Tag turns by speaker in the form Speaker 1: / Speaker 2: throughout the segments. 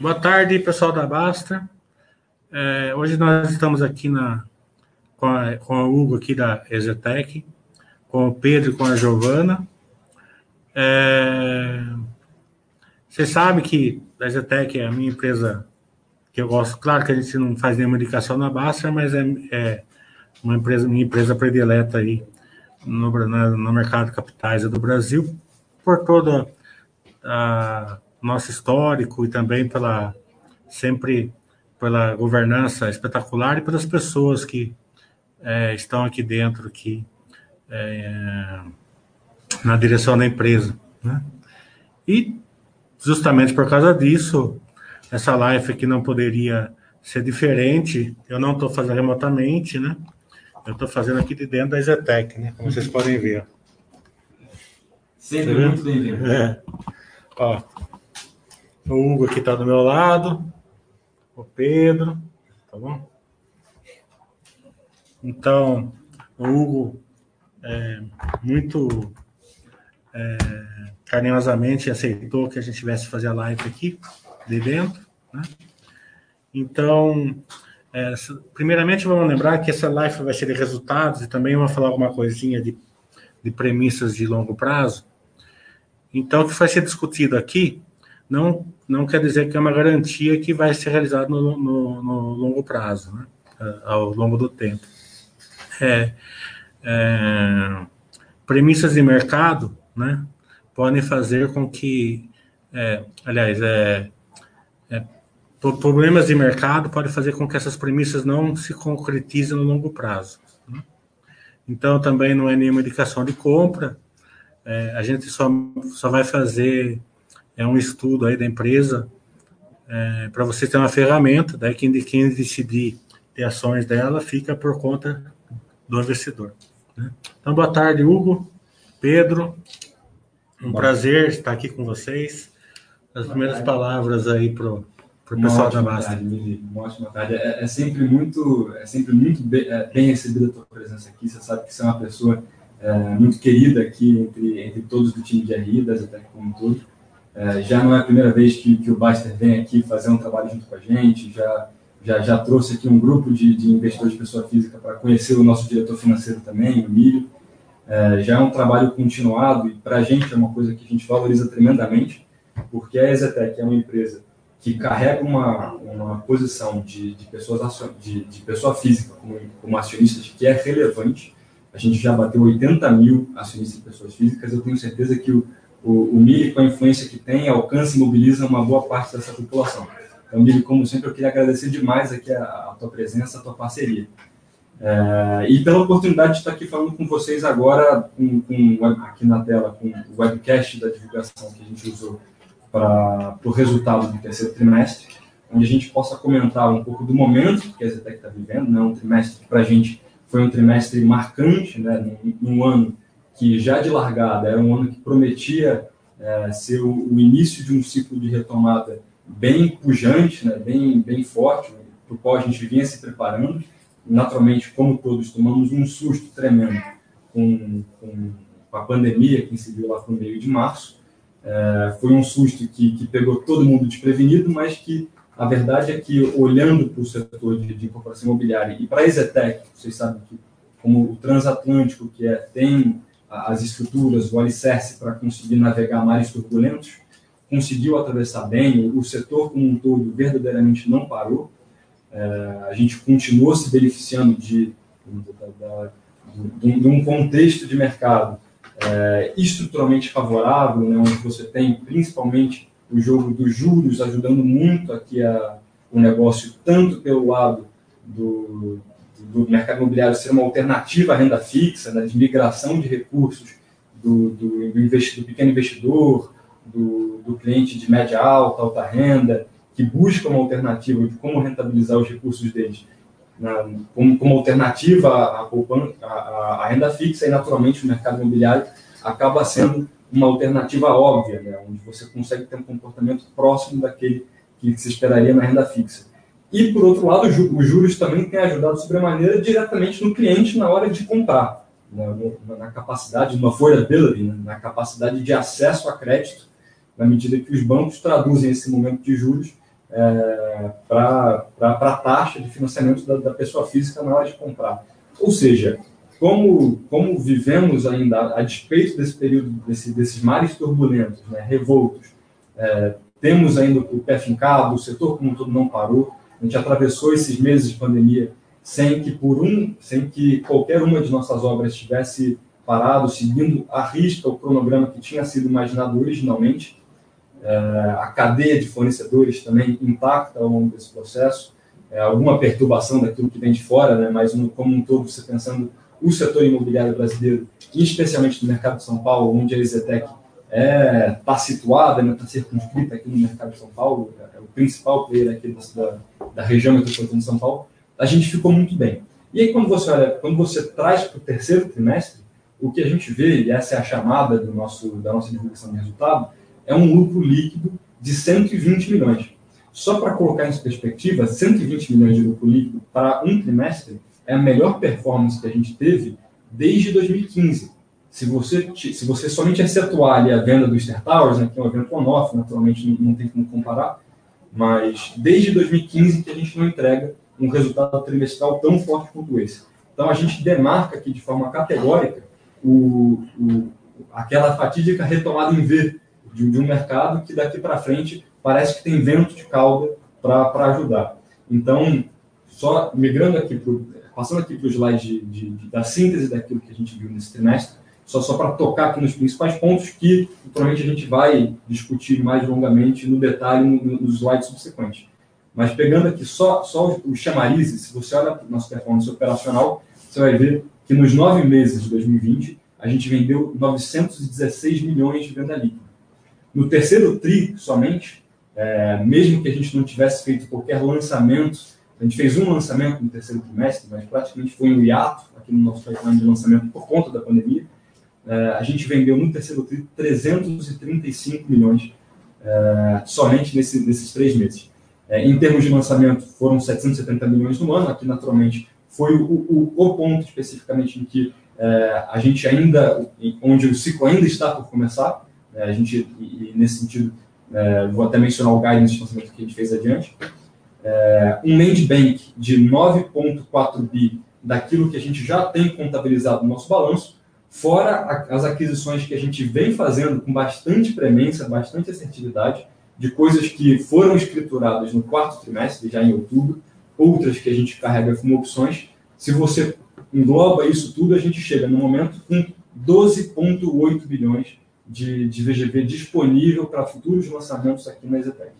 Speaker 1: Boa tarde, pessoal da Basta. É, hoje nós estamos aqui na, com, a, com Hugo aqui da Exetec, com o Pedro e com a Giovana. É, vocês sabem que a Exetec é a minha empresa que eu gosto. Claro que a gente não faz nenhuma indicação na Basta, mas é, é uma empresa, minha empresa predileta aí no, no mercado de capitais do Brasil, por toda a nosso histórico e também pela sempre pela governança espetacular e pelas pessoas que é, estão aqui dentro aqui é, na direção da empresa, né? E justamente por causa disso, essa live aqui não poderia ser diferente. Eu não estou fazendo remotamente, né? Eu estou fazendo aqui de dentro da Zetec, né? Como vocês podem ver.
Speaker 2: Sempre tá muito bem-vindo.
Speaker 1: É. Ó, o Hugo aqui está do meu lado. O Pedro. Tá bom? Então, o Hugo é, muito é, carinhosamente aceitou que a gente tivesse fazer a live aqui de dentro. Né? Então, é, primeiramente vamos lembrar que essa live vai ser de resultados e também vamos falar alguma coisinha de, de premissas de longo prazo. Então, o que vai ser discutido aqui não, não quer dizer que é uma garantia que vai ser realizado no, no, no longo prazo, né? ao longo do tempo. É, é, premissas de mercado né, podem fazer com que, é, aliás, é, é, problemas de mercado podem fazer com que essas premissas não se concretizem no longo prazo. Né? Então, também não é nenhuma indicação de compra, é, a gente só, só vai fazer é um estudo aí da empresa é, para você ter uma ferramenta, daí quem, quem decidir ter ações dela fica por conta do investidor. Né? Então, boa tarde, Hugo, Pedro, um boa prazer estar aqui com vocês. As boa primeiras tarde. palavras aí para o pessoal da Basta.
Speaker 2: Tarde, uma ótima tarde. É, é, sempre muito, é sempre muito bem, é, bem recebida a tua presença aqui. Você sabe que você é uma pessoa é, muito querida aqui entre, entre todos do time de RI, da Zetec como um todo. É, já não é a primeira vez que, que o Baster vem aqui fazer um trabalho junto com a gente, já, já, já trouxe aqui um grupo de, de investidores de pessoa física para conhecer o nosso diretor financeiro também, o Milho. É, já é um trabalho continuado e para a gente é uma coisa que a gente valoriza tremendamente, porque a Exetec é uma empresa que carrega uma, uma posição de, de, pessoas, de, de pessoa física como, como acionistas que é relevante, a gente já bateu 80 mil acionistas de pessoas físicas. Eu tenho certeza que o, o, o MIRI, com a influência que tem, alcança e mobiliza uma boa parte dessa população. Então, Mili, como sempre, eu queria agradecer demais aqui a, a tua presença, a tua parceria. É, e pela oportunidade de estar aqui falando com vocês agora, com, com, aqui na tela, com o webcast da divulgação que a gente usou para o resultado do terceiro trimestre, onde a gente possa comentar um pouco do momento que a Zetec está vivendo, né? um trimestre que para a gente foi um trimestre marcante, né, num, ano que já de largada era um ano que prometia é, ser o, o, início de um ciclo de retomada bem pujante, né, bem, bem forte, né, para o qual a gente vinha se preparando. Naturalmente, como todos, tomamos um susto tremendo com, com, a pandemia que incidiu lá para o meio de março. É, foi um susto que, que pegou todo mundo desprevenido, mas que a verdade é que, olhando para o setor de, de incorporação imobiliária e para a Exetec, vocês sabem que, como o transatlântico, que é, tem as estruturas, o alicerce para conseguir navegar mares turbulentos, conseguiu atravessar bem, o setor como um todo verdadeiramente não parou, é, a gente continuou se beneficiando de, de, de um contexto de mercado é, estruturalmente favorável, né, onde você tem principalmente o jogo dos juros ajudando muito aqui a, o negócio, tanto pelo lado do, do mercado imobiliário ser uma alternativa à renda fixa, né, de migração de recursos do, do, do, do pequeno investidor, do, do, cliente de média alta, alta renda, que busca uma alternativa de como rentabilizar os recursos deles na, como, como, alternativa à, à renda fixa e, naturalmente, o mercado imobiliário acaba sendo uma alternativa óbvia, né, onde você consegue ter um comportamento próximo daquele que se esperaria na renda fixa. E, por outro lado, os juros também têm ajudado sobremaneira diretamente no cliente na hora de comprar, né, na capacidade, no affordability, né, na capacidade de acesso a crédito na medida que os bancos traduzem esse momento de juros é, para a taxa de financiamento da, da, pessoa física na hora de comprar. Ou seja, como, como vivemos ainda, a despeito desse período, desse, desses mares turbulentos, né, revoltos, é, temos ainda o pé fincado, o setor como um todo não parou, a gente atravessou esses meses de pandemia sem que por um, sem que qualquer uma de nossas obras tivesse parado, seguindo a risca o cronograma que tinha sido imaginado originalmente. É, a cadeia de fornecedores também impacta ao longo desse processo. É, alguma perturbação daquilo que vem de fora, né, mas no, como um todo, você pensando o setor imobiliário brasileiro, e especialmente no mercado de São Paulo, onde a Exetec está é, tá situada, está né, tá circunscrita aqui no mercado de São Paulo, é o principal player aqui da, da região metropolitana de São Paulo, a gente ficou muito bem. E aí, quando você olha, quando você traz para o terceiro trimestre, o que a gente vê, e essa é a chamada do nosso, da nossa divulgação de resultado, é um lucro líquido de 120 milhões. Só para colocar em perspectiva, 120 milhões de lucro líquido para um trimestre é a melhor performance que a gente teve desde 2015. Se você, se você somente excetuar ali a venda do Star Towers, né, que é um evento on-off, naturalmente não, não tem como comparar, mas desde 2015 que a gente não entrega um resultado trimestral tão forte quanto esse. Então, a gente demarca aqui de forma categórica o, o, aquela fatídica retomada em V de, de um mercado que daqui para frente parece que tem vento de cauda para ajudar. Então, só migrando aqui, pro, passando aqui para o slide de, de, da síntese daquilo que a gente viu nesse trimestre, só, só para tocar aqui nos principais pontos que, naturalmente, a gente vai discutir mais longamente no detalhe nos slides subsequentes. Mas pegando aqui só, só os chamarizes, se você olha nossa performance operacional, você vai ver que nos nove meses de 2020, a gente vendeu 916 milhões de venda líquida. No terceiro TRI, somente, é, mesmo que a gente não tivesse feito qualquer lançamento, a gente fez um lançamento no terceiro trimestre, mas praticamente foi um hiato aqui no nosso pipeline de lançamento por conta da pandemia. É, a gente vendeu no terceiro TRI 335 milhões é, somente nesse, nesses três meses. É, em termos de lançamento, foram 770 milhões no ano. Aqui, naturalmente, foi o, o, ponto especificamente em que a gente ainda, onde o ciclo ainda está por começar. É, a gente, e, nesse sentido, vou até mencionar o guidance de lançamento que a gente fez adiante. É, um land bank de 9,4 bi daquilo que a gente já tem contabilizado no nosso balanço, fora as aquisições que a gente vem fazendo com bastante premência, bastante assertividade, de coisas que foram escrituradas no quarto trimestre, já em outubro, outras que a gente carrega como opções. Se você engloba isso tudo, a gente chega no momento com 12,8 bilhões de, de VGV disponível para futuros lançamentos aqui na Exetec.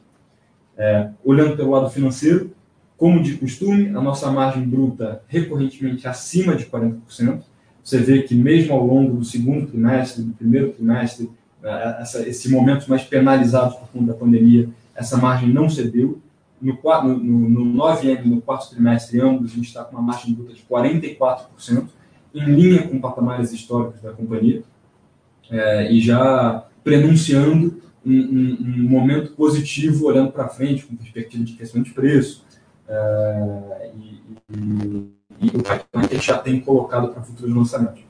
Speaker 2: É, olhando pelo lado financeiro, como de costume, a nossa margem bruta recorrentemente acima de 40%. Você vê que mesmo ao longo do segundo trimestre, do primeiro trimestre, né, essa, esse momento mais penalizados por conta da pandemia, essa margem não cedeu. No, no, no, no 9M, no quarto trimestre, ambos, a gente está com uma margem bruta de 44%, em linha com patamares históricos da companhia, é, e já prenunciando um, um, momento positivo olhando para frente, com perspectiva de questão de preço, é, e, e, e o que a gente já tem colocado para futuros lançamentos.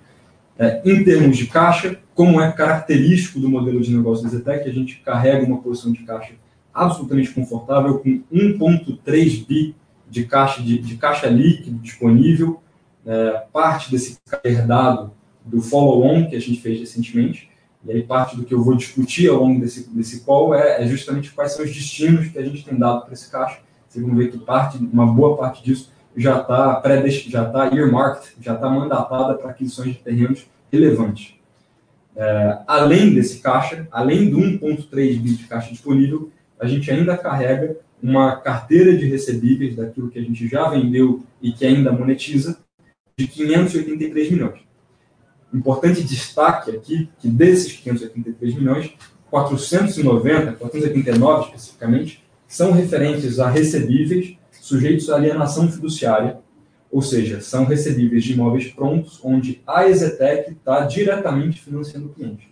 Speaker 2: É, em termos de caixa, como é característico do modelo de negócio da Zetec, a gente carrega uma posição de caixa absolutamente confortável, com 1,3 bi de caixa, de, de caixa líquido disponível, é, parte desse herdado do follow-on que a gente fez recentemente, e aí parte do que eu vou discutir ao longo desse, desse call é, é justamente quais são os destinos que a gente tem dado para esse caixa. Vocês vão ver que parte, uma boa parte disso já está pré já está earmarked, já está mandatada para aquisições de terrenos relevantes. É, além desse caixa, além do 1.3 bi de caixa disponível, a gente ainda carrega uma carteira de recebíveis daquilo que a gente já vendeu e que ainda monetiza de 583 milhões. Importante destaque aqui que desses 583 milhões, 490, 489 especificamente, são referentes a recebíveis sujeitos à alienação fiduciária, ou seja, são recebíveis de imóveis prontos, onde a Exetec está diretamente financiando o cliente.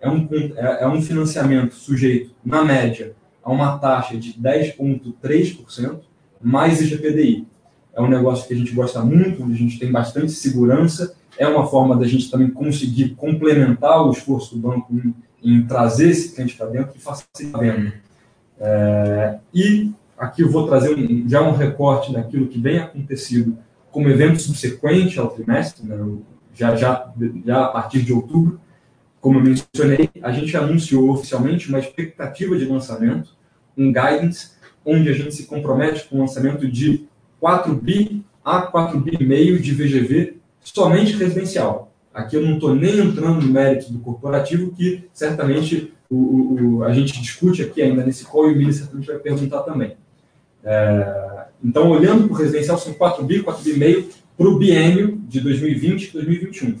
Speaker 2: É um, é, é um financiamento sujeito, na média, a uma taxa de 10,3% mais IGPDI. É um negócio que a gente gosta muito, onde a gente tem bastante segurança, é uma forma da gente também conseguir complementar o esforço do banco em, em trazer esse cliente para dentro e facilitar a venda. É, e aqui eu vou trazer um, já um recorte daquilo que vem acontecido como evento subsequente ao trimestre, né, já, já, já a partir de outubro. Como eu mencionei, a gente anunciou oficialmente uma expectativa de lançamento, um guidance, onde a gente se compromete com o lançamento de 4 bi a 4 bi meio de VGV somente residencial. Aqui eu não estou nem entrando no mérito do corporativo, que certamente o, o, a gente discute aqui ainda nesse call e o Mili certamente vai perguntar também. É, então, olhando para o residencial, são 4 bi, 4 bi meio para o biênio de 2020 e 2021.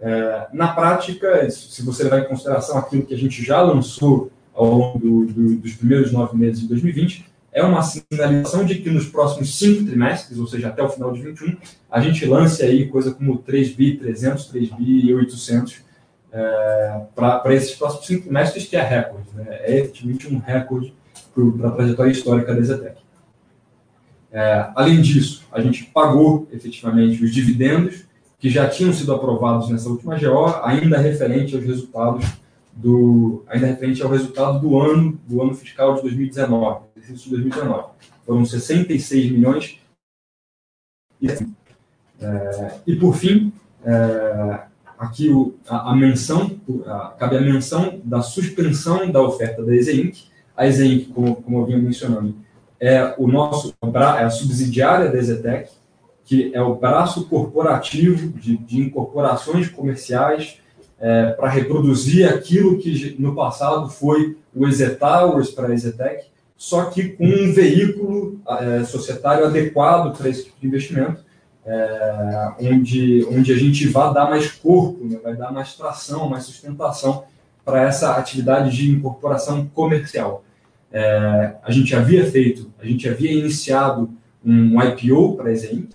Speaker 2: É, na prática, se você levar em consideração aquilo que a gente já lançou ao longo do, do, dos primeiros nove meses de 2020, é uma sinalização de que nos próximos cinco trimestres, ou seja, até o final de 21, a gente lance aí coisa como 3 bi 300, 3 bi 800 é, para esses próximos cinco trimestres, que é recorde. Né? É efetivamente um recorde para a trajetória histórica da Zetec. É, além disso, a gente pagou efetivamente os dividendos que já tinham sido aprovados nessa última GO, ainda referente aos resultados do ainda referente ao resultado do ano do ano fiscal de 2019, exercício de 2019. Foram 66 milhões e, é, e por fim, é, aqui o, a, a menção, a, cabe a menção da suspensão da oferta da Exeinc. A Exeinc, como, como eu vinha mencionando, é o nosso é a subsidiária da Exetec, que é o braço corporativo de, de incorporações comerciais é, para reproduzir aquilo que no passado foi o Exetowers para a Exetec, só que com um veículo é, societário adequado para esse tipo de investimento, é, onde, onde a gente vai dar mais corpo, né, vai dar mais tração, mais sustentação para essa atividade de incorporação comercial. É, a gente havia feito, a gente havia iniciado um IPO para a Exenc,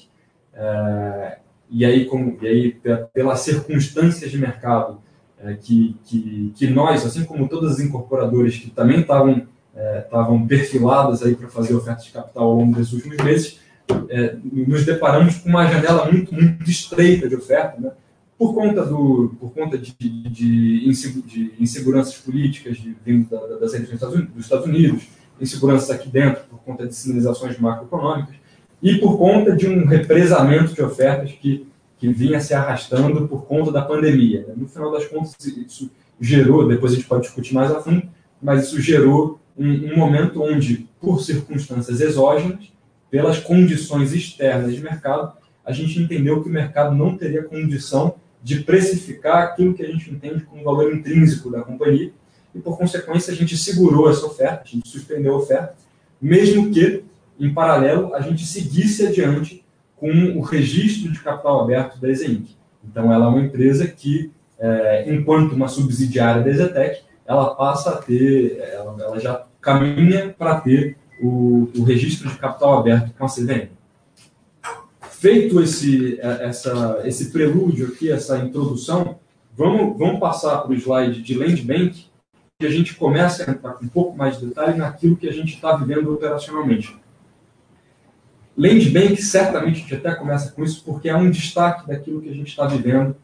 Speaker 2: é, e aí, como, e aí pelas circunstâncias de mercado é, que, que, que nós, assim como todas as incorporadoras que também estavam estavam perfiladas aí para fazer ofertas de capital ao longo desses últimos meses, é, nos deparamos com uma janela muito, muito estreita de oferta, né? por conta, do, por conta de, de, de inseguranças políticas de, vindo da, das eleições dos Estados Unidos, inseguranças aqui dentro por conta de sinalizações macroeconômicas, e por conta de um represamento de ofertas que, que vinha se arrastando por conta da pandemia. Né? No final das contas, isso gerou, depois a gente pode discutir mais a fundo, mas isso gerou um, um momento onde, por circunstâncias exógenas, pelas condições externas de mercado, a gente entendeu que o mercado não teria condição de precificar aquilo que a gente entende como valor intrínseco da companhia, e por consequência a gente segurou essa oferta, a gente suspendeu a oferta, mesmo que, em paralelo, a gente seguisse adiante com o registro de capital aberto da Exeinc. Então, ela é uma empresa que, é, enquanto uma subsidiária da Exetec, ela passa a ter, ela, ela já caminha para ter o, o registro de capital aberto com a CVM. Feito esse, é, essa, esse prelúdio aqui, essa introdução, vamos, vamos passar para o slide de Land Bank, que a gente começa a entrar com um pouco mais de detalhe naquilo que a gente está vivendo operacionalmente. Land Bank, certamente a gente até começa com isso, porque é um destaque daquilo que a gente está vivendo.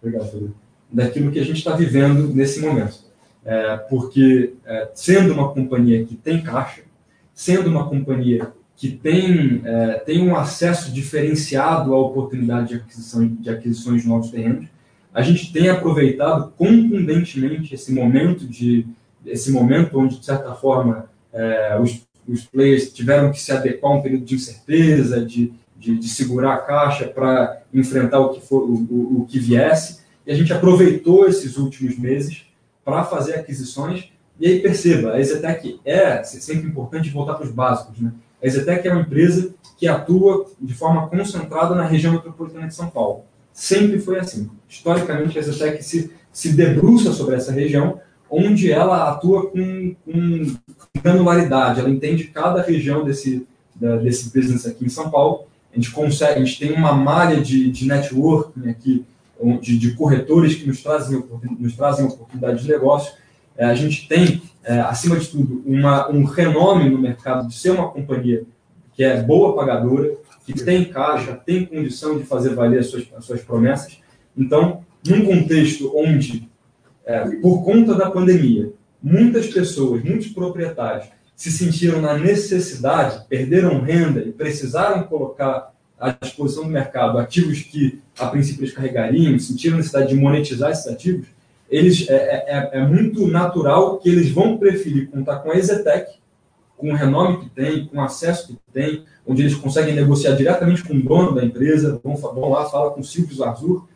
Speaker 2: Obrigado, Felipe. Daquilo que a gente está vivendo nesse momento. É, porque, é, sendo uma companhia que tem caixa, sendo uma companhia que tem, é, tem um acesso diferenciado à oportunidade de, aquisição, de aquisições de novos terrenos, a gente tem aproveitado contundentemente esse momento de esse momento onde de certa forma é, os, os players tiveram que se adequar a um período de incerteza, de, de, de segurar a caixa para enfrentar o que for o, o, o que viesse, e a gente aproveitou esses últimos meses para fazer aquisições e aí perceba, a Exetec é sempre importante voltar para os básicos. Né? A Exetec é uma empresa que atua de forma concentrada na região metropolitana de São Paulo. Sempre foi assim. Historicamente, a Exetec se, se debruça sobre essa região, onde ela atua com, com granularidade. Ela entende cada região desse, da, desse business aqui em São Paulo. A gente consegue, a gente tem uma malha de, de networking aqui, de, de corretores que nos trazem, nos trazem oportunidades de negócio é, a gente tem, é, acima de tudo, uma, um renome no mercado de ser uma companhia que é boa pagadora, que tem caixa, tem condição de fazer valer as suas, as suas promessas. Então, num contexto onde é, por conta da pandemia, muitas pessoas, muitos proprietários se sentiram na necessidade, perderam renda e precisaram colocar à disposição do mercado ativos que, a princípio, eles carregariam, sentiram a necessidade de monetizar esses ativos, eles, é, é, é, é muito natural que eles vão preferir contar com a Exetec, com o renome que tem, com o acesso que tem, onde eles conseguem negociar diretamente com o dono da empresa, vão, vão lá, fala com o Silvio Zarzur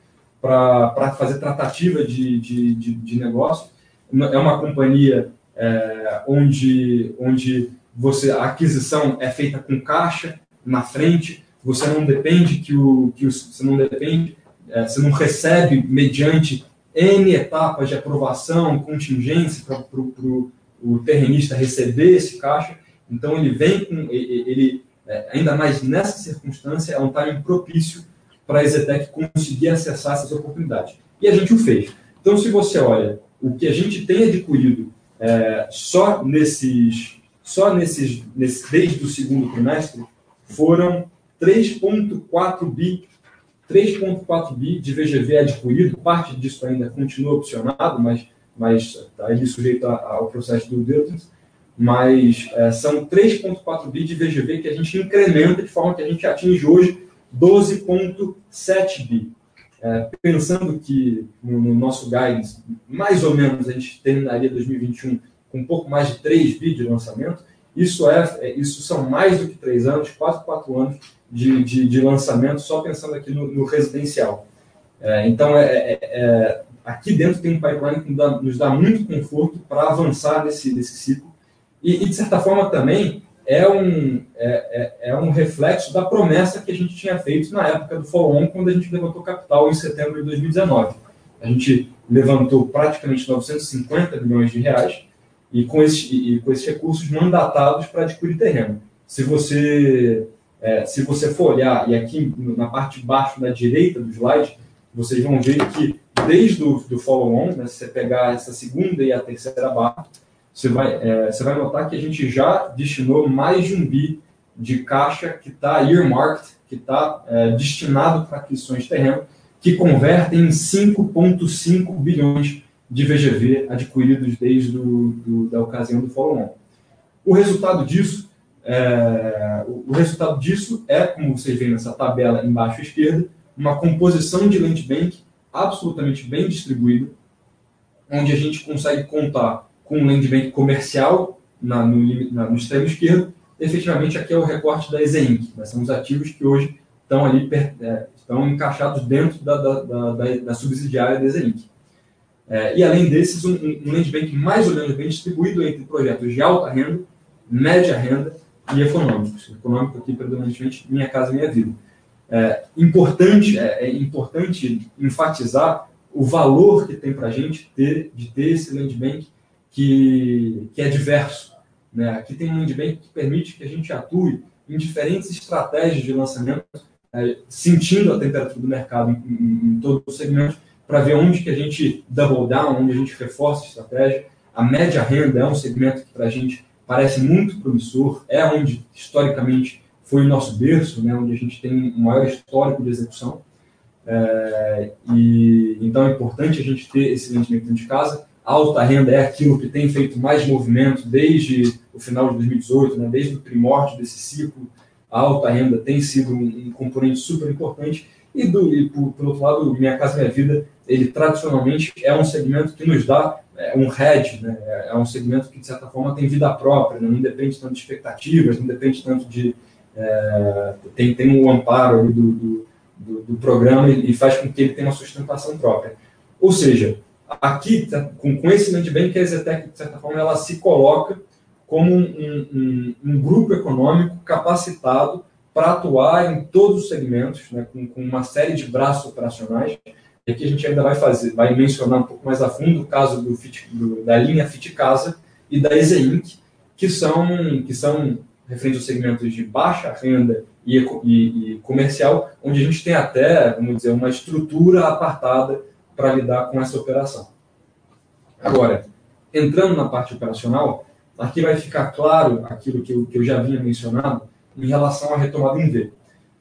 Speaker 2: para fazer tratativa de, de, de, de negócio. É uma companhia é, onde, onde você, a aquisição é feita com caixa na frente, você não depende que o, que o você não depende, é, você não recebe mediante N etapas de aprovação, contingência para o terrenista receber esse caixa. Então ele vem com ele, é, ainda mais nessa circunstância é um timing propício para a Exetec conseguir acessar essas oportunidades. E a gente o fez. Então se você olha o que a gente tem adquirido é, só nesses, só nesses, nesse, desde o segundo trimestre, foram 3,4 bi, 3,4 bi de VGV adquirido, parte disso ainda continua opcionado, mas mas está ali sujeito ao processo do diligence, mas é, são 3,4 bi de VGV que a gente incrementa de forma que a gente atinge hoje 12,7 bi. É, pensando que no, no, nosso guidance, mais ou menos, a gente terminaria 2021 com um pouco mais de 3 bi de lançamento, isso, é, é isso são mais do que 3 anos, quase 4 anos de, de, de lançamento, só pensando aqui no, no residencial. É, então, é, é, é aqui dentro tem um pipeline que nos dá, nos dá muito conforto para avançar nesse, nesse ciclo. E, e, de certa forma, também é um, é, é, é, um reflexo da promessa que a gente tinha feito na época do follow-on, quando a gente levantou capital em setembro de 2019. A gente levantou praticamente 950 milhões de reais e com esses, e com esses recursos mandatados para adquirir terreno. Se você, é, se você for olhar, e aqui na parte de baixo da direita do slide, vocês vão ver que desde o do follow-on, né, se você pegar essa segunda e a terceira barra, você vai, é, você vai notar que a gente já destinou mais de um bi de caixa que está earmarked, que está é, destinado para aquisições de terreno, que convertem em 5,5 bilhões de VGV adquiridos desde do, do, da ocasião do follow-on. O resultado disso, é, o resultado disso é, como vocês veem nessa tabela embaixo à esquerda, uma composição de land bank absolutamente bem distribuída, onde a gente consegue contar com um land bank comercial na, no, na, no extremo esquerdo. Efetivamente, aqui é o recorte da Exeinc. Né? São os ativos que hoje estão ali é, estão encaixados dentro da, da, da, da subsidiária da Exeinc. É, e além desses, um, um land bank mais ou menos bem distribuído entre projetos de alta renda, média renda e econômicos. Econômico aqui, predominantemente, Minha Casa Minha Vida. É importante, é, é importante enfatizar o valor que tem para a gente ter, de ter esse land bank que, que é diverso. Né? Aqui tem um land bank que permite que a gente atue em diferentes estratégias de lançamento, é, sentindo a temperatura do mercado em, em, em todos os segmentos, para ver onde que a gente double down, onde a gente reforça a estratégia. A média renda é um segmento que para a gente parece muito promissor, é onde historicamente foi o nosso berço, né, onde a gente tem o maior histórico de execução. É, e então é importante a gente ter esse investimento de casa. Alta renda é aquilo que tem feito mais movimento desde o final de 2018, né, desde o primórdio desse ciclo. A alta renda tem sido um, um componente super importante. E, do, e por, por, outro lado, Minha Casa Minha Vida, ele tradicionalmente é um segmento que nos dá é, um hedge, né, é um segmento que, de certa forma, tem vida própria, né, não depende tanto de expectativas, não depende tanto de, é, tem, tem um amparo do, do, do, do, programa e faz com que ele tenha uma sustentação própria. Ou seja, aqui, tá, com, com esse land bank, a Exetec, de certa forma, ela se coloca como um, um, um grupo econômico capacitado para atuar em todos os segmentos, né, com, com, uma série de braços operacionais. E aqui a gente ainda vai fazer, vai mencionar um pouco mais a fundo o caso do, Fit, do da linha Fit Casa e da Exeinc, que são, que são referente aos segmentos de baixa renda e, e, e, comercial, onde a gente tem até, vamos dizer, uma estrutura apartada para lidar com essa operação. Agora, entrando na parte operacional, aqui vai ficar claro aquilo que eu, que eu já vinha mencionado em relação à retomada em V.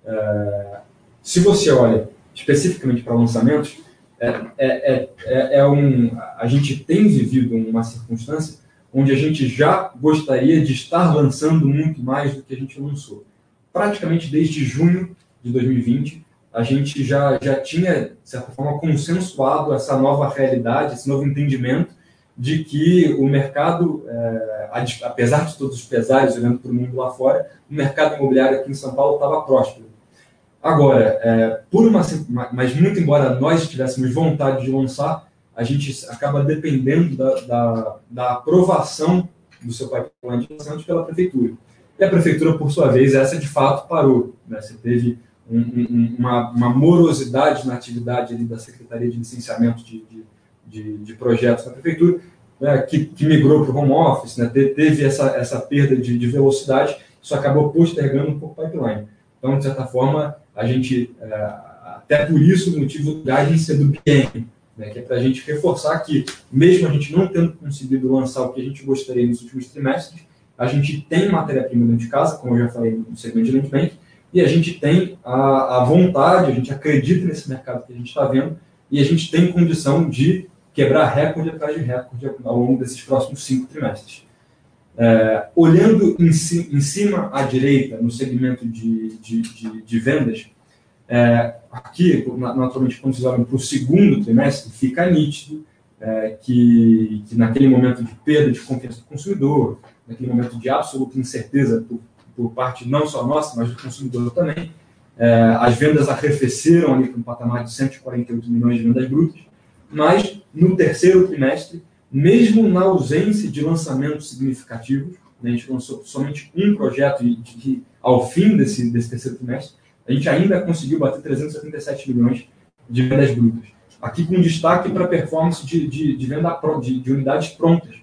Speaker 2: É, se você olha especificamente para lançamentos, é, é, é, é um, a gente tem vivido uma circunstância onde a gente já gostaria de estar lançando muito mais do que a gente lançou. Praticamente desde junho de 2020, a gente já, já tinha, de certa forma, consensuado essa nova realidade, esse novo entendimento de que o mercado, é, apesar de todos os pesares, olhando para o mundo lá fora, o mercado imobiliário aqui em São Paulo estava próspero. Agora, é, por uma, mas muito embora nós tivéssemos vontade de lançar, a gente acaba dependendo da, da, da aprovação do seu pipeline de lançamento pela prefeitura. E a prefeitura, por sua vez, essa de fato parou. Né? Você teve um, um, uma, uma, morosidade na atividade ali da Secretaria de Licenciamento de, de, de, de Projetos da prefeitura, né? que, que, migrou para o home office, né? teve essa, essa perda de, de velocidade, isso acabou postergando um pouco o pipeline. Então, de certa forma, a gente, é, até por isso, o motivo da agência do BM, né, que é para a gente reforçar que, mesmo a gente não tendo conseguido lançar o que a gente gostaria nos últimos trimestres, a gente tem matéria-prima dentro de casa, como eu já falei no segmento de land bank, e a gente tem a, a vontade, a gente acredita nesse mercado que a gente está vendo, e a gente tem condição de quebrar recorde atrás de recorde ao longo desses próximos cinco trimestres. É, olhando em, ci, em, cima à direita, no segmento de, de, de, de vendas, é, aqui, naturalmente, quando vocês olham para o segundo trimestre, fica nítido é, que, que, naquele momento de perda de confiança do consumidor, naquele momento de absoluta incerteza por, por parte não só nossa, mas do consumidor também, é, as vendas arrefeceram ali para um patamar de 148 milhões de vendas brutas, mas no terceiro trimestre, mesmo na ausência de lançamentos significativos, né, a gente lançou somente um projeto e, de, ao fim desse, desse terceiro trimestre, a gente ainda conseguiu bater 377 milhões de vendas brutas. Aqui com destaque para a performance de, de, de venda de, de, unidades prontas.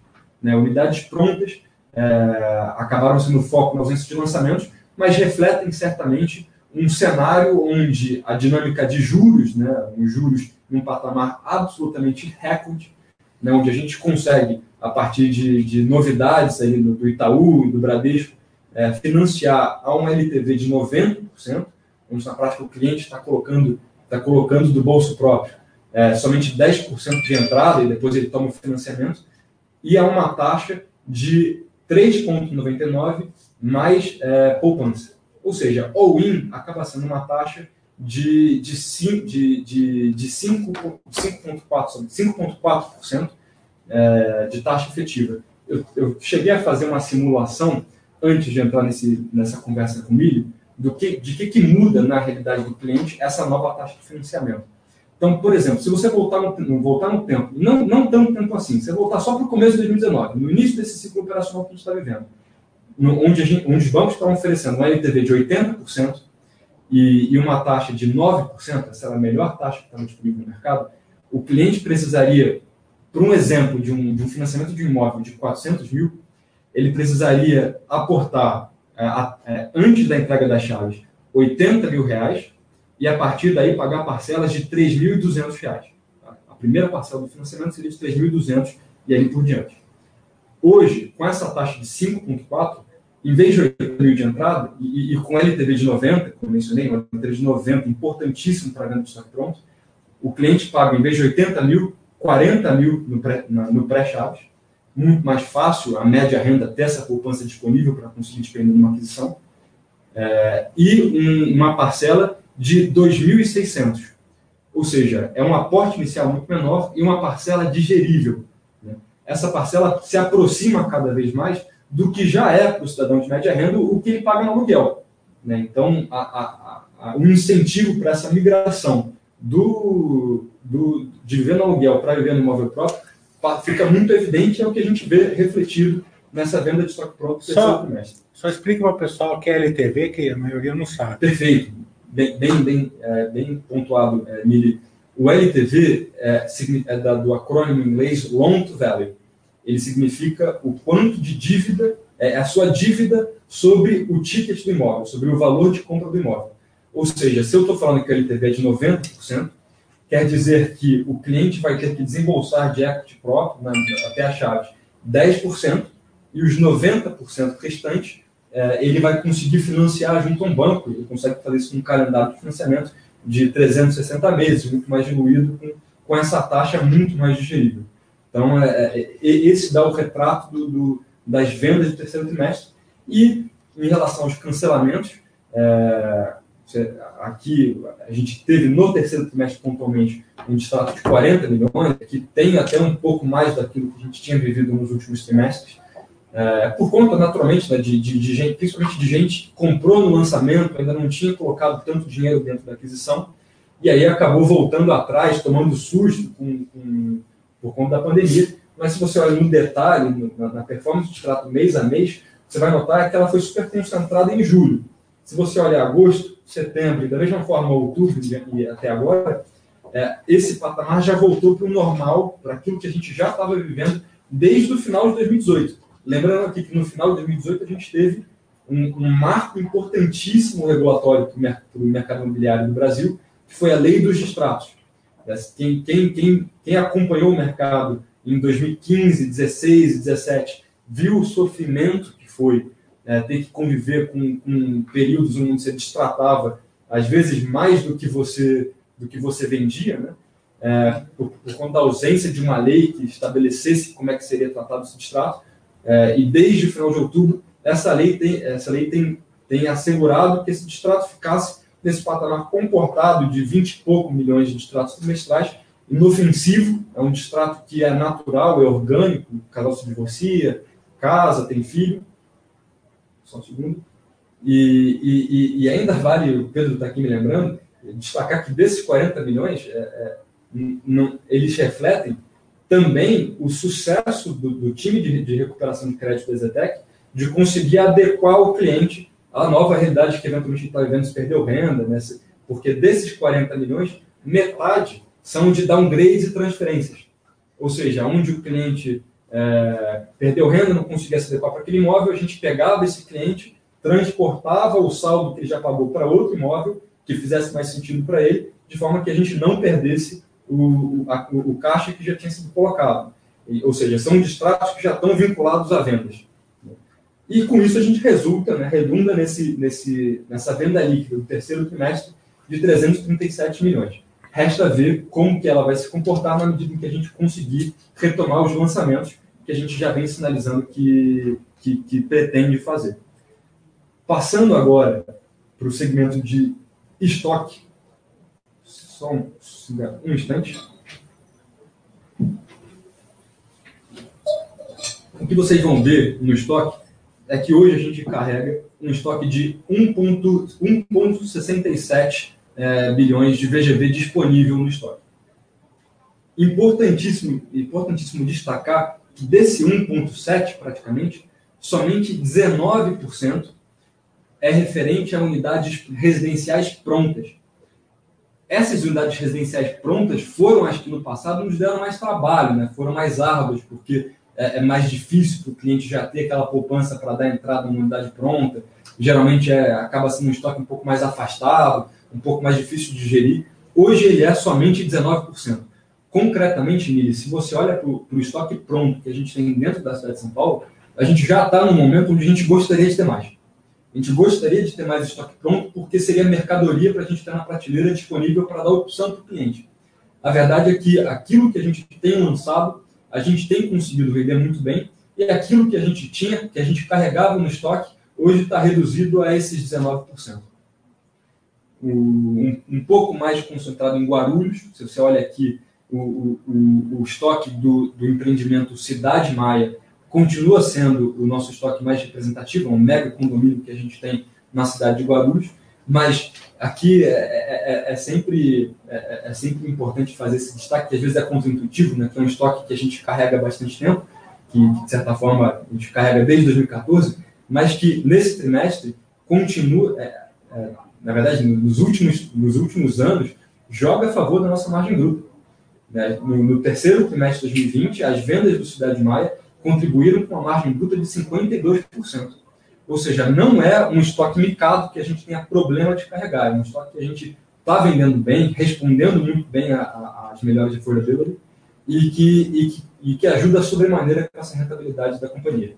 Speaker 2: Né? Unidades prontas é, acabaram sendo foco na ausência de lançamentos, mas refletem certamente um cenário onde a dinâmica de juros, né, os juros em um patamar absolutamente recorde, né, onde a gente consegue, a partir de, de novidades aí do, do Itaú, do Bradesco, é, financiar a uma LTV de 90%, onde na prática o cliente está colocando, está colocando do bolso próprio é, somente 10% de entrada e depois ele toma o financiamento, e a uma taxa de 3,99 mais é, poupança. Ou seja, all-in acaba sendo uma taxa de, de, de, de, de 5,4% é, de taxa efetiva. Eu, eu, cheguei a fazer uma simulação antes de entrar nesse, nessa conversa com o Milho, do que, de que, que muda na realidade do cliente essa nova taxa de financiamento. Então, por exemplo, se você voltar no, voltar no tempo, não, não tanto tempo assim, você voltar só para o começo de 2019, no início desse ciclo operacional que a gente está vivendo, no, onde, gente, onde, os bancos estavam oferecendo uma LTV de 80% e, e uma taxa de 9%, essa era a melhor taxa que estava disponível no mercado, o cliente precisaria, por um exemplo de um, de um financiamento de um imóvel de 400 mil, ele precisaria aportar é, é, antes da entrega das chaves, 80 mil reais, e a partir daí pagar parcelas de 3.200 reais. Tá? A primeira parcela do financiamento seria de 3.200 e aí por diante. Hoje, com essa taxa de 5,4, em vez de 8 mil de entrada, e, e, com LTV de 90, como mencionei, uma LTV de 90, importantíssimo para venda de estoque pronto, o cliente paga, em vez de 80 mil, 40 mil no pré-chaves, muito mais fácil a média renda ter essa poupança disponível para conseguir despender numa aquisição, é, e um, uma parcela de 2.600. Ou seja, é um aporte inicial muito menor e uma parcela digerível. Né? Essa parcela se aproxima cada vez mais do que já é para o cidadão de média renda o que ele paga no aluguel. Né? Então, a, a, a, um incentivo para essa migração do, do, de viver no aluguel para viver no imóvel próprio fica muito evidente, é o que a gente vê refletido nessa venda de estoque pronto
Speaker 1: só, Só explica para o pessoal o que é LTV, que a maioria não sabe.
Speaker 2: Perfeito. Bem, bem, bem, é, bem pontuado, é, Mili. O LTV é, é da, do acrônimo em inglês Loan to Value. Ele significa o quanto de dívida, é a sua dívida sobre o ticket do imóvel, sobre o valor de compra do imóvel. Ou seja, se eu estou falando que o LTV é de 90%, quer dizer que o cliente vai ter que desembolsar de equity próprio, né, até a chave, 10%, e os 90% restantes é, ele vai conseguir financiar junto a um banco, ele consegue fazer isso com um calendário de financiamento de 360 meses, muito mais diluído com, com essa taxa muito mais digerível. Então, é, é, esse dá o retrato do, do, das vendas do terceiro trimestre. E, em relação aos cancelamentos, é, aqui a gente teve no terceiro trimestre pontualmente um destaque de 40 milhões, que tem até um pouco mais daquilo que a gente tinha vivido nos últimos trimestres, é, por conta, naturalmente, né, de, de, de, gente, principalmente de gente que comprou no lançamento, ainda não tinha colocado tanto dinheiro dentro da aquisição, e aí acabou voltando atrás, tomando susto com, com, por conta da pandemia. Mas se você olha no detalhe, na, na performance de extrato mês a mês, você vai notar que ela foi super concentrada em julho. Se você olhar agosto, setembro, e da mesma forma outubro e até agora, é, esse patamar já voltou para o normal, para aquilo que a gente já estava vivendo desde o final de 2018. Lembrando aqui que no final de 2018 a gente teve um, um marco importantíssimo regulatório para o mercado imobiliário do Brasil, que foi a lei dos distratos. Quem, quem, quem, quem acompanhou o mercado em 2015, 16 e 17 viu o sofrimento que foi é, ter que conviver com, com períodos onde você destratava, às vezes mais do que você do que você vendia, né? É, por, por, conta da ausência de uma lei que estabelecesse como é que seria tratado esse distrato. É, e desde o final de outubro, essa lei tem, essa lei tem, tem assegurado que esse distrato ficasse nesse patamar comportado de 20 e pouco milhões de distratos trimestrais, inofensivo, é um distrato que é natural, é orgânico, o casal se divorcia, casa, tem filho. Só um segundo. E, e, e ainda vale, o Pedro está aqui me lembrando, destacar que desses 40 milhões, é, é, não, eles refletem também o sucesso do, do time de, de, recuperação de crédito da Zetec de conseguir adequar o cliente à nova realidade que eventualmente está vivendo se perdeu renda, né? porque desses 40 milhões, metade são de downgrades e transferências. Ou seja, onde o cliente é, perdeu renda, não conseguia se adequar para aquele imóvel, a gente pegava esse cliente, transportava o saldo que ele já pagou para outro imóvel que fizesse mais sentido para ele, de forma que a gente não perdesse o, a, o caixa que já tinha sido colocado. E, ou seja, são distratos que já estão vinculados a vendas. E com isso a gente resulta, né, redunda nesse, nesse, nessa venda líquida do terceiro trimestre de 337 milhões. Resta ver como que ela vai se comportar na medida em que a gente conseguir retomar os lançamentos que a gente já vem sinalizando que, que, que pretende fazer. Passando agora para o segmento de estoque. Só um, um instante. O que vocês vão ver no estoque é que hoje a gente carrega um estoque de 1,67 é, bilhões de VGV disponível no estoque. Importantíssimo, importantíssimo destacar que desse 1,7 praticamente, somente 19% é referente a unidades residenciais prontas. Essas unidades residenciais prontas foram as que no passado nos deram mais trabalho, né? foram mais árduas, porque é, é mais difícil para o cliente já ter aquela poupança para dar entrada numa unidade pronta. Geralmente é, acaba sendo um estoque um pouco mais afastado, um pouco mais difícil de gerir. Hoje ele é somente 19%. Concretamente, Mili, se você olha para o estoque pronto que a gente tem dentro da cidade de São Paulo, a gente já está no momento onde a gente gostaria de ter mais. A gente gostaria de ter mais estoque pronto, porque seria mercadoria para a gente ter na prateleira disponível para dar opção para o cliente. A verdade é que aquilo que a gente tem lançado, a gente tem conseguido vender muito bem, e aquilo que a gente tinha, que a gente carregava no estoque, hoje está reduzido a esses 19%. Um, um pouco mais concentrado em Guarulhos, se você olha aqui o, o, o estoque do, do empreendimento Cidade Maia, continua sendo o nosso estoque mais representativo, é um mega condomínio que a gente tem na cidade de Guarulhos, mas aqui é, é, é, é sempre, é, é, sempre importante fazer esse destaque, que às vezes é contra-intuitivo, né, que é um estoque que a gente carrega há bastante tempo, que, de certa forma a gente carrega desde 2014, mas que nesse trimestre continua, é, na verdade, nos últimos, nos últimos anos, joga a favor da nossa margem bruta. Né? No, no terceiro trimestre de 2020, as vendas do Cidade Maia contribuíram com uma margem bruta de 52%. Ou seja, não é um estoque micado que a gente tenha problema de carregar, é um estoque que a gente está vendendo bem, respondendo muito bem às melhores de affordability e que, e, que, e que ajuda sobremaneira com essa rentabilidade da companhia.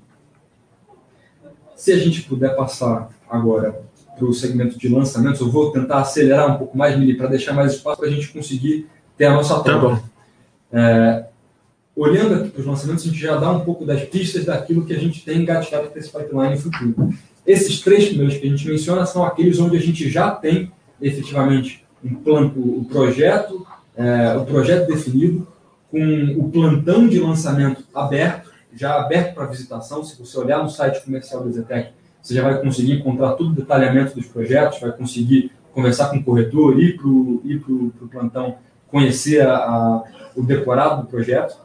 Speaker 2: Se a gente puder passar agora para o segmento de lançamentos, eu vou tentar acelerar um pouco mais, Mili, para deixar mais espaço para a gente conseguir ter a nossa
Speaker 1: tela. Tá.
Speaker 2: É, olhando aqui para os lançamentos, a gente já dá um pouco das pistas daquilo que a gente tem engatilhado para esse pipeline futuro. Esses três primeiros que a gente menciona são aqueles onde a gente já tem efetivamente um plano, o projeto, é, o projeto definido, com o plantão de lançamento aberto, já aberto para visitação. Se você olhar no site comercial do Zetec, você já vai conseguir encontrar todo o detalhamento dos projetos, vai conseguir conversar com o corretor, ir para o plantão, conhecer a, a, o decorado do projeto.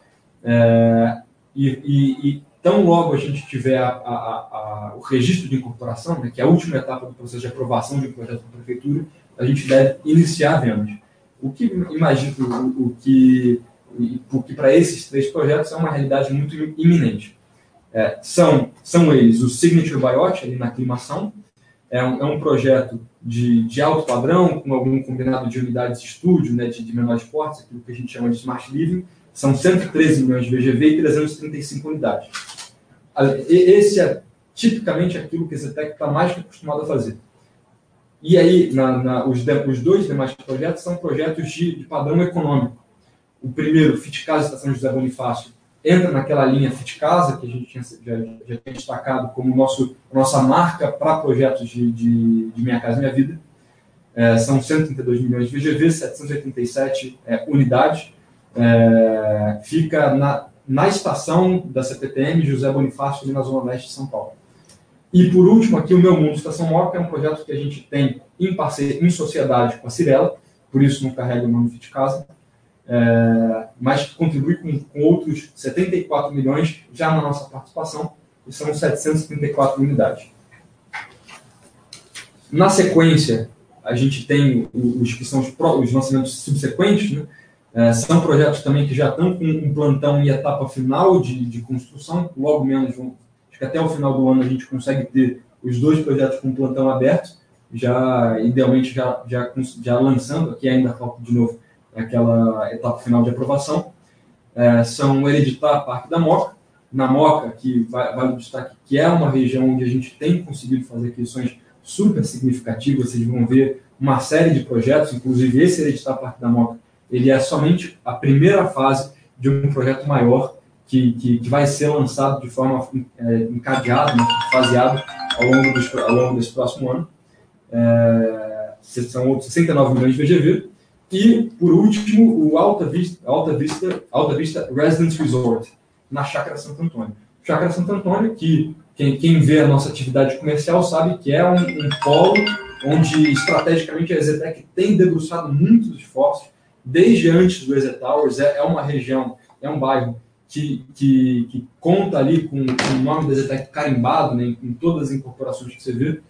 Speaker 2: É, e, e, e, tão logo a gente tiver a, a, o registro de incorporação, né, que é a última etapa do processo de aprovação de um projeto da prefeitura, a gente deve iniciar vendas. O que imagino o, o que porque para esses três projetos é uma realidade muito iminente. É, são, são eles o Signature Biot, ali na aclimação, é um, é um projeto de, de alto padrão, com algum combinado de unidades de estúdio, né, de, de menores portes, aquilo que a gente chama de Smart Living, são 113 milhões de VGV e 335 unidades. Esse é tipicamente aquilo que a Zetec está mais acostumado a fazer. E aí, na, na, os, os, dois demais projetos são projetos de, de padrão econômico. O primeiro, Fit Casa Estação José Bonifácio, entra naquela linha Fit Casa, que a gente tinha, já, já tinha destacado como nosso, nossa marca para projetos de, de, de, Minha Casa Minha Vida. É, são 132 milhões de VGV, 787 é, unidades. É, fica na, na estação da CPTM José Bonifácio, ali na Zona Leste de São Paulo. E por último, aqui o Meu Mundo Estação Moca é um projeto que a gente tem em parceria, em sociedade com a Cirela, por isso não carrega o nome Fit Casa, é, mas que contribui com, com, outros 74 milhões já na nossa participação, e são 734 unidades. Na sequência, a gente tem os que são os, os lançamentos subsequentes, né? É, são projetos também que já estão com um plantão em etapa final de, de construção, logo menos vão que até o final do ano a gente consegue ter os dois projetos com plantão aberto, já idealmente já, já, já lançando, aqui ainda falta de novo aquela etapa final de aprovação, é, são Hereditar Parque da Moca, na Moca, que vale o destaque, que é uma região onde a gente tem conseguido fazer aquisições super significativas, vocês vão ver uma série de projetos, inclusive esse Hereditar Parque da Moca, ele é somente a primeira fase de um projeto maior que, que, que vai ser lançado de forma é, encadeada, né, faseada ao longo, dos, ao longo desse próximo ano. É, são 69 milhões de VGV. E, por último, o Alta Vista, Alta Vista, Alta Vista Residence Resort, na Chácara Santo Antônio. Chácara Santo Antônio, que quem, quem vê a nossa atividade comercial sabe que é um, um polo onde, estrategicamente, a Exetec tem debruçado muitos esforços, desde antes do Exet Towers, é, é uma região, é um bairro que, que, que conta ali com, com, o nome da Zetec carimbado né, em todas as incorporações que você vê.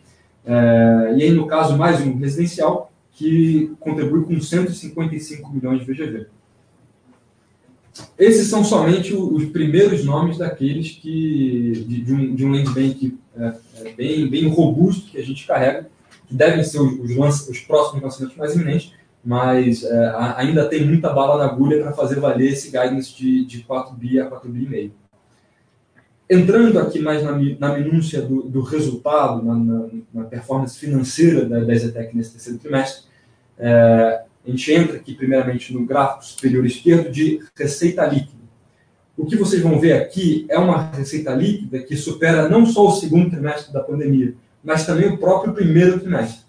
Speaker 2: É, e aí, no caso, mais um residencial que contribui com 155 milhões de VGV. Esses são somente os primeiros nomes daqueles que de, de um, de um land bank é, é, bem, bem robusto que a gente carrega, que devem ser os, os, os próximos lançamentos mais iminentes, mas é, ainda tem muita bala na agulha para fazer valer esse guidance de, de 4 bi a 4 bi e meio. Entrando aqui mais na, na minúcia do, do resultado, na, na, na, performance financeira da, da Exetec nesse terceiro trimestre, é, a gente entra aqui primeiramente no gráfico superior esquerdo de receita líquida. O que vocês vão ver aqui é uma receita líquida que supera não só o segundo trimestre da pandemia, mas também o próprio primeiro trimestre.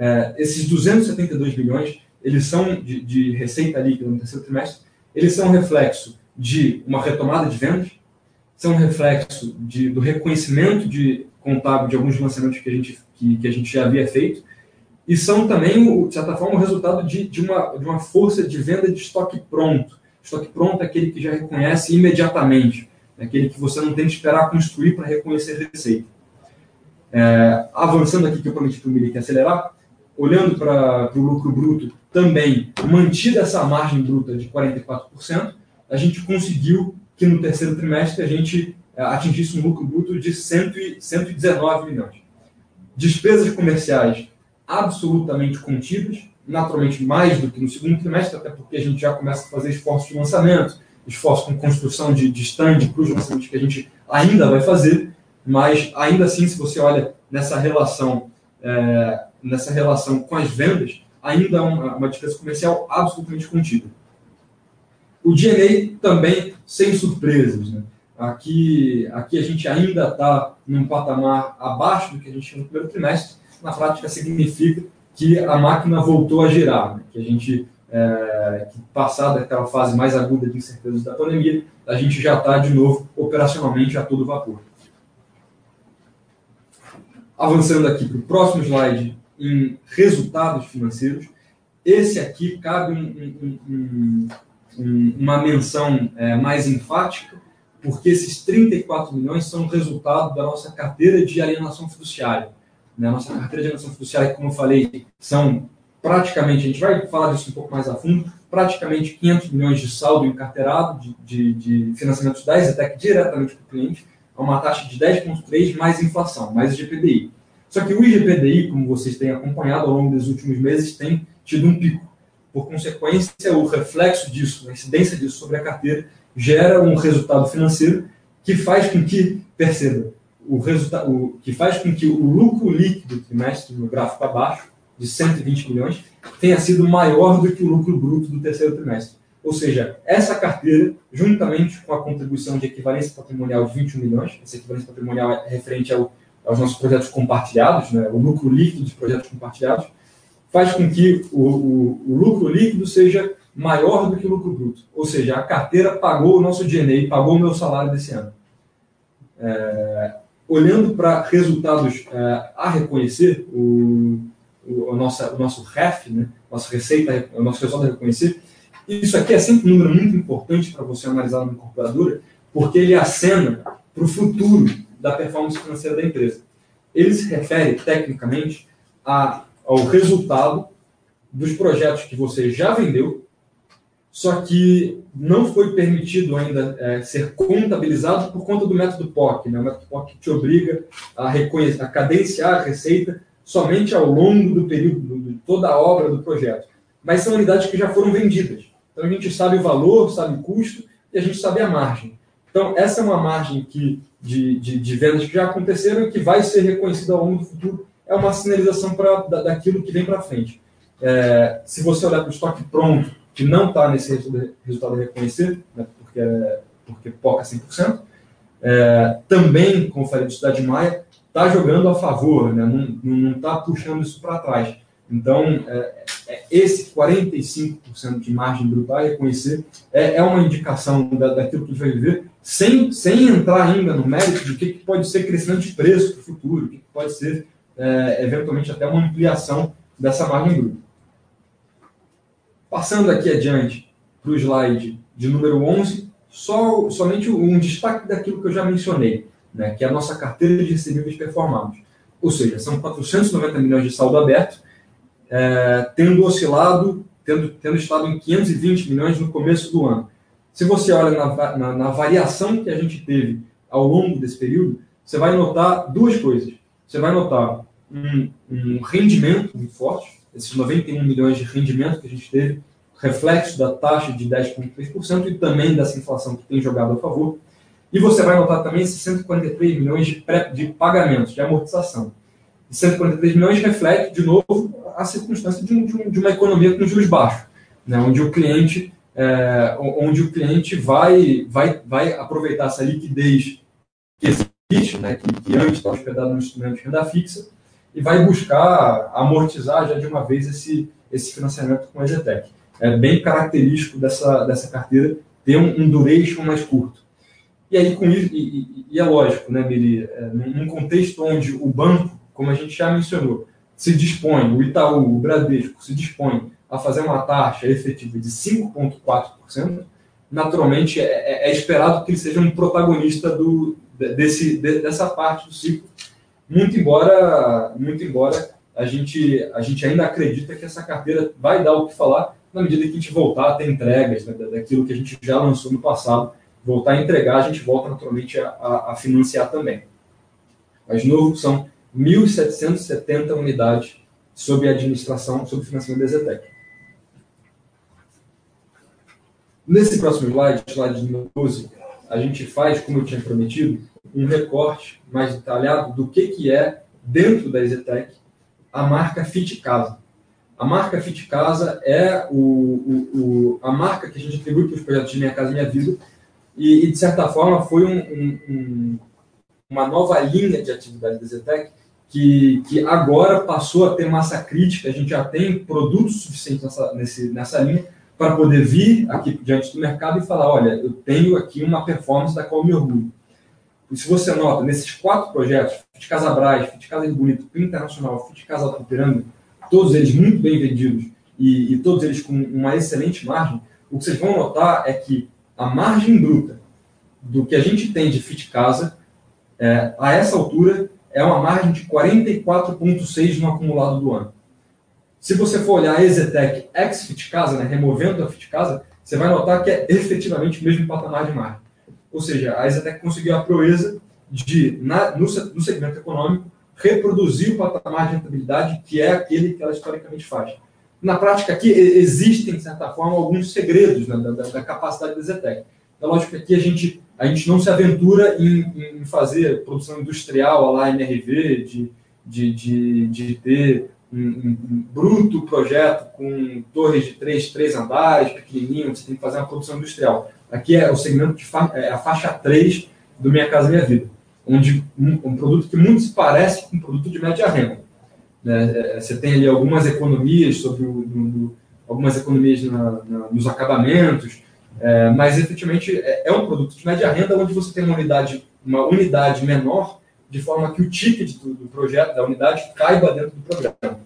Speaker 2: É, esses 272 bilhões, eles são de, de, receita líquida no terceiro trimestre, eles são reflexo de uma retomada de vendas, são reflexo de, do reconhecimento de contábil de alguns lançamentos que a gente, que, que a gente já havia feito, e são também, de certa forma, o resultado de, de, uma, de uma força de venda de estoque pronto. Estoque pronto é aquele que já reconhece imediatamente, é aquele que você não tem que esperar construir para reconhecer receita. É, avançando aqui, que eu prometi para o Mili acelerar, olhando para o lucro bruto, também mantida essa margem bruta de 44%, a gente conseguiu que no terceiro trimestre a gente eh, atingisse um lucro bruto de 119 milhões. Despesas comerciais absolutamente contidas, naturalmente mais do que no segundo trimestre, até porque a gente já começa a fazer esforços de lançamento, esforços com construção de, de stand para os lançamentos que a gente ainda vai fazer, mas ainda assim, se você olha nessa relação é, nessa relação com as vendas, ainda é uma, uma despesa comercial absolutamente contida. O DNA também sem surpresas. Né? Aqui, aqui a gente ainda está num patamar abaixo do que a gente tinha no primeiro trimestre. Na prática, significa que a máquina voltou a girar, né? que a gente, é, que passada aquela fase mais aguda de incertezas da pandemia, a gente já está de novo operacionalmente a todo vapor. Avançando aqui para o próximo slide, em resultados financeiros. Esse aqui cabe um, um, um, uma menção é, mais enfática, porque esses 34 milhões são resultado da nossa carteira de alienação fiduciária. Né? Nossa carteira de alienação fiduciária, como eu falei, são praticamente, a gente vai falar disso um pouco mais a fundo, praticamente 500 milhões de saldo encarteirado de, de, de financiamentos da Exetec diretamente para o cliente, a uma taxa de 10,3% mais inflação, mais GPDI. Só que o IGPDI, como vocês têm acompanhado ao longo dos últimos meses, tem tido um pico. Por consequência, o reflexo disso, a incidência disso sobre a carteira, gera um resultado financeiro que faz com que, perceba, o resultado, que faz com que o lucro líquido do trimestre, no gráfico abaixo, de 120 milhões, tenha sido maior do que o lucro bruto do terceiro trimestre. Ou seja, essa carteira, juntamente com a contribuição de equivalência patrimonial de 21 milhões, essa equivalência patrimonial é referente ao aos nossos projetos compartilhados, né, o lucro líquido dos projetos compartilhados, faz com que o, o, o, lucro líquido seja maior do que o lucro bruto. Ou seja, a carteira pagou o nosso DNA, pagou o meu salário desse ano. É, olhando para resultados é, a reconhecer, o, o, nossa, o nosso REF, né, nossa receita, o nosso resultado a reconhecer, isso aqui é sempre um número muito importante para você analisar na incorporadora, porque ele acena para o futuro da performance financeira da empresa. Ele se refere, tecnicamente, a, ao resultado dos projetos que você já vendeu, só que não foi permitido ainda é, ser contabilizado por conta do método POC. Né? O método POC te obriga a, reconhecer, a cadenciar a receita somente ao longo do período, de toda a obra do projeto. Mas são unidades que já foram vendidas. Então a gente sabe o valor, sabe o custo e a gente sabe a margem. Então, essa é uma margem que, de, de, de vendas que já aconteceram e que vai ser reconhecida ao longo do futuro. É uma sinalização pra, da, daquilo que vem para frente. É, se você olhar para o estoque pronto, que não está nesse resultado a reconhecer, né, porque, é, porque poca 100%, é, também, como falei de Cidade Maia, está jogando a favor, né, não está puxando isso para trás. Então, é, esse 45% de margem bruta a reconhecer é, é uma indicação da, daquilo que a gente vai viver, sem, sem entrar ainda no mérito de que, que pode ser crescimento de preço para o futuro, o que, que pode ser, é, eventualmente, até uma ampliação dessa margem bruta. Passando aqui adiante para o slide de número 11, só, somente um destaque daquilo que eu já mencionei, né, que é a nossa carteira de recebíveis performados. Ou seja, são 490 milhões de saldo aberto, é, tendo oscilado, tendo, tendo estado em 520 milhões no começo do ano. Se você olha na, na, na, variação que a gente teve ao longo desse período, você vai notar duas coisas. Você vai notar um, um rendimento muito forte, esses 91 milhões de rendimento que a gente teve, reflexo da taxa de 10,3% e também dessa inflação que tem jogado a favor. E você vai notar também esses 143 milhões de, pré, de pagamentos, de amortização. E 143 milhões reflete, de novo, a circunstância de, um, de uma economia com juros baixos, né, onde o cliente é, onde o cliente vai, vai, vai aproveitar essa liquidez que existe, né, que, que antes estava hospedado no instrumento de renda fixa, e vai buscar amortizar já de uma vez esse, esse financiamento com a EZTEC. É bem característico dessa, dessa carteira ter um, um duration mais curto. E aí, com isso, e, e, e é lógico, né, Miri, é, num contexto onde o banco, como a gente já mencionou, se dispõe, o Itaú, o Bradesco, se dispõe a fazer uma taxa efetiva de 5,4%, naturalmente é, é, é, esperado que ele seja um protagonista do, desse, dessa parte do ciclo, muito embora, muito embora a, gente, a gente ainda acredita que essa carteira vai dar o que falar na medida que a gente voltar a ter entregas né, daquilo que a gente já lançou no passado, voltar a entregar, a gente volta naturalmente a, a, a financiar também. Mas, de novo, são 1.770 unidades sob administração, sob financiamento da Zetec. Nesse próximo slide, slide número 12, a gente faz, como eu tinha prometido, um recorte mais detalhado do que, que é, dentro da Zetec, a marca Fit Casa. A marca Fit Casa é o, o, o, a marca que a gente atribui para os projetos de Minha Casa Minha Vida e, e de certa forma, foi um, um, uma nova linha de atividade da Zetec que, que agora passou a ter massa crítica. A gente já tem produtos suficientes nessa, nesse, nessa linha para poder vir aqui diante do mercado e falar: olha, eu tenho aqui uma performance da qual eu me orgulho. E se você nota, nesses quatro projetos, Fit Casa Braz, Fit Casa Rio Bonito, Internacional, Fit Casa Piranga, todos eles muito bem vendidos e, e, todos eles com uma excelente margem, o que vocês vão notar é que a margem bruta do que a gente tem de Fit Casa, é, a essa altura, é uma margem de 44,6 no acumulado do ano. Se você for olhar a Exetec ex Fit Casa, né, removendo a Fit Casa, você vai notar que é efetivamente o mesmo patamar de margem. Ou seja, a Exetec conseguiu a proeza de, na, no, no segmento econômico, reproduzir o patamar de rentabilidade que é aquele que ela historicamente faz. Na prática, aqui existem, de certa forma, alguns segredos né, da, da, capacidade da Zetec. É lógico que aqui a gente, a gente não se aventura em, em fazer produção industrial lá MRV, de, de, de, de ter um, um, um, bruto projeto com torres de três, três andares, pequenininho, você tem que fazer uma produção industrial. Aqui é o segmento de fa é a faixa 3 do Minha Casa Minha Vida onde um, um, produto que muito se parece com um produto de média renda. Né? É, você tem ali algumas economias sobre o, algumas economias na, na, nos acabamentos, é, mas efetivamente é, é, um produto de média renda onde você tem uma unidade, uma unidade menor, de forma que o ticket do, do projeto, da unidade, caiba dentro do programa.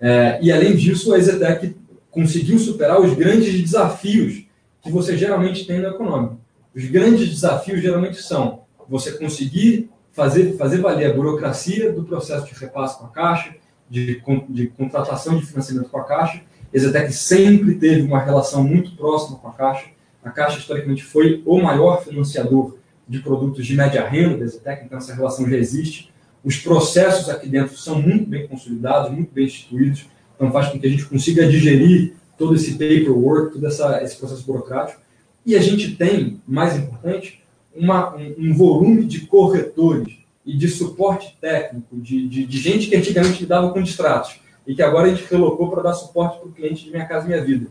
Speaker 2: É, e além disso, a Exetec conseguiu superar os grandes desafios que você geralmente tem no econômico. Os grandes desafios geralmente são você conseguir fazer, fazer valer a burocracia do processo de repasse com a Caixa, de, de contratação de financiamento com a Caixa. Exetec sempre teve uma relação muito próxima com a Caixa. A Caixa, historicamente, foi o maior financiador de produtos de média renda da Exetec, então essa relação já existe. Os processos aqui dentro são muito bem consolidados, muito bem instituídos, então faz com que a gente consiga digerir todo esse paperwork, todo essa, esse processo burocrático. E a gente tem, mais importante, uma, um, um, volume de corretores e de suporte técnico, de, de, de, gente que antigamente lidava com distratos e que agora a gente relocou para dar suporte para o cliente de Minha Casa Minha Vida,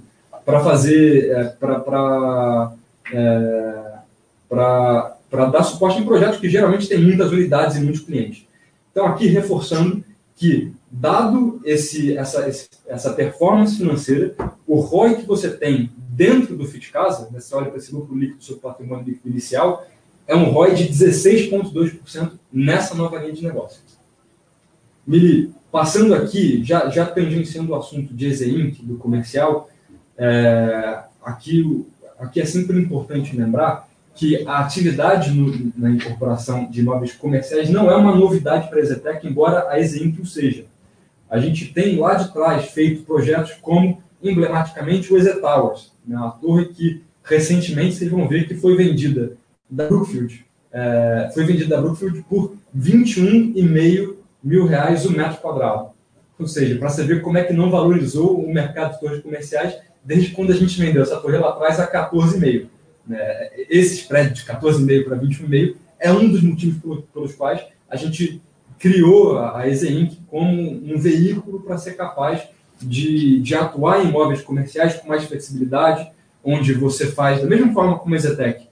Speaker 2: para fazer, é, para é, para dar suporte em projetos que geralmente tem muitas unidades e muitos clientes. Então, aqui reforçando que, dado esse, essa, essa performance financeira, o ROI que você tem dentro do FIT Casa, né, você olha para esse lucro líquido do seu patrimônio inicial, é um ROI de 16,2% nessa nova linha de negócio. Mili, passando aqui, já, já tangenciando o assunto de EZINC, do comercial, é, aqui, aqui é sempre importante lembrar que a atividade no, na incorporação de imóveis comerciais não é uma novidade para a Ezetec, embora a EZINC o seja. A gente tem lá de trás feito projetos como, emblematicamente, o EZ Towers, né, uma torre que recentemente vocês vão ver que foi vendida da Brookfield. É, foi vendida da Brookfield por 21,5 mil reais o metro quadrado. Ou seja, para você ver como é que não valorizou o mercado de torres comerciais desde quando a gente vendeu essa torre lá atrás a 14,5. Né? Esse spread de 14,5 para 21,5 é um dos motivos pelos quais a gente criou a Inc. como um veículo para ser capaz de, de atuar em imóveis comerciais com mais flexibilidade, onde você faz, da mesma forma como a Exetec,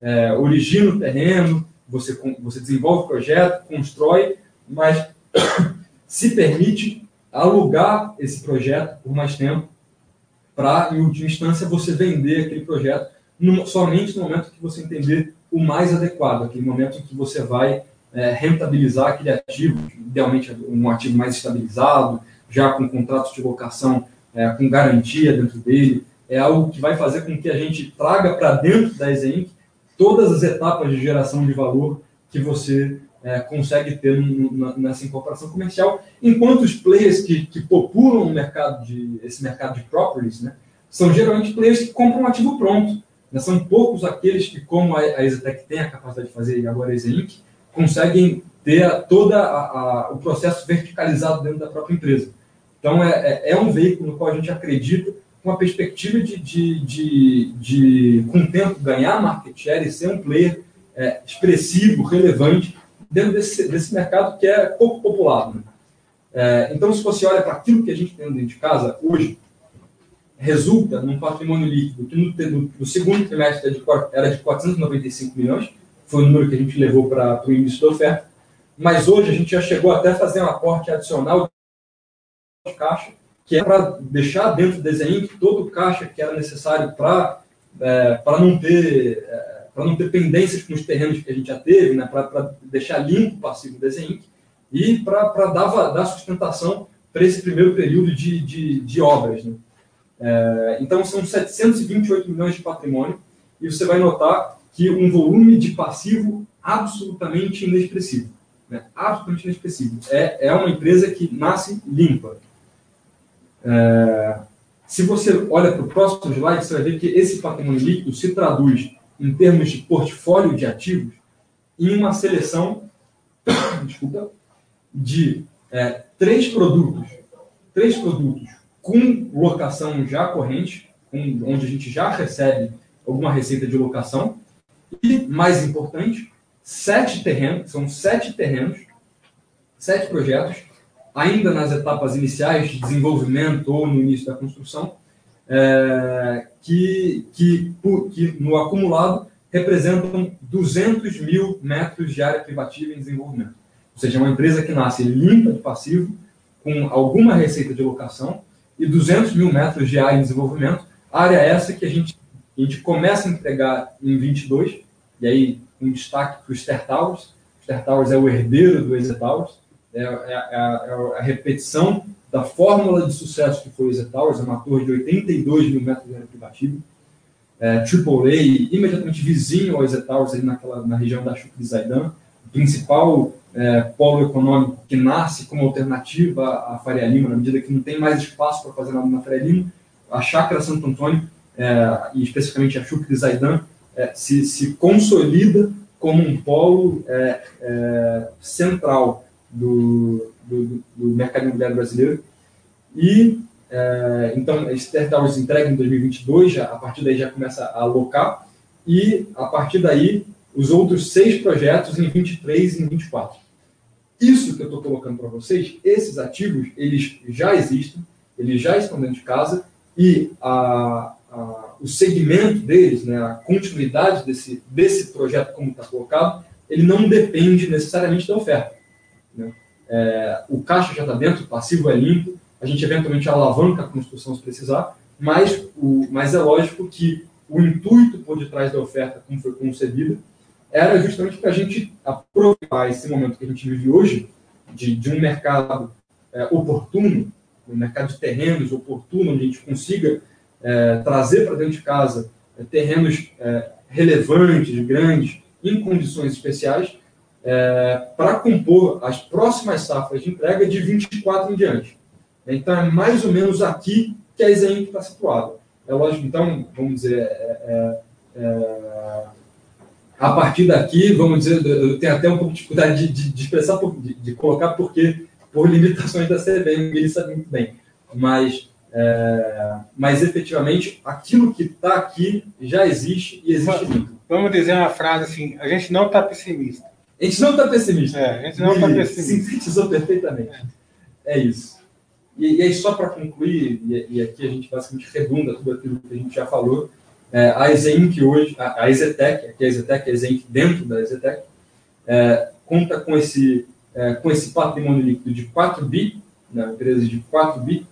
Speaker 2: é, origina o terreno, você, você desenvolve o projeto, constrói, mas se permite alugar esse projeto por mais tempo para, em última instância, você vender aquele projeto no, somente no momento que você entender o mais adequado, aquele momento em que você vai é, rentabilizar aquele ativo, idealmente um ativo mais estabilizado, já com contratos de locação é, com garantia dentro dele, é algo que vai fazer com que a gente traga para dentro da EZEINC todas as etapas de geração de valor que você é, consegue ter nessa incorporação comercial, enquanto os players que, que populam o mercado de, esse mercado de properties né, são geralmente players que compram um ativo pronto. Né, são poucos aqueles que, como a, a Exetec tem a capacidade de fazer e agora a EZEINC, conseguem ter todo o processo verticalizado dentro da própria empresa. Então, é, é, é, um veículo no qual a gente acredita com a perspectiva de, de, de, de, com o tempo, ganhar market share e ser um player é, expressivo, relevante dentro desse, desse mercado que é pouco populado. Né? É, então, se você olha para aquilo que a gente tem dentro de casa hoje, resulta num patrimônio líquido que no, no, no segundo trimestre era de 495 milhões, foi o número que a gente levou para o início da oferta, mas hoje a gente já chegou até a fazer um aporte adicional de caixa, que é para deixar dentro do desenho todo o caixa que era necessário para é, não ter é, para não ter pendências com os terrenos que a gente já teve, né, para deixar limpo o passivo do desenho e para dar, dar sustentação para esse primeiro período de, de, de obras. Né. É, então, são 728 milhões de patrimônio e você vai notar que um volume de passivo absolutamente inexpressivo. Né, absolutamente inexpressivo. É, é uma empresa que nasce limpa. É, se você olha para o próximo slide, você vai ver que esse patrimônio líquido se traduz em termos de portfólio de ativos, em uma seleção desculpa, de é, três produtos, três produtos com locação já corrente, onde a gente já recebe alguma receita de locação, e, mais importante, sete terrenos, são sete terrenos, sete projetos, ainda nas etapas iniciais de desenvolvimento ou no início da construção, é, que, que, que no acumulado representam 200 mil metros de área privativa em desenvolvimento. Ou seja, é uma empresa que nasce limpa de passivo, com alguma receita de locação e 200 mil metros de área em desenvolvimento. Área essa que a gente, a gente começa a entregar em 22, e aí um destaque para o Ster Towers. O Ster Towers é o herdeiro do Easy Towers, é, é, é, a, é a repetição da fórmula de sucesso que foi o Easy Towers, uma torre de 82 mil metros de área privativa é, AAA, imediatamente vizinho ao Towers, ali naquela, na região da de Zaidan, o principal é, polo econômico que nasce como alternativa à Faria Lima, na medida que não tem mais espaço para fazer nada na Faria Lima, a Chácara Santo Antônio, é, e especificamente a de Zaidan, é, se, se consolida como um polo é, é, central do, do, do mercado imobiliário brasileiro. E é, então, esse Towers entrega em 2022, já, a partir daí já começa a alocar, e a partir daí os outros seis projetos em 23 e em 24. Isso que eu estou colocando para vocês, esses ativos, eles já existem, eles já estão dentro de casa, e a, a, o segmento deles, né, a continuidade desse, desse projeto como está colocado, ele não depende necessariamente da oferta. Né? É, o caixa já está dentro, o passivo é limpo, a gente eventualmente alavanca a construção se precisar, mas, o, mas é lógico que o intuito por detrás da oferta, como foi concebida, era justamente para a gente aproveitar esse momento que a gente vive hoje, de, de um mercado é, oportuno, um mercado de terrenos oportuno, onde a gente consiga é, trazer para dentro de casa é, terrenos é, relevantes, grandes, em condições especiais, é, para compor as próximas safras de entrega de 24 em diante. Então, é mais ou menos aqui que a Exenc está situada. É lógico, então, vamos dizer, é, é, é, a partir daqui, vamos dizer, eu tenho até um pouco de dificuldade de, de, de expressar, de, de, colocar, porque por limitações da CBM, ele sabe muito bem. Mas, é, mas efetivamente, aquilo que está aqui já existe e existe muito.
Speaker 1: Vamos dizer uma frase assim: a gente não está pessimista.
Speaker 2: A gente não está pessimista.
Speaker 1: É, a gente não está pessimista.
Speaker 2: Sintetizou perfeitamente. É isso. E, e aí, só para concluir, e, e, aqui a gente basicamente redunda tudo aquilo que a gente já falou, é, a Exenc hoje, a, a Exetec, aqui a Exetec, a Exenc dentro da Exetec, é, conta com esse, é, com esse patrimônio líquido de 4 bi, né, empresa de 4 bi,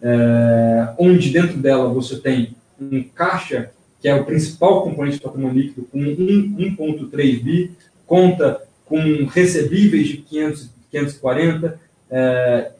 Speaker 2: é, onde dentro dela você tem um caixa, que é o principal componente do patrimônio líquido, com 1,3 bi, conta com recebíveis de 500, 540, é,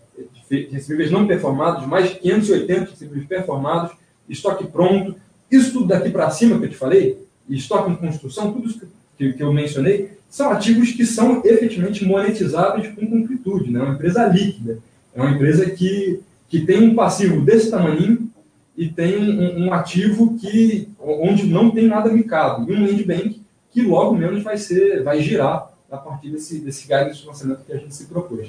Speaker 2: recebíveis não performados, mais de 580 recebíveis performados, estoque pronto, isso tudo daqui para cima que eu te falei, estoque em construção, tudo isso que, que eu mencionei, são ativos que são efetivamente monetizáveis com concretude, né? É uma empresa líquida, é uma empresa que, que tem um passivo desse tamanho e tem um, um ativo que onde não tem nada micado, e um land bank que logo menos vai ser, vai girar a partir desse, desse guidance de lançamento que a gente se propôs.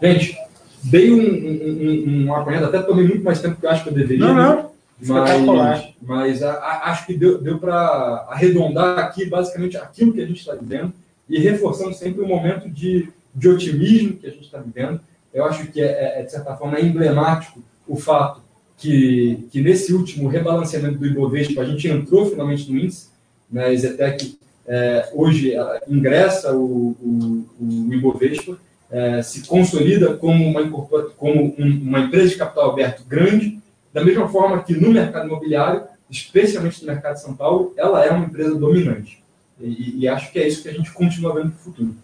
Speaker 2: Gente, dei um, um, um, apanhado, até tomei muito mais tempo que eu acho que eu deveria.
Speaker 1: Não, não.
Speaker 2: Mas, mas a, a, acho que deu, deu para arredondar aqui basicamente aquilo que a gente está vivendo e reforçando sempre o momento de, de otimismo que a gente está vivendo eu acho que é, é de certa forma, emblemático o fato que, que nesse último rebalanceamento do Ibovespa, a gente entrou finalmente no índice, né, Zetec é, hoje ingressa o, o, o Ibovespa, é, se consolida como, uma, como um, uma empresa de capital aberto grande, da mesma forma que no mercado imobiliário, especialmente no mercado de São Paulo, ela é uma empresa dominante. E, e acho que é isso que a gente continua vendo no futuro.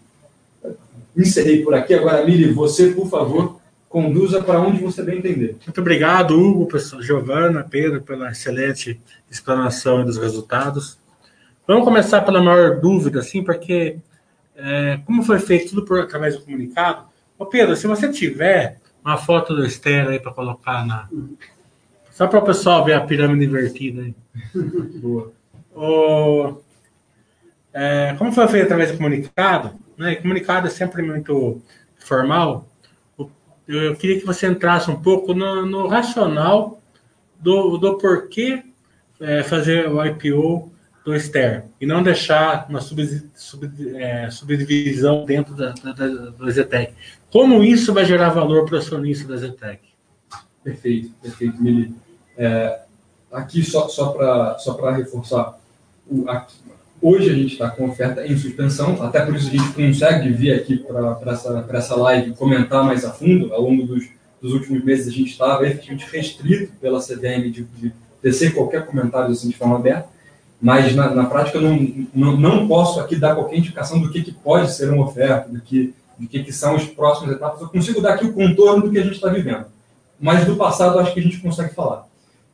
Speaker 2: Encerrei por aqui. Agora, Mili, você, por favor, conduza para onde você bem entender.
Speaker 1: Muito obrigado, Hugo, Giovana, Pedro, pela excelente explanação dos resultados. Vamos começar pela maior dúvida, assim, porque é, como foi feito tudo por através do comunicado. Ô Pedro, se você tiver uma foto do Esther aí para colocar na. Só para o pessoal ver a pirâmide invertida aí. Boa. O, é, como foi feito através do comunicado, né? comunicado é sempre muito formal eu queria que você entrasse um pouco no, no racional do, do porquê é, fazer o IPO do Ster e não deixar uma sub, sub, é, subdivisão dentro da, da, da, Zetec. Como isso vai gerar valor para o acionista da Zetec?
Speaker 2: Perfeito, perfeito, Mili. É, aqui, só, só para só reforçar, o, aqui, Hoje a gente está com oferta em suspensão, até por isso a gente consegue vir aqui para essa, essa live comentar mais a fundo. Ao longo dos, dos últimos meses a gente estava efetivamente restrito pela CVM de, de tecer qualquer comentário assim de forma aberta, mas na, na prática eu não, não, não posso aqui dar qualquer indicação do que, que pode ser uma oferta, do que, do que, que são as próximas etapas. Eu consigo dar aqui o contorno do que a gente está vivendo, mas do passado acho que a gente consegue falar.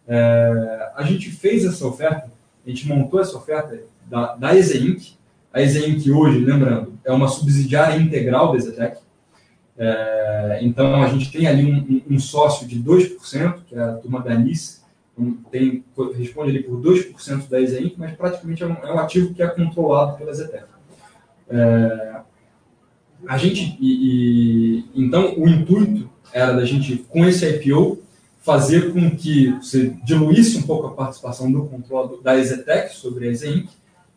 Speaker 2: É, a gente fez essa oferta, a gente montou essa oferta da, da Exeinc. A Exeinc hoje, lembrando, é uma subsidiária integral da Exetec. É, então, a gente tem ali um, um, sócio de 2%, que é a turma da então, tem, responde ali por 2% da Exeinc, mas praticamente é um, é um, ativo que é controlado pela Zetec. É, a gente, e, e, então, o intuito era da gente, com esse IPO, fazer com que você diluísse um pouco a participação do controle da Exetec sobre a Exeinc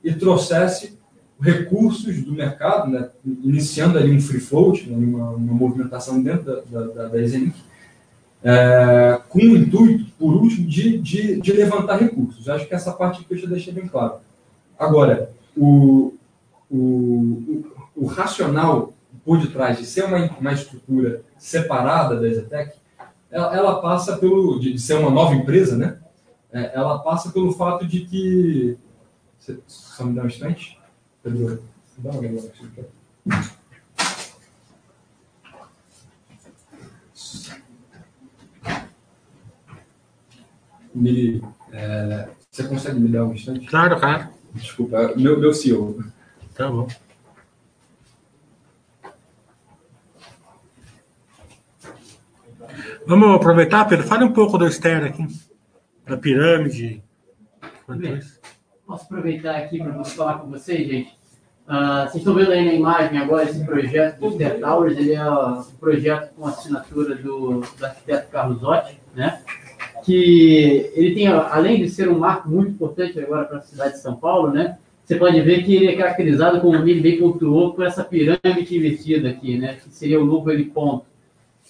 Speaker 2: e trouxesse recursos do mercado, né, iniciando ali um free float, né, uma, uma, movimentação dentro da, da, da, da é, com o intuito, por último, de, de, de levantar recursos. Acho que essa parte que eu já deixei bem claro. Agora, o, o, o, o racional por detrás de ser uma, uma estrutura separada da Exetec, ela, ela passa pelo, de, de ser uma nova empresa, né? É, ela passa pelo fato de que só me dá um instante? Pedro, dá uma olhada Me, é, você consegue me dar um instante?
Speaker 1: Claro, claro.
Speaker 2: Desculpa, meu, meu CEO.
Speaker 1: Tá bom. Vamos aproveitar, Pedro. Fale um pouco do Esther aqui, da pirâmide.
Speaker 3: Posso aproveitar aqui para falar com vocês, gente? Uh, vocês estão vendo aí na imagem agora esse projeto do Ter Towers, ele é um projeto com assinatura do, do arquiteto Carlos Otti, né? Que ele tem, além de ser um marco muito importante agora para a cidade de São Paulo, né? Você pode ver que ele é caracterizado, como ele bem pontuou, por essa pirâmide invertida aqui, né? Que seria o novo heliponto.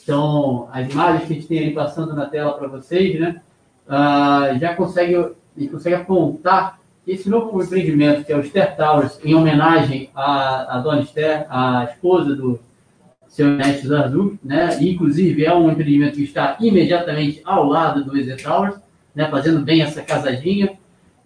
Speaker 3: Então, as imagens que a gente tem aí passando na tela para vocês, né? Uh, já consegue, ele consegue apontar esse novo empreendimento, que é o Ster Towers, em homenagem à, à dona Esther, a esposa do seu Ernesto Zardu, né? Inclusive, é um empreendimento que está imediatamente ao lado do EZ Towers, né? fazendo bem essa casadinha.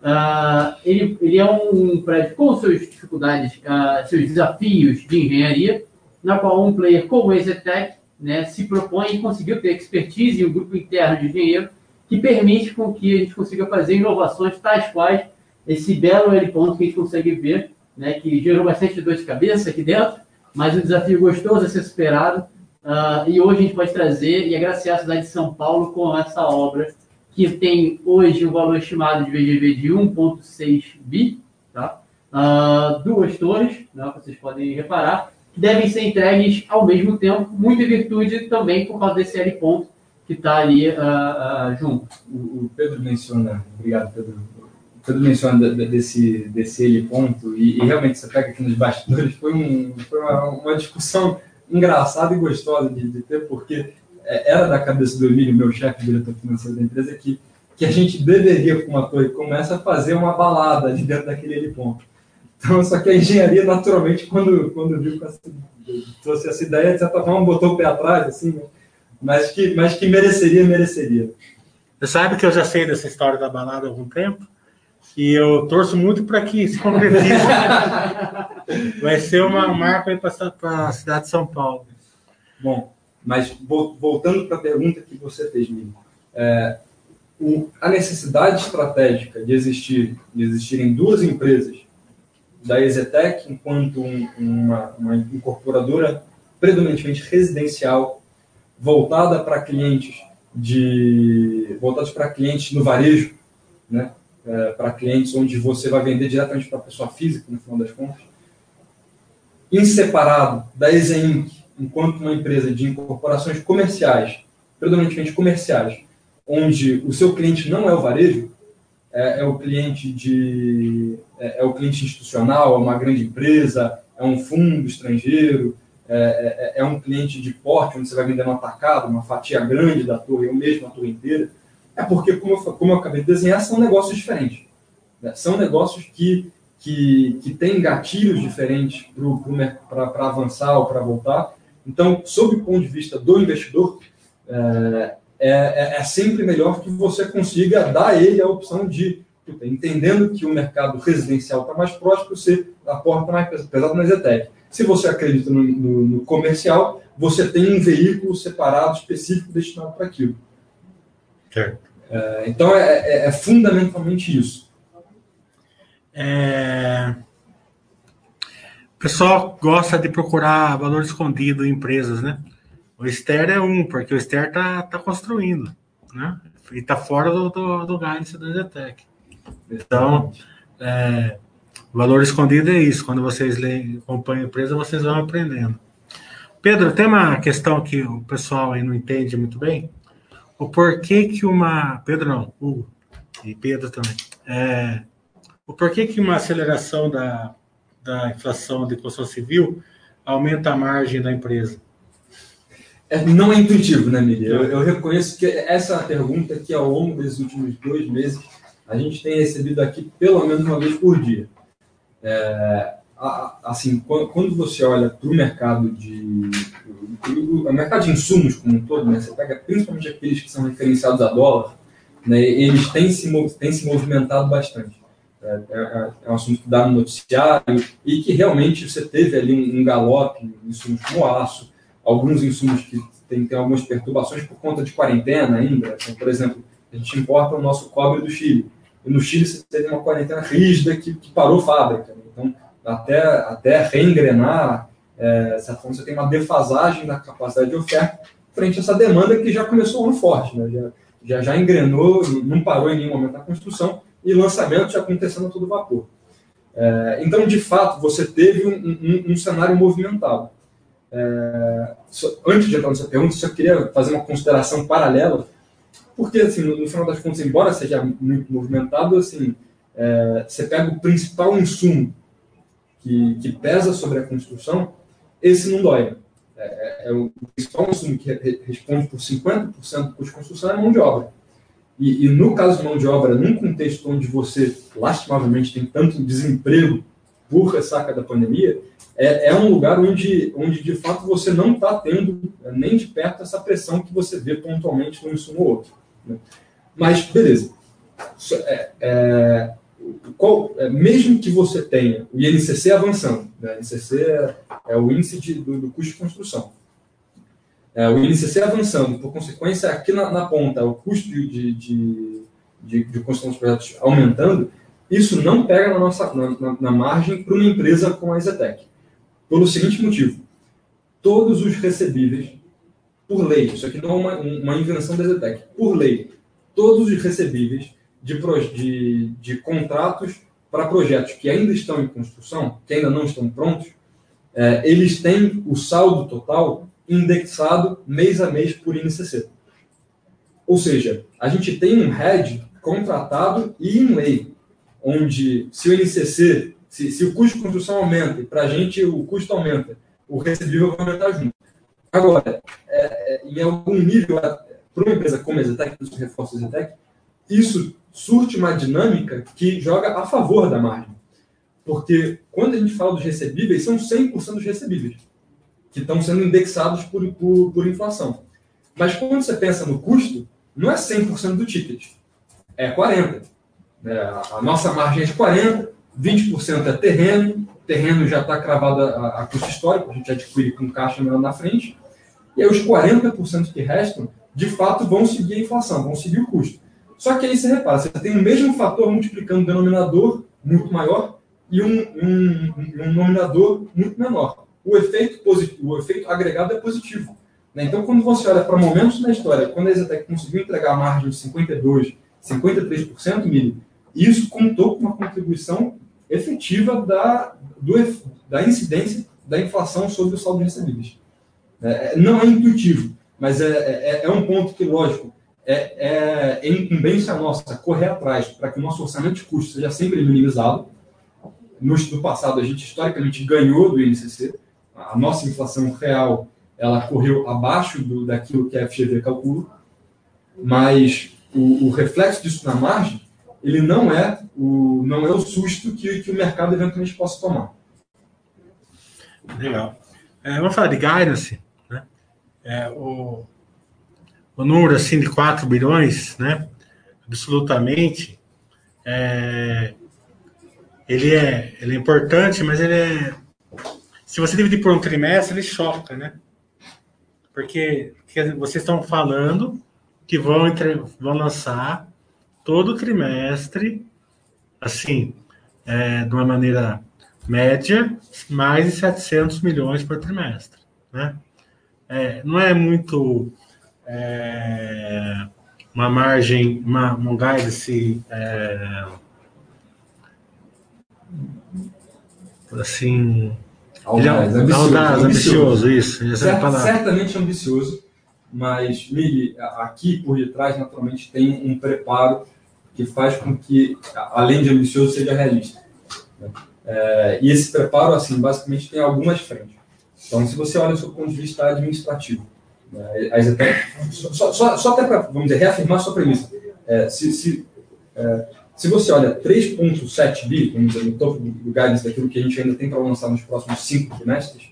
Speaker 3: Uh, ele, ele é um prédio com suas dificuldades, uh, seus desafios de engenharia, na qual um player como o EZTech né, se propõe e conseguiu ter expertise e um grupo interno de engenheiro que permite com que a gente consiga fazer inovações tais quais esse belo ponto que a gente consegue ver, né, que gerou bastante dor de cabeça aqui dentro, mas um desafio gostoso a ser superado. Uh, e hoje a gente pode trazer e agraciar a cidade de São Paulo com essa obra, que tem hoje um valor estimado de VGV de 1,6 bi, tá? Uh, duas torres, né, vocês podem reparar, que devem ser entregues ao mesmo tempo, muito em virtude também por causa desse L ponto que está ali uh, junto.
Speaker 2: O, o Pedro menciona, obrigado Pedro, Pedro menciona desse, desse ele ponto, e, e, realmente você pega aqui nos bastidores, foi, um, foi uma, uma discussão engraçada e gostosa de, de ter, porque é, era da cabeça do Emílio, meu chefe, diretor financeiro da empresa, que, que a gente deveria, com uma torre como essa, fazer uma balada de dentro daquele heliponto. Então, só que a engenharia, naturalmente, quando, quando viu essa, trouxe essa ideia, de certa forma, botou o pé atrás, assim, né? mas, que, mas que mereceria, mereceria.
Speaker 1: Você sabe que eu já sei dessa história da balada há algum tempo? E eu torço muito para que se concretize. Vai ser uma marca para a cidade de São Paulo.
Speaker 2: Bom, mas voltando para a pergunta que você fez, Miriam, é, a necessidade estratégica de existir, de existirem duas empresas, da Exetec enquanto um, uma, uma incorporadora predominantemente residencial, voltada para clientes de voltados para clientes no varejo, né? É, para clientes onde você vai vender diretamente para a pessoa física, no final das contas, em separado da Exeinc, enquanto uma empresa de incorporações comerciais, predominantemente comerciais, onde o seu cliente não é o varejo, é, é o cliente de é, é, o cliente institucional, é uma grande empresa, é um fundo estrangeiro, é, é, é, um cliente de porte, onde você vai vender um atacado, uma fatia grande da torre, ou mesmo a torre inteira, é porque, como eu, como eu acabei de desenhar, são negócios diferentes. Né? São negócios que, que, que têm gatilhos diferentes para avançar ou para voltar, então, sob o ponto de vista do investidor, é, é, é, sempre melhor que você consiga dar a ele a opção de, entendendo que o mercado residencial está mais próximo, você aporta mais pesado na Zetec. Se você acredita no, no, no, comercial, você tem um veículo separado, específico, destinado para aquilo. Certo. É, então, é, é, é, fundamentalmente isso.
Speaker 1: É... O pessoal gosta de procurar valor escondido em empresas, né? O Ster é um, porque o Ster tá, tá construindo, né? E tá fora do, do, do guidance da Zetec. Então, é, valor escondido é isso. Quando vocês acompanham a empresa, vocês vão aprendendo. Pedro, tem uma questão que o pessoal aí não entende muito bem. O porquê que uma. Pedro não, Hugo. E Pedro também. É, o porquê que uma aceleração da, da inflação de construção civil aumenta a margem da empresa?
Speaker 2: É, não é intuitivo, né, Miriam? Eu, eu, reconheço que essa é a pergunta que ao longo desses últimos dois meses a gente tem recebido aqui pelo menos uma vez por dia. É, assim, quando você olha para o mercado de o mercado de insumos como um todo, né, você pega principalmente aqueles que são referenciados a dólar, né, eles têm se, têm se movimentado bastante. É, é, é, um assunto que dá no noticiário e que realmente você teve ali um, um galope em insumos como aço, alguns insumos que têm, têm algumas perturbações por conta de quarentena ainda. Então, por exemplo, a gente importa o nosso cobre do Chile. E no Chile você teve uma quarentena rígida que, que parou fábrica. Né? Então, até, até reengrenar, é, certa forma, você tem uma defasagem da capacidade de oferta frente a essa demanda que já começou ano forte. Né? Já, já, já engrenou, não parou em nenhum momento na construção e lançamento já acontecendo a todo vapor. É, então, de fato, você teve um, um, um cenário movimentado. É, antes de entrar nessa pergunta, só queria fazer uma consideração paralela, porque, assim, no, no final das contas, embora seja muito movimentado, assim, é, você pega o principal insumo que, que, pesa sobre a construção, esse não dói. É, é, o principal insumo que responde por 50% do custo de construção é mão de obra. E, e, no caso de mão de obra, num contexto onde você, lastimavelmente, tem tanto desemprego por ressaca da pandemia, é, é um lugar onde, onde, de fato, você não está tendo é, nem de perto essa pressão que você vê pontualmente num insumo ou outro. Né? Mas, beleza. É, é, qual, é, mesmo que você tenha o INCC avançando, né? o INCC é, é, o índice de, do, do custo de construção, é, o INCC avançando, por consequência, aqui na, na ponta, o custo de, de, de, de, construção dos projetos aumentando, isso não pega na, nossa, na, na margem para uma empresa como a Exetec. Pelo seguinte motivo: todos os recebíveis, por lei, isso aqui não é uma, uma invenção da Exetec, por lei, todos os recebíveis de, de, de contratos para projetos que ainda estão em construção, que ainda não estão prontos, é, eles têm o saldo total indexado mês a mês por INCC. Ou seja, a gente tem um head contratado e em lei, onde se o INCC, se, se o custo de construção aumenta e para a gente o custo aumenta, o recebível vai aumentar junto. Agora, é, é, em algum nível, para uma empresa como a Zetec, isso reforça a Zetec, isso surte uma dinâmica que joga a favor da margem. Porque quando a gente fala dos recebíveis, são 100% dos recebíveis que estão sendo indexados por, por, por inflação. Mas quando você pensa no custo, não é 100% do ticket, é 40%. É, a nossa margem é de 40%, 20% é terreno, terreno já está cravado a, a, custo histórico, a gente adquire com caixa na frente, e aí os 40% que restam, de fato, vão seguir a inflação, vão seguir o custo. Só que aí você repara, você tem o mesmo fator multiplicando o denominador muito maior e um, um, um denominador muito menor. O efeito, positivo, o efeito agregado é positivo. Né? Então, quando você olha para momentos na história, quando a Exatec conseguiu entregar a margem de 52%, 53%, Mili, isso contou com uma contribuição efetiva da, do, da incidência da inflação sobre o saldo de recebíveis. É, não é intuitivo, mas é, é, é, um ponto que, lógico, é, é, incumbência nossa correr atrás para que o nosso orçamento de custos seja sempre minimizado. No, no passado, a gente historicamente ganhou do INCC, a nossa inflação real ela correu abaixo do, daquilo que a FGV calcula, mas o, o reflexo disso na margem ele não é o, não é o susto que, que o mercado eventualmente possa tomar.
Speaker 1: Legal. É, vamos falar de guidance, né? É, o, o número assim de 4 bilhões, né? Absolutamente, é, ele é, ele é importante, mas ele é, se você dividir por um trimestre, ele choca, né? Porque, porque vocês estão falando que vão, entre, vão lançar todo trimestre, assim, é, de uma maneira média, mais de 700 milhões por trimestre. Né? É, não é muito é, uma margem, uma, um guidance é, assim.
Speaker 2: Audaz, é ambicioso,
Speaker 1: audaz, ambicioso, ambicioso, isso.
Speaker 2: Certo, certamente ambicioso, mas, Mili, aqui por detrás, naturalmente, tem um preparo que faz com que, além de ambicioso, seja realista. Né? É, e esse preparo, assim, basicamente tem algumas frentes. Então, se você olha do seu ponto de vista administrativo, né, até, só, só, só até para, vamos dizer, reafirmar sua premissa. É, se, se, é, se você olha 3.7 bi, vamos dizer, no topo do, do guidance daquilo que a gente ainda tem para lançar nos próximos cinco trimestres,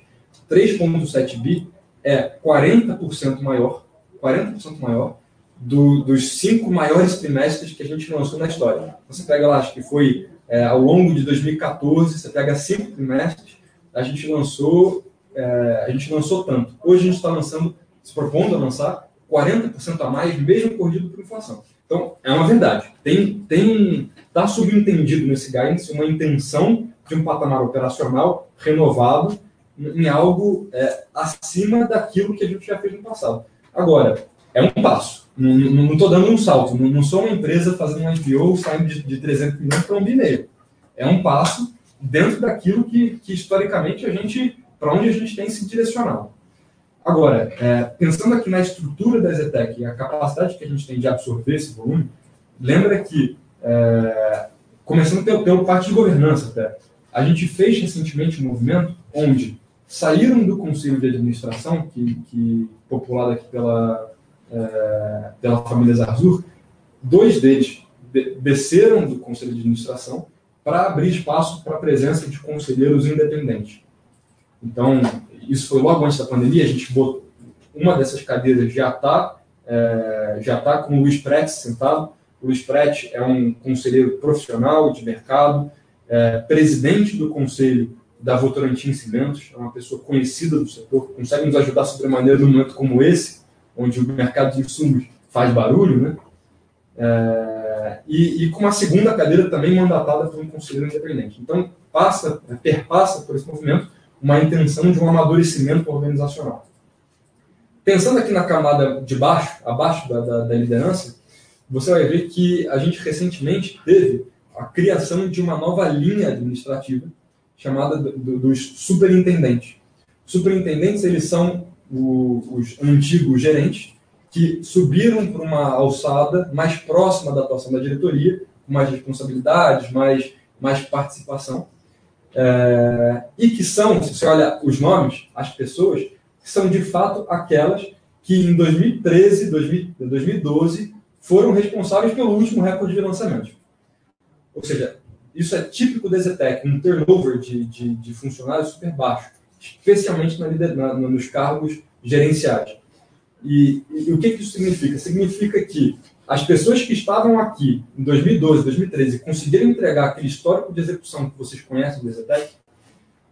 Speaker 2: 3.7 bi é 40% maior, 40% maior do, dos cinco maiores trimestres que a gente lançou na história. Você pega lá, acho que foi é, ao longo de 2014, você pega cinco trimestres, a gente lançou, é, a gente lançou tanto. Hoje a gente está lançando, se propondo a lançar 40% a mais, mesmo corrigido por inflação. Então, é uma verdade. Tem, tem, está subentendido nesse guidance uma intenção de um patamar operacional renovado em algo é, acima daquilo que a gente já fez no passado. Agora, é um passo. Não estou dando um salto. Não, não, sou uma empresa fazendo um IPO saindo de, de 300 milhões para um bi. É um passo dentro daquilo que, que historicamente a gente, para onde a gente tem se direcionado. Agora, é, pensando aqui na estrutura da Zetec e a capacidade que a gente tem de absorver esse volume, lembra que, é, começando pelo, pelo parte de governança até, a gente fez recentemente um movimento onde saíram do conselho de administração, que, que populado aqui pela é, pela família Zarzur, dois deles desceram do conselho de administração para abrir espaço para a presença de conselheiros independentes. Então, isso foi logo antes da pandemia, a gente botou, uma dessas cadeiras já está é, já tá com o Luiz Pretz sentado. O Luiz Pretz é um conselheiro profissional de mercado, é, presidente do conselho da Votorantim Cimentos, é uma pessoa conhecida do setor, consegue nos ajudar sobremaneira num momento como esse, onde o mercado de insumos faz barulho, né? É, e, e, com uma segunda cadeira também mandatada por um conselheiro independente. Então, passa, perpassa por esse movimento uma intenção de um amadurecimento organizacional. Pensando aqui na camada de baixo, abaixo da, da, da liderança, você vai ver que a gente recentemente teve a criação de uma nova linha administrativa chamada do, do, dos superintendentes. Superintendentes, eles são o, os antigos gerentes, que subiram para uma alçada mais próxima da atuação da diretoria, com mais responsabilidades, mais, mais participação. É, e que são, se você olha os nomes, as pessoas, são de fato aquelas que em 2013, 2012 foram responsáveis pelo último recorde de lançamento. Ou seja, isso é típico da Zetec, um turnover de, de, de, funcionários super baixo, especialmente na, na, nos cargos gerenciais. E, e, o que, que isso significa? Significa que as pessoas que estavam aqui em 2012, 2013 conseguiram entregar aquele histórico de execução que vocês conhecem do Zetec,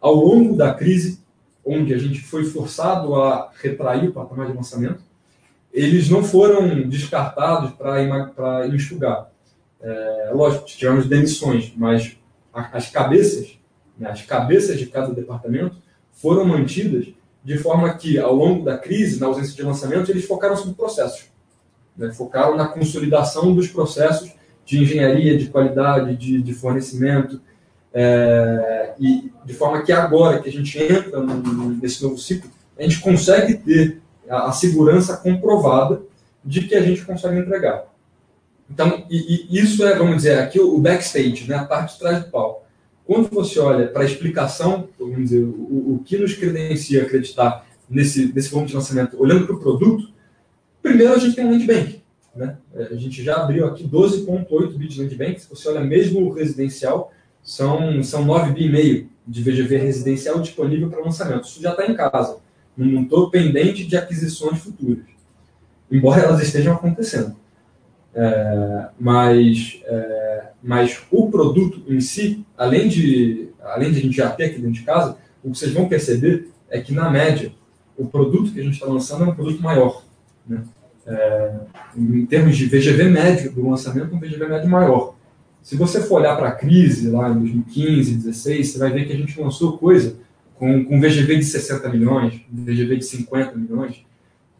Speaker 2: ao longo da crise, onde a gente foi forçado a retrair o patamar de lançamento, eles não foram descartados para enxugar. É, lógico, tivemos demissões, mas as cabeças, né, as cabeças de cada departamento foram mantidas de forma que, ao longo da crise, na ausência de lançamento, eles focaram sobre processos. Né, focaram na consolidação dos processos de engenharia, de qualidade, de, de fornecimento, é, e de forma que agora que a gente entra nesse novo ciclo, a gente consegue ter a, a, segurança comprovada de que a gente consegue entregar. Então, e, e isso é, vamos dizer, aqui o backstage, né, a parte de trás do palco. Quando você olha para a explicação, vamos dizer, o, o que nos credencia acreditar nesse, nesse volume de lançamento, olhando para o produto, primeiro a gente tem um land bank. Né? A gente já abriu aqui 12,8 bits de land bank. Se você olha mesmo o residencial, são, são 9 bi e meio de VGV residencial disponível para lançamento. Isso já está em casa. Não estou pendente de aquisições futuras. Embora elas estejam acontecendo. É, mas, é, mas o produto em si, além de, além de a gente já ter aqui dentro de casa, o que vocês vão perceber é que, na média, o produto que a gente está lançando é um produto maior. Né? É, em termos de VGV médio do lançamento, um VGV médio maior. Se você for olhar para a crise lá em 2015, 2016, você vai ver que a gente lançou coisa com, com VGV de 60 milhões, VGV de 50 milhões,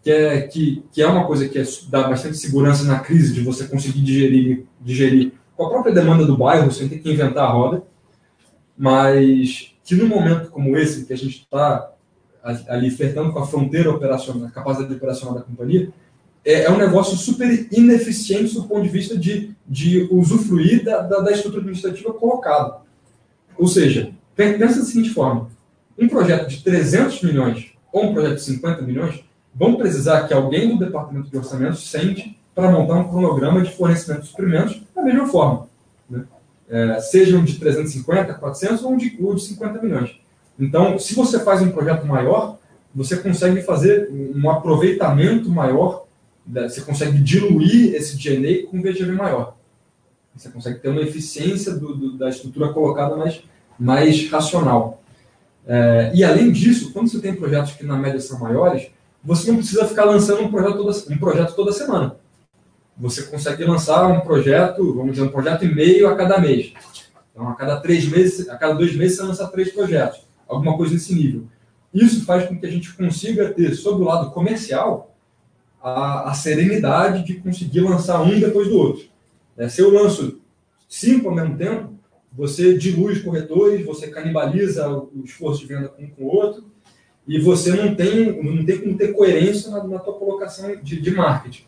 Speaker 2: que é, que, que é uma coisa que é, dá bastante segurança na crise, de você conseguir digerir, digerir com a própria demanda do bairro, sem ter que inventar a roda, mas que num momento como esse, que a gente está ali flertando com a fronteira operacional, a capacidade operacional da companhia, é, é, um negócio super ineficiente do ponto de vista de, de usufruir da, da, da estrutura administrativa colocada. Ou seja, pensa da seguinte forma, um projeto de 300 milhões ou um projeto de 50 milhões vão precisar que alguém do departamento de orçamento sente para montar um cronograma de fornecimento de suprimentos da mesma forma. Né? É, sejam de 350, 400 ou de, ou de 50 milhões. Então, se você faz um projeto maior, você consegue fazer um aproveitamento maior, você consegue diluir esse DNA com um VGV maior. Você consegue ter uma eficiência do, do, da estrutura colocada mais, mais racional. É, e além disso, quando você tem projetos que na média são maiores, você não precisa ficar lançando um projeto toda, um projeto toda semana. Você consegue lançar um projeto, vamos dizer, um projeto e meio a cada mês. Então, a cada três meses, a cada dois meses, você lança três projetos. Alguma coisa nesse nível. Isso faz com que a gente consiga ter, sob o lado comercial, a, a serenidade de conseguir lançar um depois do outro. É, se eu lanço cinco ao mesmo tempo, você dilui os corretores, você canibaliza o esforço de venda com um com o outro, e você não tem, não tem como ter coerência na, na tua colocação de, de marketing.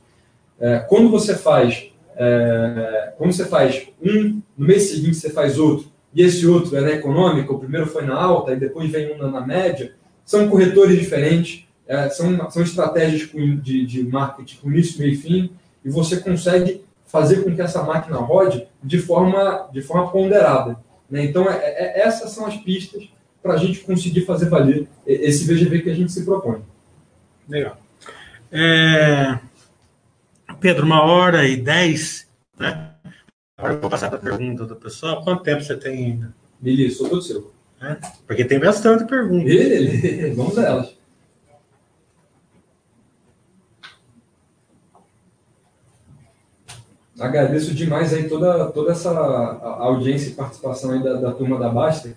Speaker 2: É, quando você faz é, quando você faz um, no mês seguinte você faz outro, e esse outro é na econômica, o primeiro foi na alta, e depois vem um na, na média, são corretores diferentes, é, são, são estratégias de, de marketing com início, meio e fim, e você consegue fazer com que essa máquina rode de forma, de forma ponderada. Né? Então, é, é, essas são as pistas para a gente conseguir fazer valer esse VGV que a gente se propõe.
Speaker 1: Legal. É... Pedro, uma hora e dez, né? Agora eu vou passar para a pergunta do pessoal. Quanto tempo você tem ainda?
Speaker 2: Billy, sou todo seu.
Speaker 1: É? Porque tem bastante perguntas.
Speaker 2: Vamos a elas. Agradeço demais aí toda, toda essa audiência e participação aí da, da turma da Basta.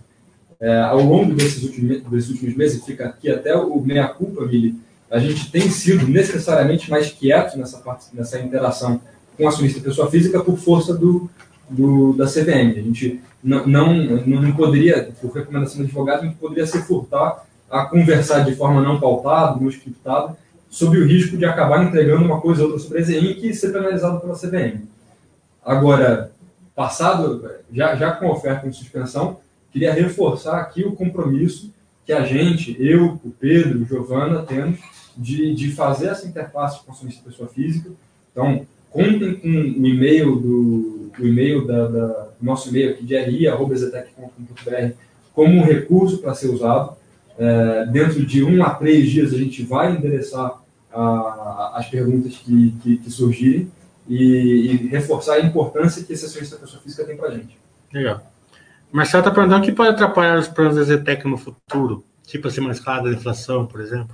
Speaker 2: É, ao longo desses últimos, desses últimos meses, fica aqui até o meia-culpa, Mili, a gente tem sido necessariamente mais quieto nessa, parte, nessa interação com acionista pessoa física por força do, do, da CVM. A gente não, não, não poderia, por recomendação do advogado, a gente poderia se furtar a conversar de forma não pautada, não scriptada, sob o risco de acabar entregando uma coisa ou outra sobre a EZINC e ser penalizado pela CVM. Agora, passado, já, já com oferta em suspensão, queria reforçar aqui o compromisso que a gente, eu, o Pedro, o Giovana, temos de, de fazer essa interface com acionista pessoa física. Então, contem com o e-mail do o e-mail da, da nosso e-mail aqui de ri@zetec.com.br como um recurso para ser usado. É, dentro de um a três dias a gente vai endereçar a, as perguntas que, que, que surgirem e, e, reforçar a importância que esse acionista da pessoa física tem para a gente.
Speaker 1: Legal. Marcelo está perguntando o que pode atrapalhar os planos da Zetec no futuro, tipo assim, mais escala da inflação, por exemplo.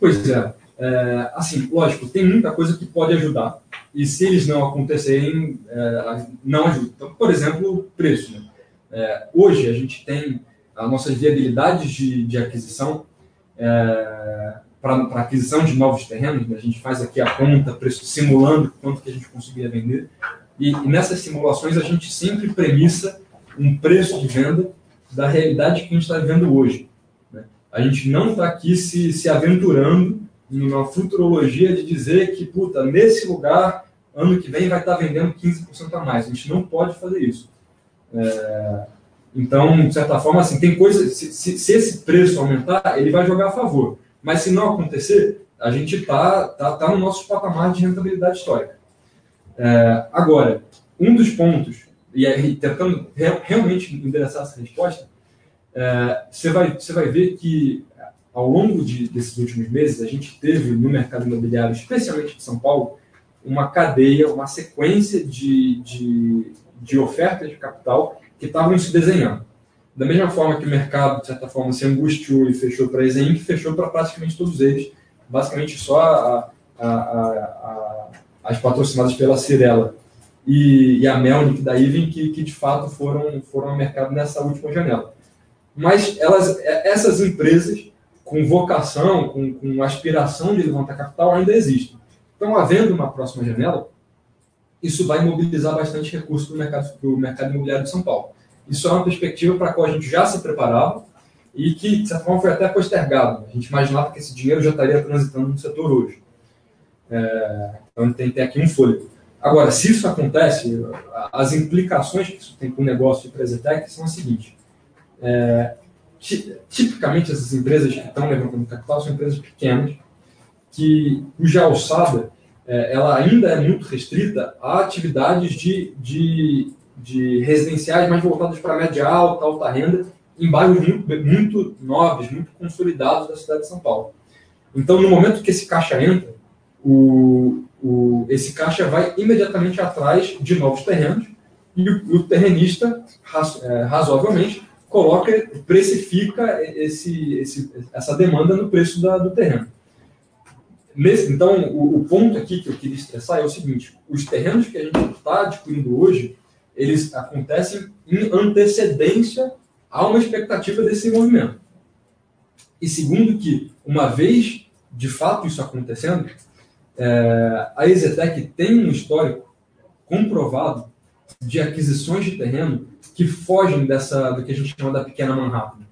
Speaker 2: Pois é. é. Assim, lógico, tem muita coisa que pode ajudar, e se eles não acontecerem, é, não ajuda. Então, por exemplo, preço. Né? É, hoje a gente tem as nossas viabilidades de, de aquisição é, para aquisição de novos terrenos, né? a gente faz aqui a conta, preço, simulando quanto que a gente conseguiria vender, e, e nessas simulações a gente sempre premissa um preço de venda da realidade que a gente está vivendo hoje. Né? A gente não está aqui se, se aventurando em uma futurologia de dizer que, puta, nesse lugar, ano que vem vai estar tá vendendo 15% a mais. A gente não pode fazer isso. É, então, de certa forma, assim, tem coisas. Se, se, se, esse preço aumentar, ele vai jogar a favor. Mas se não acontecer, a gente está tá, tá no nosso patamar de rentabilidade histórica. É, agora, um dos pontos, e aí, tentando realmente endereçar essa resposta, é, você, vai, você vai ver que ao longo de, desses últimos meses, a gente teve no mercado imobiliário, especialmente de São Paulo, uma cadeia, uma sequência de, de, de ofertas de capital que estavam se desenhando. Da mesma forma que o mercado, de certa forma, se angustiou e fechou para a que fechou para praticamente todos eles, basicamente só a, a, a, as patrocinadas pela Cirela e, e a Melnick da Iven, que, que de fato foram, foram ao mercado nessa última janela. Mas elas, essas empresas com vocação, com, com aspiração de levantar capital ainda existem. Então, havendo uma próxima janela, isso vai mobilizar bastante recursos para o mercado, mercado imobiliário de São Paulo. Isso é uma perspectiva para a qual a gente já se preparava e que, de certa forma, foi até postergado. A gente imaginava que esse dinheiro já estaria transitando no setor hoje. É, então, tem, aqui um fôlego. Agora, se isso acontece, as implicações que isso tem para o negócio de Presetec são as seguintes. É, tipicamente, essas empresas que estão levantando capital são empresas pequenas, que, cuja alçada é, ela ainda é muito restrita a atividades de, de, de residenciais mais voltadas para média alta, alta renda, em bairros muito, muito nobres, muito consolidados da cidade de São Paulo. Então, no momento que esse caixa entra, o, o, esse caixa vai imediatamente atrás de novos terrenos e o, o terrenista, é, razoavelmente, coloca, precifica esse, esse, essa demanda no preço da, do terreno. Nesse, então, o, o, ponto aqui que eu queria estressar é o seguinte: os terrenos que a gente está adquirindo hoje, eles acontecem em antecedência a uma expectativa desse movimento. E segundo que, uma vez de fato isso acontecendo, é, a Exetec tem um histórico comprovado de aquisições de terreno que fogem dessa do que a gente chama da pequena Manhattan.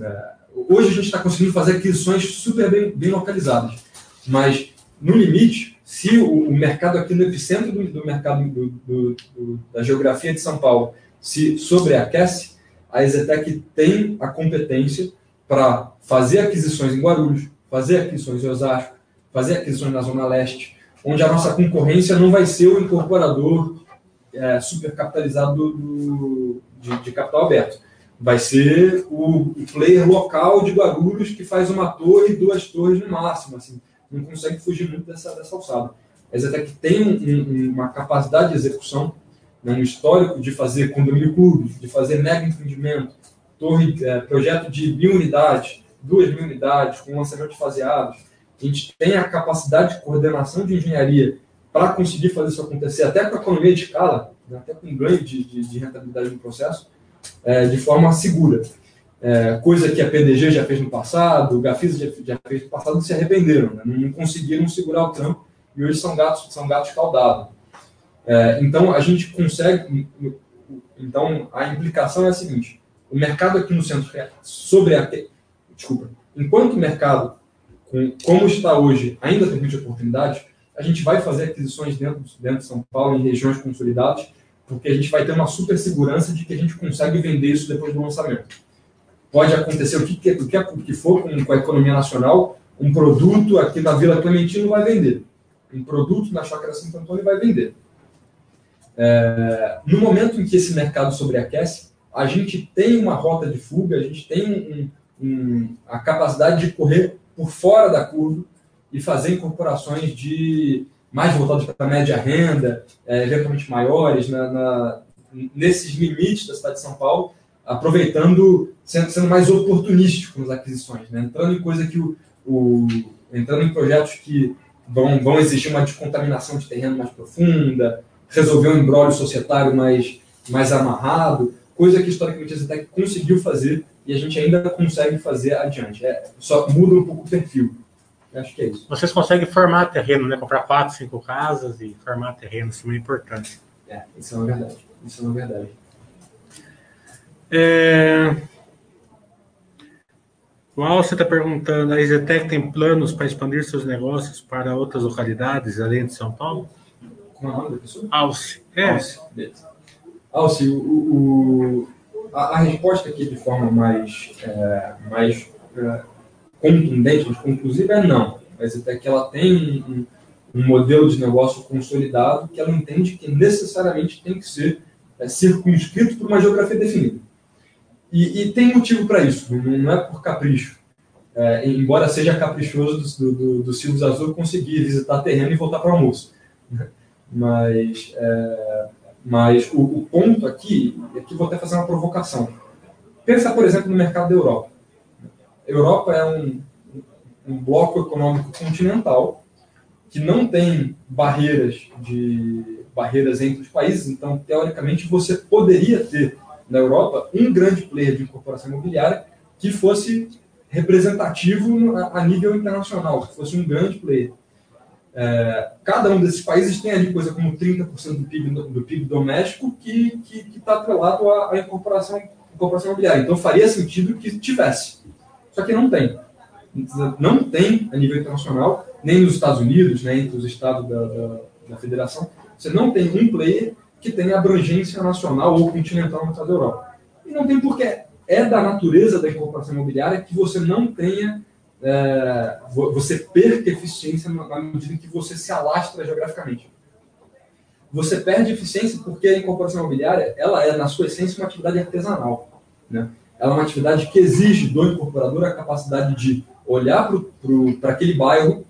Speaker 2: É, hoje a gente está conseguindo fazer aquisições super bem, bem localizadas mas, no limite, se o, o mercado aqui no epicentro do, do mercado do, do, da geografia de São Paulo se sobreaquece, a Exetec tem a competência para fazer aquisições em Guarulhos, fazer aquisições em Osasco, fazer aquisições na Zona Leste, onde a nossa concorrência não vai ser o incorporador é, supercapitalizado do, de, de, capital aberto. Vai ser o, o, player local de Guarulhos que faz uma torre, duas torres no máximo. Assim não consegue fugir muito dessa, dessa alçada. Mas até que tem um, um, uma capacidade de execução, né, um histórico de fazer condomínio clube, de fazer mega empreendimento, torre, é, projeto de mil unidades, duas mil unidades, com lançamento faseados. A gente tem a capacidade de coordenação de engenharia para conseguir fazer isso acontecer, até com a economia de escala, né, até com ganho de, de, de rentabilidade no processo, é, de forma segura é, coisa que a PDG já fez no passado, o Gafisa já, já fez no passado, se arrependeram, né? não conseguiram segurar o trampo e hoje são gatos, são gatos caldados. É, então a gente consegue. Então a implicação é a seguinte: o mercado aqui no centro sobre a desculpa, enquanto o mercado com, como está hoje ainda permite oportunidades, a gente vai fazer aquisições dentro, dentro de São Paulo em regiões consolidadas porque a gente vai ter uma super segurança de que a gente consegue vender isso depois do lançamento. Pode acontecer o que, que, o que for com, com a economia nacional, um produto aqui na Vila Clementino vai vender. Um produto na Chácara Santo Antônio vai vender. É, no momento em que esse mercado sobreaquece, a gente tem uma rota de fuga, a gente tem um, um, a capacidade de correr por fora da curva e fazer incorporações de mais voltados para a média renda, é, eventualmente maiores, na, na, nesses limites da cidade de São Paulo, aproveitando, sendo, sendo mais oportunístico nas aquisições, né? entrando em coisa que o, o, entrando em projetos que vão, vão exigir uma descontaminação de terreno mais profunda, resolver um embrólio societário mais, mais amarrado, coisa que historicamente a Zetec conseguiu fazer e a gente ainda consegue fazer adiante. É, só muda um pouco o perfil. Acho que é isso.
Speaker 1: Vocês conseguem formar terreno, né? Comprar quatro, cinco casas e formar terreno, isso é muito importante.
Speaker 2: É, isso é uma verdade. Isso é uma verdade.
Speaker 1: É... O Alce está perguntando, a Izetec tem planos para expandir seus negócios para outras localidades além de São Paulo?
Speaker 2: É?
Speaker 1: Alce.
Speaker 2: É. Alce, Alce o, o, a, a, resposta aqui de forma mais, é, mais é, contundente, mais conclusiva é não. Mas até que ela tem um, um, modelo de negócio consolidado que ela entende que necessariamente tem que ser é, circunscrito por uma geografia definida. E, e tem motivo para isso, não é por capricho. É, embora seja caprichoso do, do, do Silvio Azul conseguir visitar terreno e voltar para o almoço. Mas, é, mas o, o, ponto aqui, aqui vou até fazer uma provocação. Pensa, por exemplo, no mercado da Europa. A Europa é um, um bloco econômico continental que não tem barreiras de barreiras entre os países, então teoricamente você poderia ter na Europa um grande player de incorporação imobiliária que fosse representativo a, nível internacional, que fosse um grande player. É, cada um desses países tem ali coisa como 30% do PIB, do PIB doméstico que está atrelado à, incorporação, incorporação imobiliária. Então faria sentido que tivesse. Só que não tem. Não tem a nível internacional, nem nos Estados Unidos, nem entre os estados da, da, da federação. Você não tem um player que tenha abrangência nacional ou continental no estado da Europa. E não tem porquê. É da natureza da incorporação imobiliária que você não tenha, é, você perca eficiência na medida em que você se alastra geograficamente. Você perde eficiência porque a incorporação imobiliária, ela é, na sua essência, uma atividade artesanal. Né? Ela é uma atividade que exige do incorporador a capacidade de olhar para aquele bairro,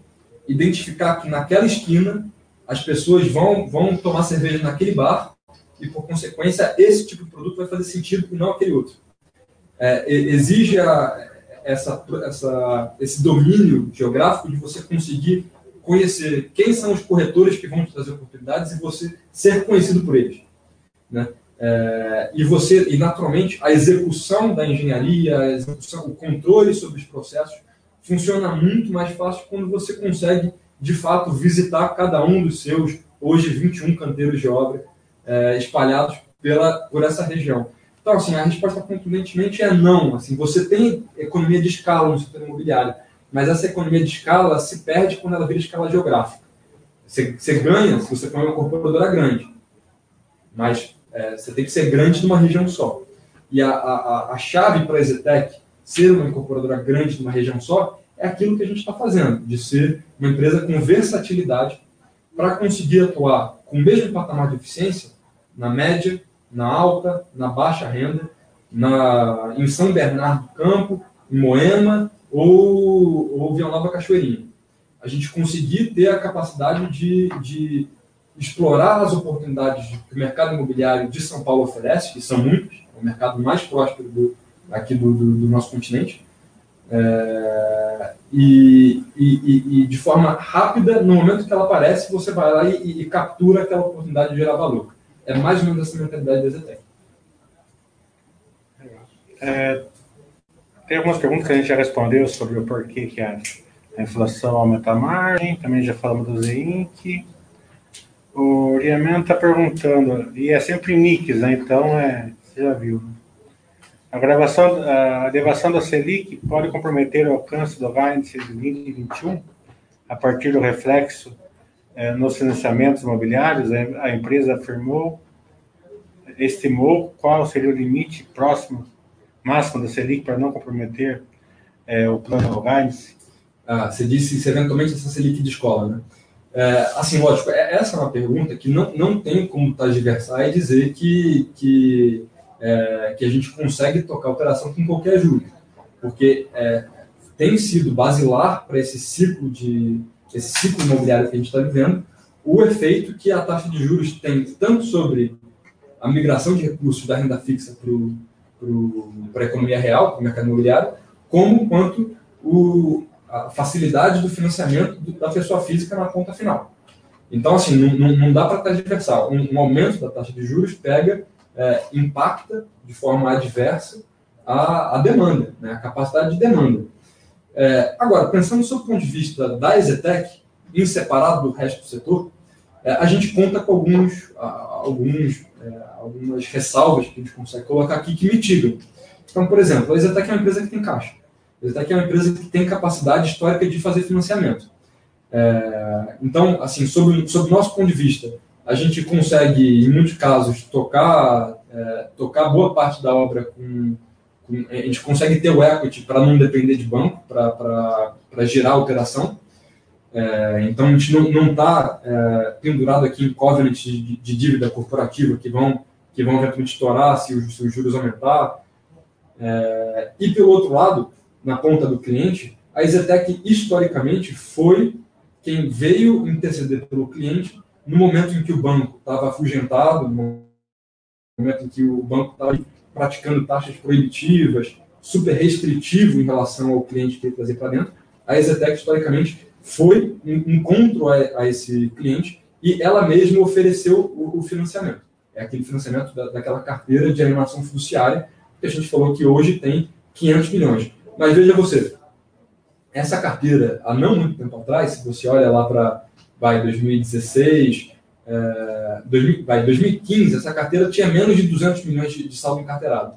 Speaker 2: identificar que naquela esquina as pessoas vão, vão tomar cerveja naquele bar e, por consequência, esse tipo de produto vai fazer sentido e não aquele outro. É, exige a, essa, essa, esse domínio geográfico de você conseguir conhecer quem são os corretores que vão te trazer oportunidades e você ser conhecido por eles. Né? É, e você, e naturalmente, a execução da engenharia, execução, o controle sobre os processos funciona muito mais fácil quando você consegue de fato, visitar cada um dos seus, hoje, 21 canteiros de obra é, espalhados pela, por essa região. Então, assim, a resposta contundentemente é não. Assim, você tem economia de escala no setor imobiliário, mas essa economia de escala se perde quando ela vira escala geográfica. Você, você ganha se você for uma incorporadora grande, mas é, você tem que ser grande numa região só. E a, a, a chave para a Exetec ser uma incorporadora grande numa região só é aquilo que a gente está fazendo, de ser uma empresa com versatilidade para conseguir atuar com o mesmo patamar de eficiência na média, na alta, na baixa renda, na, em São Bernardo do Campo, em Moema ou, ou Vila Nova Cachoeirinha. A gente conseguir ter a capacidade de, de explorar as oportunidades que o mercado imobiliário de São Paulo oferece, que são muitas, é o mercado mais próspero do, aqui do, do, do nosso continente, é, e, e, e, de forma rápida, no momento que ela aparece, você vai lá e, e, captura aquela oportunidade de gerar valor. É mais ou menos essa mentalidade da Zetec.
Speaker 1: É, tem algumas perguntas que a gente já respondeu sobre o porquê que a, a inflação aumenta a margem, também já falamos do ZINC. O Riaman está perguntando, e é sempre mix, né? então é, você já viu. Né? A, gravação, a elevação da Selic pode comprometer o alcance do índice de 2021 a partir do reflexo eh, nos financiamentos imobiliários, a, empresa afirmou estimou qual seria o limite próximo, máximo da Selic para não comprometer é, o plano guidance?
Speaker 2: Ah, você disse se eventualmente essa Selic de escola, né? É, assim, lógico, é, essa é uma pergunta que não, não tem como transversar e dizer que, que, é, que a gente consegue tocar a operação com qualquer juro, porque é, tem sido basilar para esse ciclo de esse ciclo imobiliário que a gente está vivendo, o efeito que a taxa de juros tem tanto sobre a migração de recursos da renda fixa para a economia real, para o mercado imobiliário, como quanto o, a facilidade do financiamento da pessoa física na ponta final. Então, assim, não, não dá para transversar. Um, um, aumento da taxa de juros pega, é, impacta de forma adversa a, a demanda, né, a capacidade de demanda. É, agora, pensando do ponto de vista da Exetec, em separado do resto do setor, é, a gente conta com alguns, alguns, é, algumas ressalvas que a gente consegue colocar aqui que mitigam. Então, por exemplo, a Exetec é uma empresa que tem caixa. A Exetec é uma empresa que tem capacidade histórica de fazer financiamento. É, então, assim, sob, o nosso ponto de vista, a gente consegue, em muitos casos, tocar, é, tocar boa parte da obra com a gente consegue ter o equity para não depender de banco, para gerar a operação. É, então, a gente não está é, pendurado aqui em covenants de, de, dívida corporativa que vão, que vão eventualmente estourar se os, se os juros aumentar. É, e, pelo outro lado, na ponta do cliente, a Exetec, historicamente, foi quem veio interceder pelo cliente no momento em que o banco estava afugentado, no momento em que o banco estava praticando taxas proibitivas, super restritivo em relação ao cliente que ele trazer para dentro, a Exetec, historicamente, foi um encontro a, a, esse cliente e ela mesma ofereceu o, o financiamento. É aquele financiamento da, daquela carteira de animação fiduciária que a gente falou que hoje tem 500 milhões. Mas veja você, essa carteira, há não muito tempo atrás, se você olha lá para 2016, é, 2000, vai, 2015, essa carteira tinha menos de 200 milhões de, de saldo encarteirado.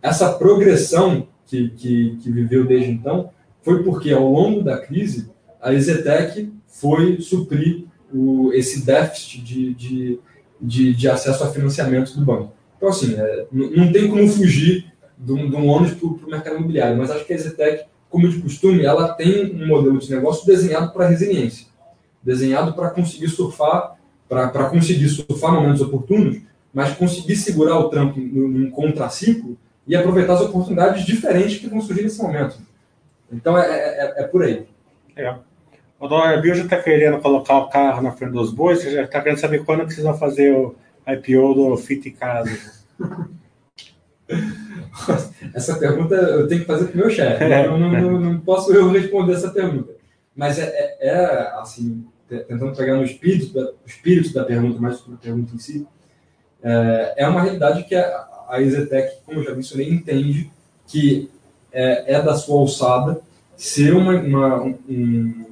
Speaker 2: Essa progressão que, que, que, viveu desde então foi porque, ao longo da crise, a Exetec foi suprir o, esse déficit de, de, de, de, acesso a financiamento do banco. Então, assim, é, não tem como fugir de um, de um ônus para o mercado imobiliário, mas acho que a Exetec, como de costume, ela tem um modelo de negócio desenhado para resiliência, desenhado para conseguir surfar para conseguir surfar momentos oportunos, mas conseguir segurar o trampo num contraciclo e aproveitar as oportunidades diferentes que vão surgir nesse momento. Então é, é, é, é por aí.
Speaker 1: É. O Dólar Bill já está querendo colocar o carro na frente dos bois, já está querendo saber quando precisa fazer o IPO do Fit Casa.
Speaker 2: Essa pergunta eu tenho que fazer para o meu chefe. É. Não, não, não, não, posso eu responder essa pergunta. Mas é, é, é assim, tentando pegar no espírito da, espírito da pergunta, mais sobre a pergunta em si, é, é uma realidade que a, a como eu já mencionei, entende que é, é da sua alçada ser uma, uma, um,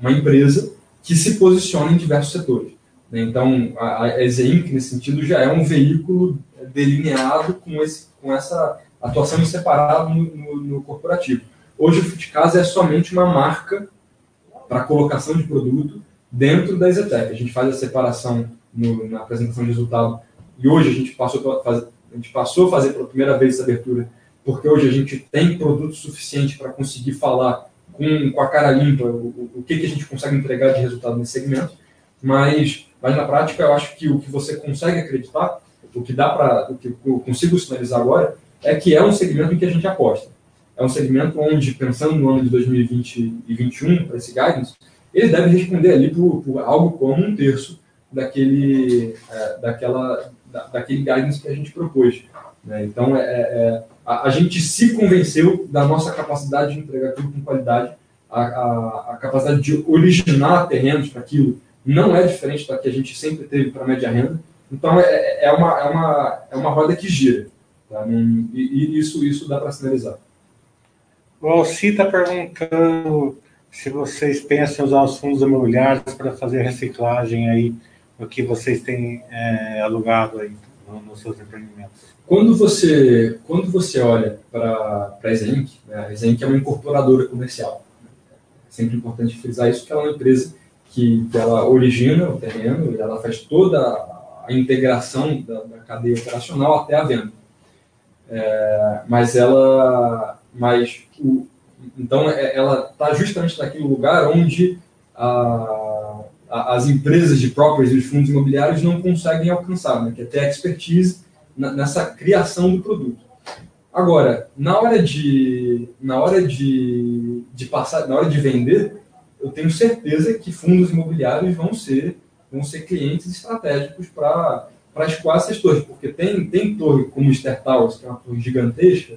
Speaker 2: uma empresa que se posiciona em diversos setores. Né? Então, a, a Exeinc, nesse sentido, já é um veículo delineado com, esse, com essa atuação em separado no, no, no corporativo. Hoje, o Fitcasa é somente uma marca para colocação de produto dentro da Exetec. A gente faz a separação no, na apresentação de resultado. E hoje a gente passou a gente passou a fazer pela primeira vez essa abertura porque hoje a gente tem produto suficiente para conseguir falar com, com a cara limpa o, o que, que a gente consegue entregar de resultado nesse segmento, mas, mas na prática eu acho que o que você consegue acreditar, o que dá para, o que eu consigo sinalizar agora, é que é um segmento em que a gente aposta é um segmento onde, pensando no ano de 2020 e 2021, para esse guidance, ele deve responder ali por, por algo como um terço daquele, é, daquela, da, daquele guidance que a gente propôs. Né? Então, é, é, é, a, a, gente se convenceu da nossa capacidade de entregar tudo com qualidade, a, a, a capacidade de originar terrenos para aquilo não é diferente da que a gente sempre teve para a média renda. Então, é, é, uma, é, uma, é uma roda que gira. Tá? E, e isso, isso dá para sinalizar.
Speaker 1: O Alci está perguntando se vocês pensam em usar os fundos imobiliários para fazer reciclagem aí do que vocês têm é, alugado aí nos seus empreendimentos.
Speaker 2: Quando você, quando você olha para a Exenc, né, a Exenc é uma incorporadora comercial. É sempre importante frisar isso, que ela é uma empresa que, que ela origina o terreno, ela faz toda a integração da, da, cadeia operacional até a venda. É, mas ela, mas então é, ela está justamente naquele lugar onde a, a, as empresas de properties e os fundos imobiliários não conseguem alcançar, né, que é ter expertise na, nessa criação do produto. Agora, na hora de, na hora de, de passar, na hora de vender, eu tenho certeza que fundos imobiliários vão ser, vão ser clientes estratégicos para escoar essas torres, porque tem, tem torre como Ster Towers, que é uma torre gigantesca,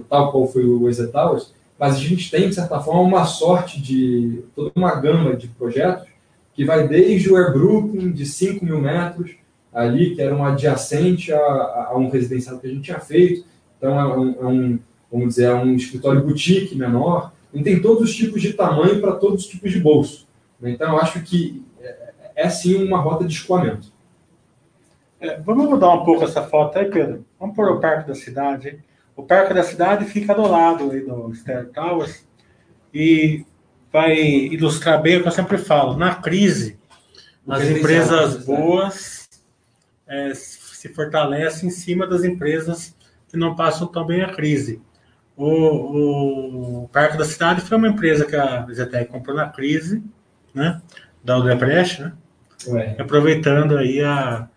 Speaker 2: tal qual foi o EZ Towers, mas a gente tem, de certa forma, uma sorte de toda uma gama de projetos que vai desde o Air Brooklyn, de 5 mil metros, ali, que era um adjacente a, a, um residencial que a gente tinha feito, então é um, é um vamos dizer, é um escritório boutique menor, e tem todos os tipos de tamanho para todos os tipos de bolso. Então, eu acho que é, é sim uma rota de escoamento.
Speaker 1: É, vamos mudar um pouco essa foto aí, Pedro? Vamos pôr o Parque da Cidade. O Parque da Cidade fica do lado aí do Ster Towers e vai ilustrar bem o que eu sempre falo. Na crise, as empresas boas é, se fortalecem em cima das empresas que não passam tão bem a crise. O, o Parque da Cidade foi uma empresa que a Zetec comprou na crise, né? Da Odebrecht, né? Ué. Aproveitando aí a,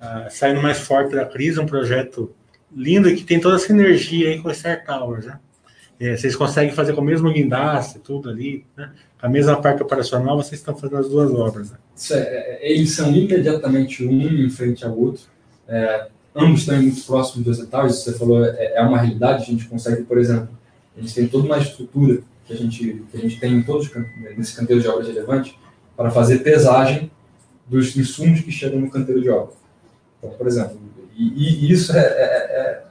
Speaker 1: uh, saindo mais forte da crise, um projeto lindo que tem toda essa energia aí com o Star Towers, né? É, vocês conseguem fazer com o mesmo guindaste, tudo ali, né? A mesma parte operacional, vocês estão fazendo as duas obras. Né?
Speaker 2: É, é, eles são imediatamente um em frente ao outro. É, ambos estão muito próximos dos Towers, você falou, é, é, uma realidade. A gente consegue, por exemplo, gente tem toda uma estrutura que a gente, que a gente tem em todos nesse canteiro de obras relevante para fazer pesagem dos insumos que chegam no canteiro de obra. Então, por exemplo, e, e isso é, é, é,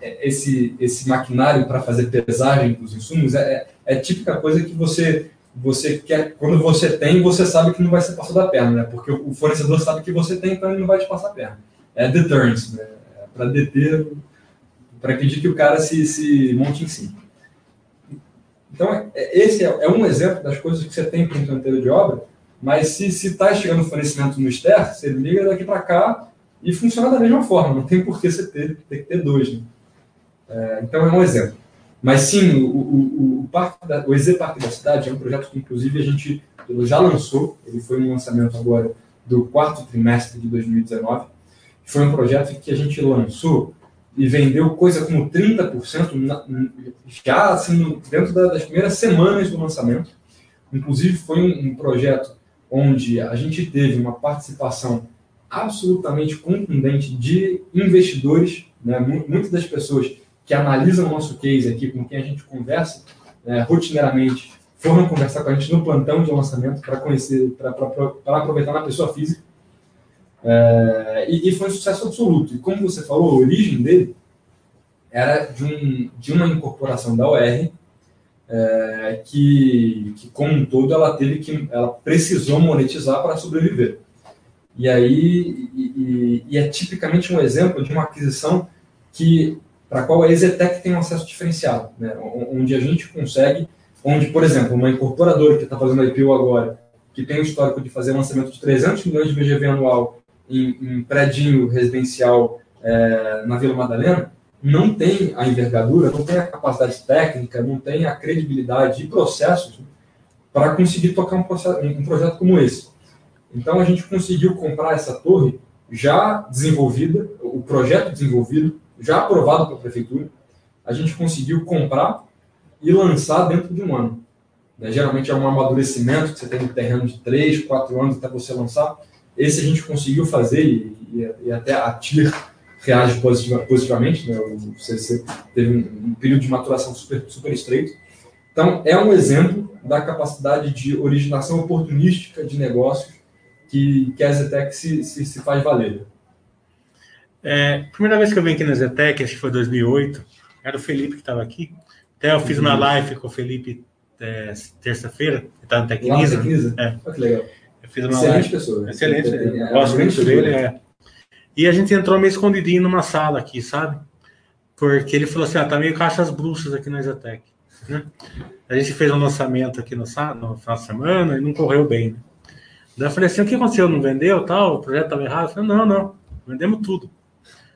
Speaker 2: é, esse, esse maquinário para fazer pesagem dos insumos é, é, típica coisa que você você quer quando você tem você sabe que não vai ser passado a perna, né? Porque o fornecedor sabe que você tem, então ele não vai te passar a perna. É deterrence, né? É para deter, para impedir que o cara se, se monte em si. Então, esse é, um exemplo das coisas que você tem para um canteiro de obra, mas se está chegando fornecimento no STER, você liga daqui para cá, e funciona da mesma forma, não tem por que você ter, ter que ter dois. Né? É, então é um exemplo. Mas sim, o, o, o, Parque da, o EZ Parque da Cidade é um projeto que, inclusive, a gente já lançou, ele foi um lançamento agora do quarto trimestre de 2019. Foi um projeto que a gente lançou e vendeu coisa como 30% na, já assim, dentro das primeiras semanas do lançamento. Inclusive, foi um, um projeto onde a gente teve uma participação absolutamente contundente de investidores, né? muitas das pessoas que analisam o nosso case aqui, com quem a gente conversa né, rotineiramente, foram conversar com a gente no plantão de lançamento para conhecer, para aproveitar na pessoa física. É, e, e, foi um sucesso absoluto. E como você falou, a origem dele era de, um, de uma incorporação da OR, é, que, que, como um todo, ela teve que, ela precisou monetizar para sobreviver. E aí e, e, é tipicamente um exemplo de uma aquisição que para a qual a Exetec tem um acesso diferenciado, né? onde a gente consegue, onde, por exemplo, uma incorporadora que está fazendo IPO agora, que tem o histórico de fazer lançamento de 300 milhões de VGV anual em, em prédio residencial é, na Vila Madalena, não tem a envergadura, não tem a capacidade técnica, não tem a credibilidade e processos para conseguir tocar um, processo, um projeto como esse. Então a gente conseguiu comprar essa torre já desenvolvida, o projeto desenvolvido, já aprovado pela prefeitura. A gente conseguiu comprar e lançar dentro de um ano. Né? Geralmente é um amadurecimento que você tem no terreno de 3, 4 anos até você lançar. Esse a gente conseguiu fazer e, e, e até a TIR reage positivamente. Né? O CC teve um, um período de maturação super, super estreito. Então, é um exemplo da capacidade de originação oportunística de negócios que, que a Zetec se, se, se faz valer.
Speaker 1: É, primeira vez que eu vim aqui na Zetec, acho que foi 2008, era o Felipe que estava aqui. Até eu fiz uma uhum. live com o Felipe é, terça-feira, ele está no Tecnisa.
Speaker 2: Tecnisa? É. Oh, que legal.
Speaker 1: Eu fiz uma Excelente live. pessoa. Excelente, é, gosto muito dele. É. E a gente entrou meio escondidinho numa sala aqui, sabe? Porque ele falou assim: ah, tá meio caixas bruxas aqui na Zetec. Né? A gente fez um lançamento aqui no, no final de semana e não correu bem. Né? Daí eu falei assim, o que aconteceu? Não vendeu tal? O projeto estava errado? Eu falei, não, não, vendemos tudo.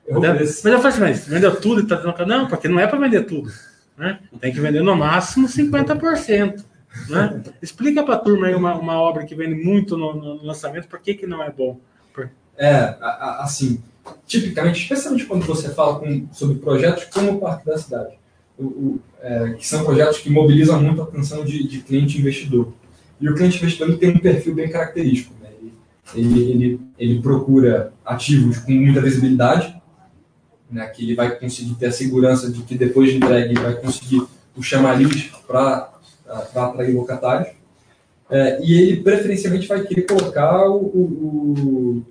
Speaker 2: Eu
Speaker 1: mas eu falei assim, vendeu tudo e tá dizendo, não, porque não é para vender tudo. Né? Tem que vender no máximo 50%. Né? Explica para a turma aí uma, uma obra que vende muito no, no lançamento, por que, que não é bom?
Speaker 2: É, a- a- assim, tipicamente, especialmente quando você fala com- sobre projetos como o Parque da Cidade, o- o- é, que são projetos que mobilizam muito a atenção de, de cliente investidor. E o cliente investidor ele tem um perfil bem característico. Né? Ele, ele, ele, procura ativos com muita visibilidade, né? que ele vai conseguir ter a segurança de que depois de entregue ele vai conseguir o chamariz para atrair locatários. É, e ele preferencialmente vai querer colocar o, o- o-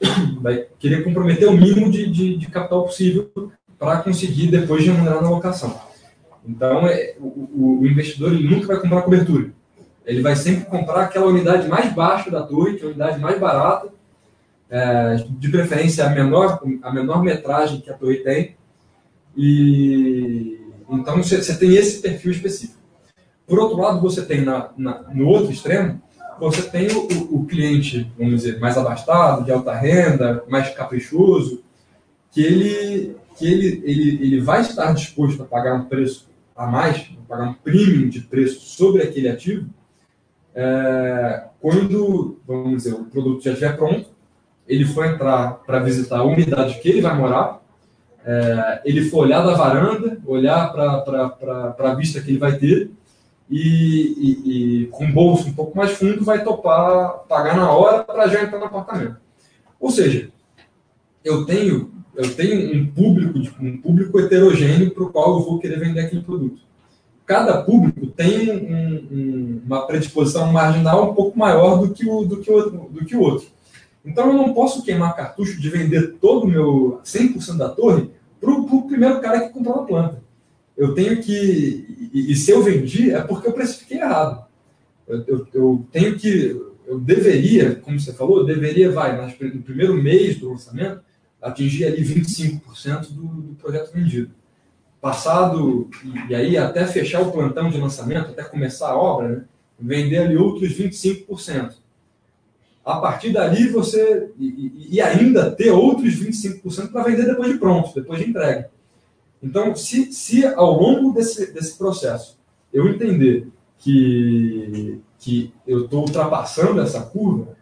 Speaker 2: vai querer comprometer o mínimo de, de, de capital possível para conseguir depois remunerar na locação. Então, é, o- o investidor ele nunca vai comprar cobertura. Ele vai sempre comprar aquela unidade mais baixa da torre, que é a unidade mais barata, é, de preferência a menor, a menor metragem que a torre tem. E então você, você tem esse perfil específico. Por outro lado, você tem na, na- no outro extremo, você tem o, o- o cliente, vamos dizer, mais abastado, de alta renda, mais caprichoso, que ele, que ele, ele, ele vai estar disposto a pagar um preço a mais, a pagar um premium de preço sobre aquele ativo, é, quando, vamos dizer, o produto já estiver pronto, ele for entrar para visitar a unidade que ele vai morar, é, ele for olhar da varanda, olhar para a vista que ele vai ter, e, e- e com o bolso um pouco mais fundo vai topar pagar na hora para já entrar no apartamento. Ou seja, eu tenho eu tenho um público de- um público heterogêneo para o qual eu vou querer vender aquele produto. Cada público tem um- um- uma predisposição marginal um pouco maior do que o do que o, do que o outro. Então eu não posso queimar cartucho de vender todo o meu 100% da torre para o primeiro cara que comprou a planta eu tenho que. E, e se eu vendi, é porque eu precifiquei errado. Eu, eu- eu tenho que. Eu deveria, como você falou, deveria, vai, nas, no primeiro mês do lançamento, atingir ali 25% do, do projeto vendido. Passado, e, e aí até fechar o plantão de lançamento, até começar a obra, né, vender ali outros 25%. A partir dali, você. E, e- ainda ter outros 25% para vender depois de pronto, depois de entregue. Então, se, se ao longo desse, desse processo eu entender que, que eu estou ultrapassando essa curva,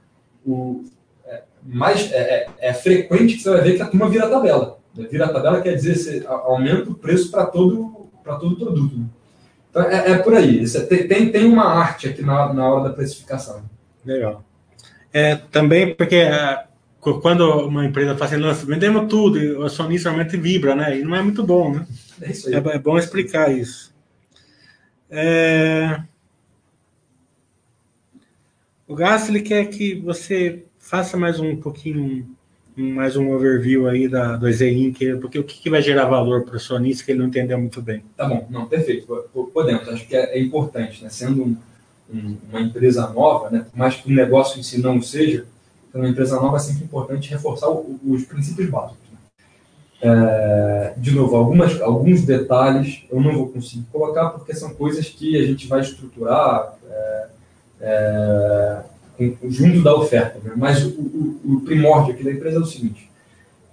Speaker 2: o, é, mais, é, é- é frequente que você vai ver que a turma vira tabela. Vira tabela quer dizer você aumenta o preço para todo, para todo produto. né? Então, é, é por aí. É- tem, tem, uma arte aqui na, na hora da precificação.
Speaker 1: Legal. É, também porque é, quando uma empresa faz assim, vendemos tudo, o acionista realmente vibra, né? E não é muito bom, né?
Speaker 2: É isso aí.
Speaker 1: É, é bom explicar isso. É... O Gás, ele quer que você faça mais um pouquinho, mais um overview aí da, do EZIN, que, porque o que, que vai gerar valor para o acionista que ele não entendeu muito bem.
Speaker 2: Tá bom, não, perfeito. Po- Podemos, acho que é, é importante, né? Sendo um- um- uma empresa nova, né? Por mais que o negócio em si não seja, sendo uma empresa nova é sempre importante reforçar o- os princípios básicos. né? É, de novo, algumas, alguns detalhes eu não vou conseguir colocar porque são coisas que a gente vai estruturar é, é, junto da oferta. né? Mas o, o- o primórdio aqui da empresa é o seguinte: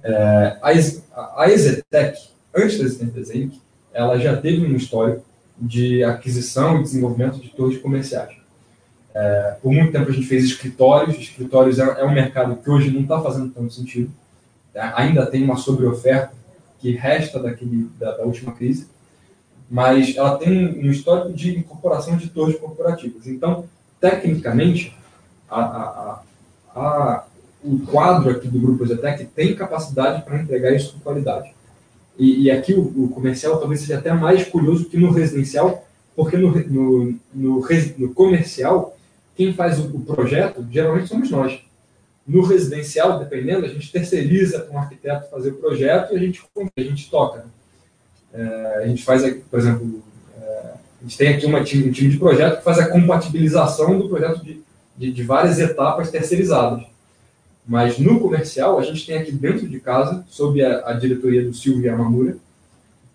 Speaker 2: é, a, a Exetec, antes da existência ela já teve um histórico de aquisição e desenvolvimento de torres comerciais. É, por muito tempo a gente fez escritórios, escritórios é, é um mercado que hoje não está fazendo tanto sentido, tá? ainda tem uma sobreoferta que resta daquele, da, da última crise, mas ela tem um histórico de incorporação de torres corporativas. Então, tecnicamente, a, a, a, o quadro aqui do Grupo Zetec tem capacidade para entregar isso com qualidade. E, e aqui o, o comercial talvez seja até mais curioso que no residencial, porque no, no, no, no comercial, quem faz o, o projeto geralmente somos nós. No residencial, dependendo, a gente terceiriza para um arquiteto fazer o projeto e a gente, a gente toca. né? É, a gente faz, por exemplo, é, a gente tem aqui uma um time de projeto que faz a compatibilização do projeto de, de, de várias etapas terceirizadas. Mas no comercial, a gente tem aqui dentro de casa, sob a, a diretoria do Silvio Yamamura,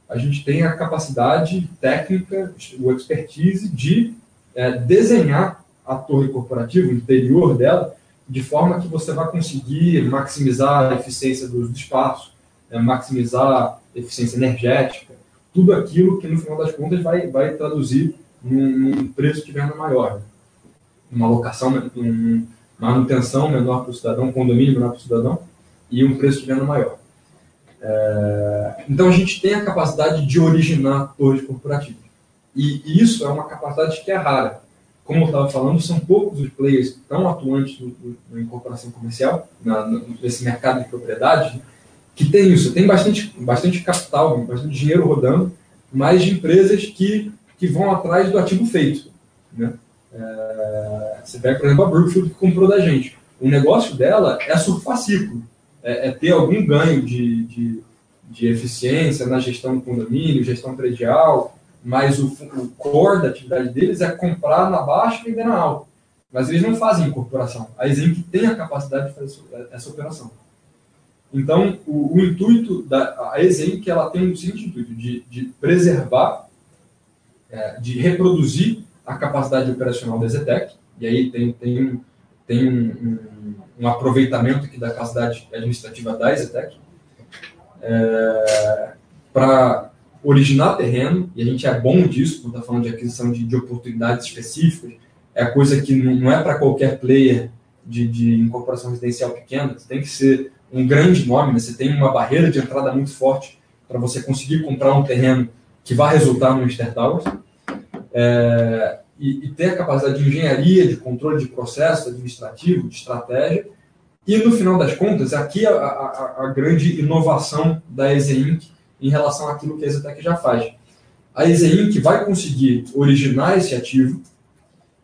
Speaker 2: a gente tem a capacidade técnica, o expertise de é, desenhar a torre corporativa, o interior dela, de forma que você vai conseguir maximizar a eficiência do espaço, né, maximizar a eficiência energética, tudo aquilo que no final das contas vai, vai traduzir num, num preço de venda maior. Né? Uma locação, uma manutenção menor para o cidadão, um condomínio menor para o cidadão e um preço de venda maior. É, então a gente tem a capacidade de originar torres corporativas. E, isso é uma capacidade que é rara. Como eu estava falando, são poucos os players estão atuantes na incorporação comercial, na, nesse mercado de propriedade, né? que tem isso. Tem bastante, bastante capital, bastante dinheiro rodando, mas de empresas que, que vão atrás do ativo feito. Né? É, você pega, por exemplo, a Brookfield que comprou da gente. O negócio dela é surfar ciclo, é, é ter algum ganho de, de, de, eficiência na gestão do condomínio, gestão predial, mas o, o core da atividade deles é comprar na baixa e vender na alta. Mas eles não fazem incorporação. A Exim tem a capacidade de fazer essa operação. Então, o, o intuito da a que ela tem o seguinte intuito, de, de preservar, é, de reproduzir a capacidade operacional da Zetec, e aí tem, tem, tem um, um, um aproveitamento aqui da capacidade administrativa da Zetec, é, para originar terreno, e a gente é bom disso, quando está falando de aquisição de, de oportunidades específicas, é coisa que não é para qualquer player de, de incorporação residencial pequena, tem que ser um grande nome, né? você tem uma barreira de entrada muito forte para você conseguir comprar um terreno que vai resultar no Easter Towers. É, e, e, ter a capacidade de engenharia, de controle de processo administrativo, de estratégia. E, no final das contas, aqui a, a, a grande inovação da EZINC em relação àquilo que a Exetec já faz. A EZINC vai conseguir originar esse ativo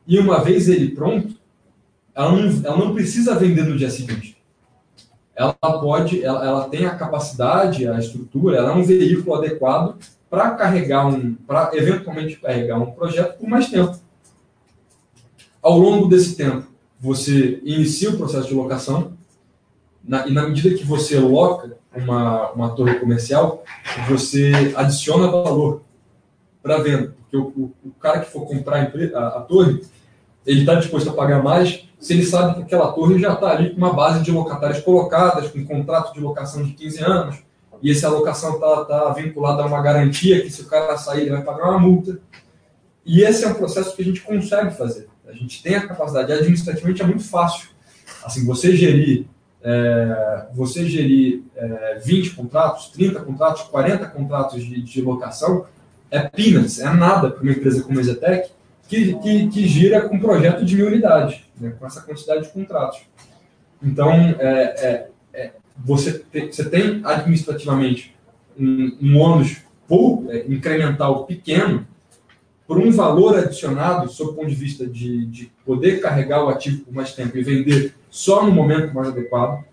Speaker 2: e, uma vez ele pronto, ela não, ela não precisa vender no dia seguinte ela pode, ela, ela tem a capacidade, a estrutura, ela é um veículo adequado para carregar um, para eventualmente carregar um projeto por mais tempo. Ao longo desse tempo, você inicia o processo de locação na, e na medida que você loca uma, uma torre comercial, você adiciona valor para venda, porque o, o, o, cara que for comprar a, a, torre, ele está disposto a pagar mais se ele sabe que aquela torre já está ali com uma base de locatários colocadas, com um contrato de locação de 15 anos, e essa locação está tá vinculada a uma garantia que se o cara sair ele vai pagar uma multa. E esse é um processo que a gente consegue fazer. A gente tem a capacidade, administrativamente é muito fácil. Assim, você gerir, é, você gerir é, 20 contratos, 30 contratos, 40 contratos de, de locação, é peanuts, é nada para uma empresa como a Exetec, que, que, que gira com um projeto de mil unidades, né, com essa quantidade de contratos. Então, é, é você, te, você tem administrativamente um, um ônus pouco, é, incremental pequeno, por um valor adicionado, sob o ponto de vista de, de poder carregar o ativo por mais tempo e vender só no momento mais adequado,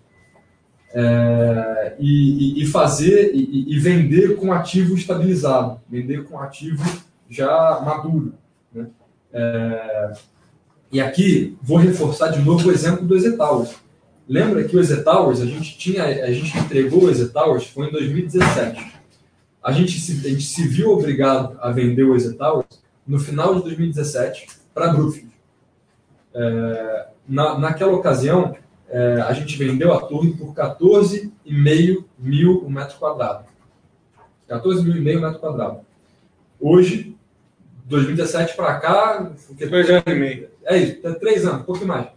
Speaker 2: é, e, e, fazer e, e, vender com ativo estabilizado, vender com ativo já maduro. Né? É, e aqui vou reforçar de novo o exemplo do Exetowers. Lembra que o Exetowers, a gente tinha, a gente entregou o Exetowers foi em 2017. A gente, se, a gente se viu obrigado a vender o Exetowers no final de 2017 para a Brookfield. É, na, naquela ocasião, é, a gente vendeu a torre por 14,5 mil o metro quadrado. 14 mil e meio metro quadrado. Hoje, 2017 para cá.
Speaker 1: Dois anos e meio.
Speaker 2: É isso, três anos, um pouco mais.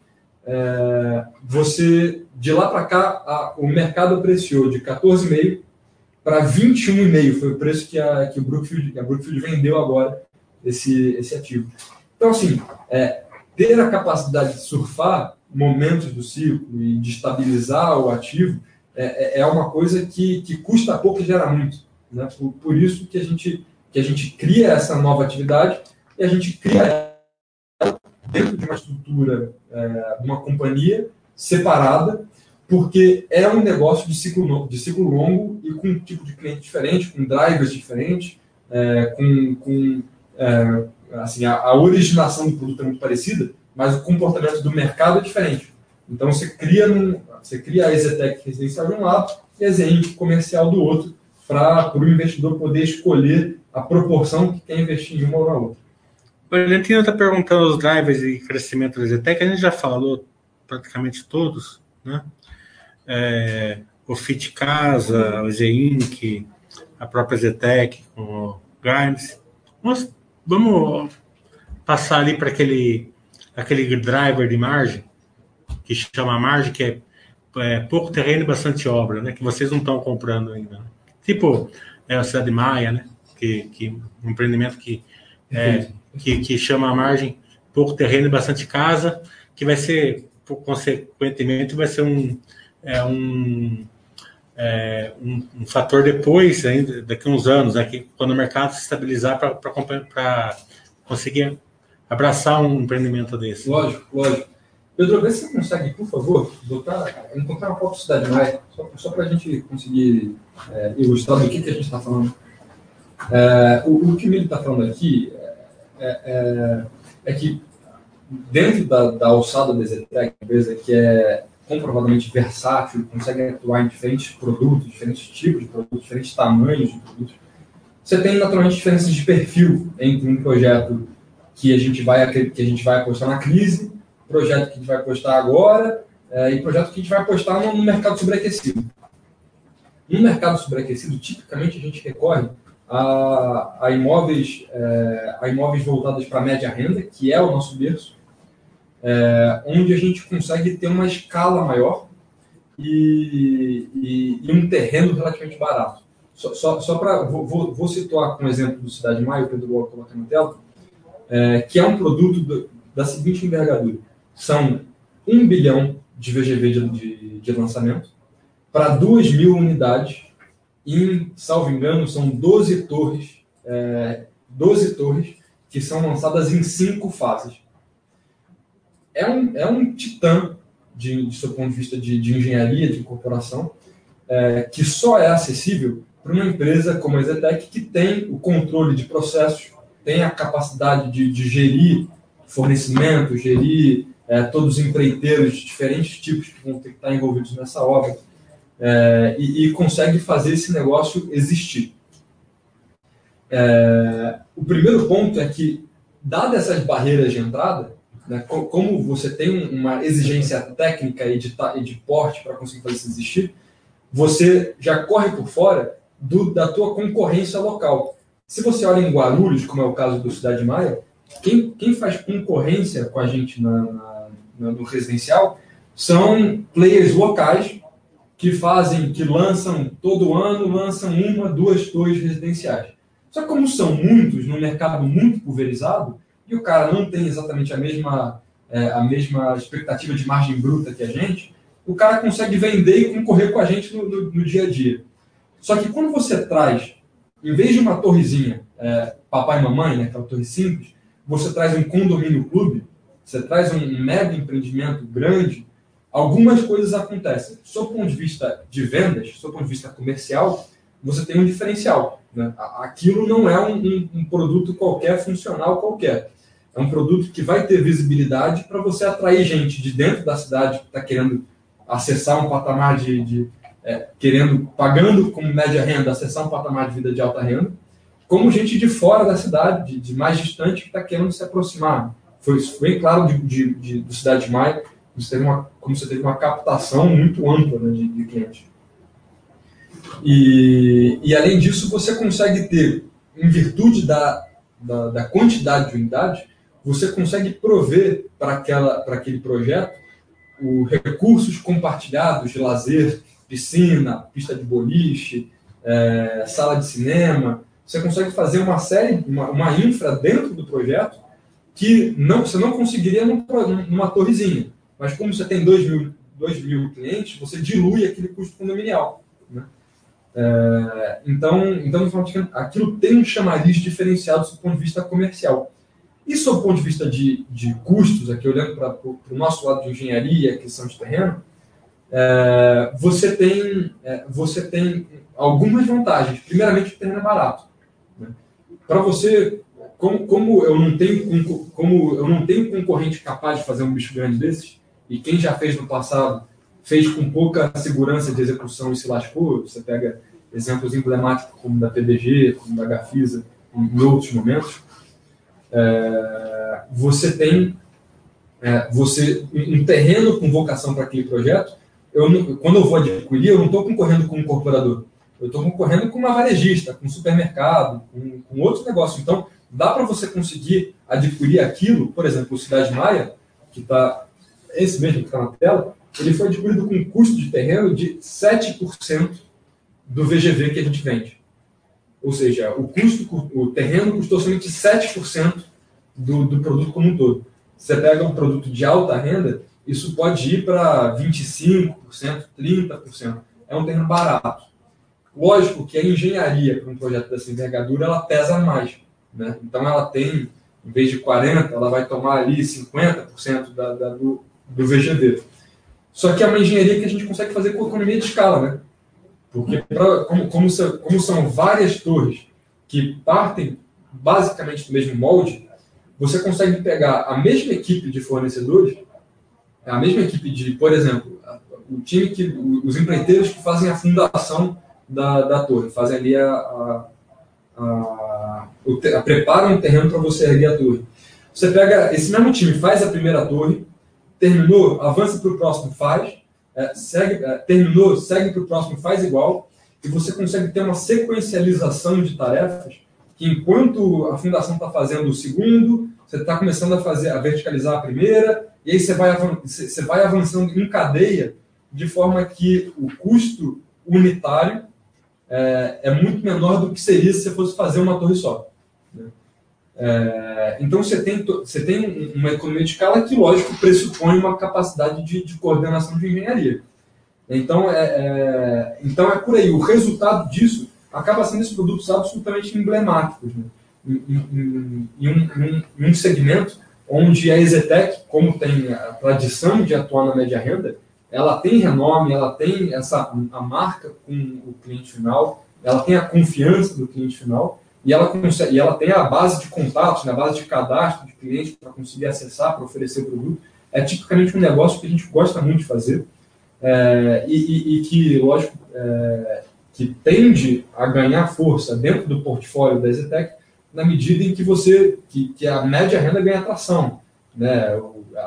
Speaker 2: É, você, de lá para cá, a, o mercado apreciou de 14,5 para 21,5. Foi o preço que a, que o Brookfield, a Brookfield vendeu agora esse, esse ativo. Então, assim, é, ter a capacidade de surfar momentos do ciclo e de estabilizar o ativo é, é, é uma coisa que, que custa pouco e gera muito. Né? Por, por isso que a gente que a gente cria essa nova atividade e a gente cria uma estrutura, é, uma companhia separada, porque é um negócio de ciclo, de ciclo longo e com um tipo de cliente diferente, com drivers diferentes, é, com, com é, assim, a, a, originação do produto é muito parecida, mas o comportamento do mercado é diferente. Então você cria, num, você cria a Exetec residencial de um lado e a ZEN comercial do outro, para o investidor poder escolher a proporção que quer investir em uma ou na outra.
Speaker 1: O Valentino está perguntando os drivers de crescimento da Zetec, a gente já falou praticamente todos, né? É, o Fit Casa, o Z-Inc., a própria Zetec, com o Grimes. Vamos, vamos passar ali para aquele, aquele driver de margem, que chama margem, que é, é, pouco terreno e bastante obra, né? Que vocês não estão comprando ainda. Né? Tipo é a Cidade Maia, né? Que, que um empreendimento que é, que, que chama a margem pouco terreno e bastante casa, que vai ser, consequentemente, vai ser um, é, um, é, um, um, fator depois, ainda, daqui a uns anos, né, quando o mercado se estabilizar para conseguir abraçar um empreendimento desse.
Speaker 2: Lógico, lógico. Pedro, vê se você consegue, por favor, botar, encontrar um pouco de Cidade Maia, só, só para a gente conseguir é, ilustrar do que, que a gente está falando. É, o, o, que o Mili está falando aqui é, é, é que dentro da, da alçada da Zetec, empresa que é comprovadamente versátil, consegue atuar em diferentes produtos, diferentes tipos de produtos, diferentes tamanhos de produtos, você tem naturalmente diferenças de perfil entre um projeto que a gente vai, que a gente vai apostar na crise, projeto que a gente vai apostar agora é, e projeto que a gente vai apostar no, no mercado sobreaquecido. No mercado sobreaquecido, tipicamente a gente recorre a, a imóveis, é, a imóveis voltados para média renda, que é o nosso berço, é, onde a gente consegue ter uma escala maior e, e, e um terreno relativamente barato. Só, só, só para. Vou, vou, situar com um exemplo do Cidade Maio, Pedro Gomes coloca na tela, é, que é um produto do, da seguinte envergadura: são 1 bilhão de VGV de, de, de lançamento para 2 mil unidades em, salvo engano, são 12 torres, é, 12 torres que são lançadas em cinco fases. É um, é um titã, de, de seu ponto de vista de, de engenharia, de incorporação, é, que só é acessível para uma empresa como a Zetec, que tem o controle de processos, tem a capacidade de, de gerir fornecimento, gerir é, todos os empreiteiros diferentes tipos que vão ter que estar envolvidos nessa obra, é, e, e, consegue fazer esse negócio existir. É, o primeiro ponto é que, dadas essas barreiras de entrada, né, como você tem uma exigência técnica e de, e de porte para conseguir fazer isso existir, você já corre por fora do, da tua concorrência local. Se você olha em Guarulhos, como é o caso do Cidade Maia, quem, quem faz concorrência com a gente na, na, no residencial são players locais que fazem, que lançam todo ano, lançam uma, duas torres residenciais. Só que como são muitos, num mercado muito pulverizado, e o cara não tem exatamente a mesma, é, a mesma expectativa de margem bruta que a gente, o cara consegue vender e concorrer com a gente no, no, no dia a dia. Só que quando você traz, em vez de uma torrezinha é, papai e mamãe, né, aquela torre simples, você traz um condomínio clube, você traz um mega empreendimento grande, algumas coisas acontecem. Do ponto de vista de vendas, do ponto de vista comercial, você tem um diferencial. Né? Aquilo não é um, um, um, produto qualquer, funcional qualquer. É um produto que vai ter visibilidade para você atrair gente de dentro da cidade que está querendo acessar um patamar de. de é, querendo, pagando como média renda, acessar um patamar de vida de alta renda, como gente de fora da cidade, de, de mais distante, que está querendo se aproximar. Foi, bem claro de, de, de, do Cidade de Maio você teve uma, como você teve uma captação muito ampla né, de, de clientes. E, e, além disso, você consegue ter, em virtude da, da, da quantidade de unidades, você consegue prover para aquele projeto os recursos compartilhados de lazer, piscina, pista de boliche, é, sala de cinema. Você consegue fazer uma série, uma, uma infra dentro do projeto que não, você não conseguiria numa, numa torrezinha. Mas como você tem 2 mil, 2 mil clientes, você dilui aquele custo condominial. Né? É, então, então, aquilo tem um chamariz diferenciado do ponto de vista comercial. E do ponto de vista de, de custos, aqui olhando para o nosso lado de engenharia, aquisição de terreno, é, você, tem, é, você tem algumas vantagens. Primeiramente, o terreno é barato. Né? Para você, como, como, eu não tenho, como eu não tenho concorrente capaz de fazer um bicho grande desses, e quem já fez no passado fez com pouca segurança de execução e se lascou. Você pega exemplos emblemáticos como da PDG, como da Gafisa, em outros momentos. é, você tem é, você um terreno com vocação para aquele projeto. Eu, quando eu vou adquirir, eu não estou concorrendo com um incorporador. Eu estou concorrendo com uma varejista, com um supermercado, com, com outro negócio. Então, dá para você conseguir adquirir aquilo, por exemplo, o Cidade Maia, que está, esse mesmo que está na tela, ele foi adquirido com um custo de terreno de 7% do VGV que a gente vende. Ou seja, o custo, o terreno custou somente 7% do, do produto como um todo. Você pega um produto de alta renda, isso pode ir para 25%, 30%. É um terreno barato. Lógico que a engenharia para um projeto dessa envergadura ela pesa mais. Né? Então ela tem, em vez de 40%, ela vai tomar ali 50% da, da, do, do VGV. Só que é uma engenharia que a gente consegue fazer com economia de escala, né? Porque, pra, como, como, como são várias torres que partem basicamente do mesmo molde, você consegue pegar a mesma equipe de fornecedores, a mesma equipe de, por exemplo, o time que, os empreiteiros que fazem a fundação da, da torre, fazem ali a, a, a, a preparam o terreno para você erguer a torre. Você pega esse mesmo time, faz a primeira torre, terminou, avança para o próximo, faz, é, segue, é, terminou, segue para o próximo, faz igual, e você consegue ter uma sequencialização de tarefas que enquanto a fundação está fazendo o segundo, você está começando a fazer a verticalizar a primeira, e aí você vai, você vai avançando em cadeia de forma que o custo unitário é, é muito menor do que seria se você fosse fazer uma torre só. É, então você tem, você tem uma economia de escala que, lógico, pressupõe uma capacidade de, de coordenação de engenharia. Então é, é, então é por aí. O resultado disso acaba sendo esses produtos absolutamente emblemáticos. Né? Em, em, em, um, em, um, segmento onde a Exetec, como tem a tradição de atuar na média renda, ela tem renome, ela tem essa a marca com o cliente final, ela tem a confiança do cliente final e ela, consegue, e ela tem a base de contatos, né, a base de cadastro de clientes para conseguir acessar, para oferecer produto. É tipicamente um negócio que a gente gosta muito de fazer é, e, e, e, que, lógico, é, que tende a ganhar força dentro do portfólio da Zetec na medida em que você que, que a média renda ganha atração. Né?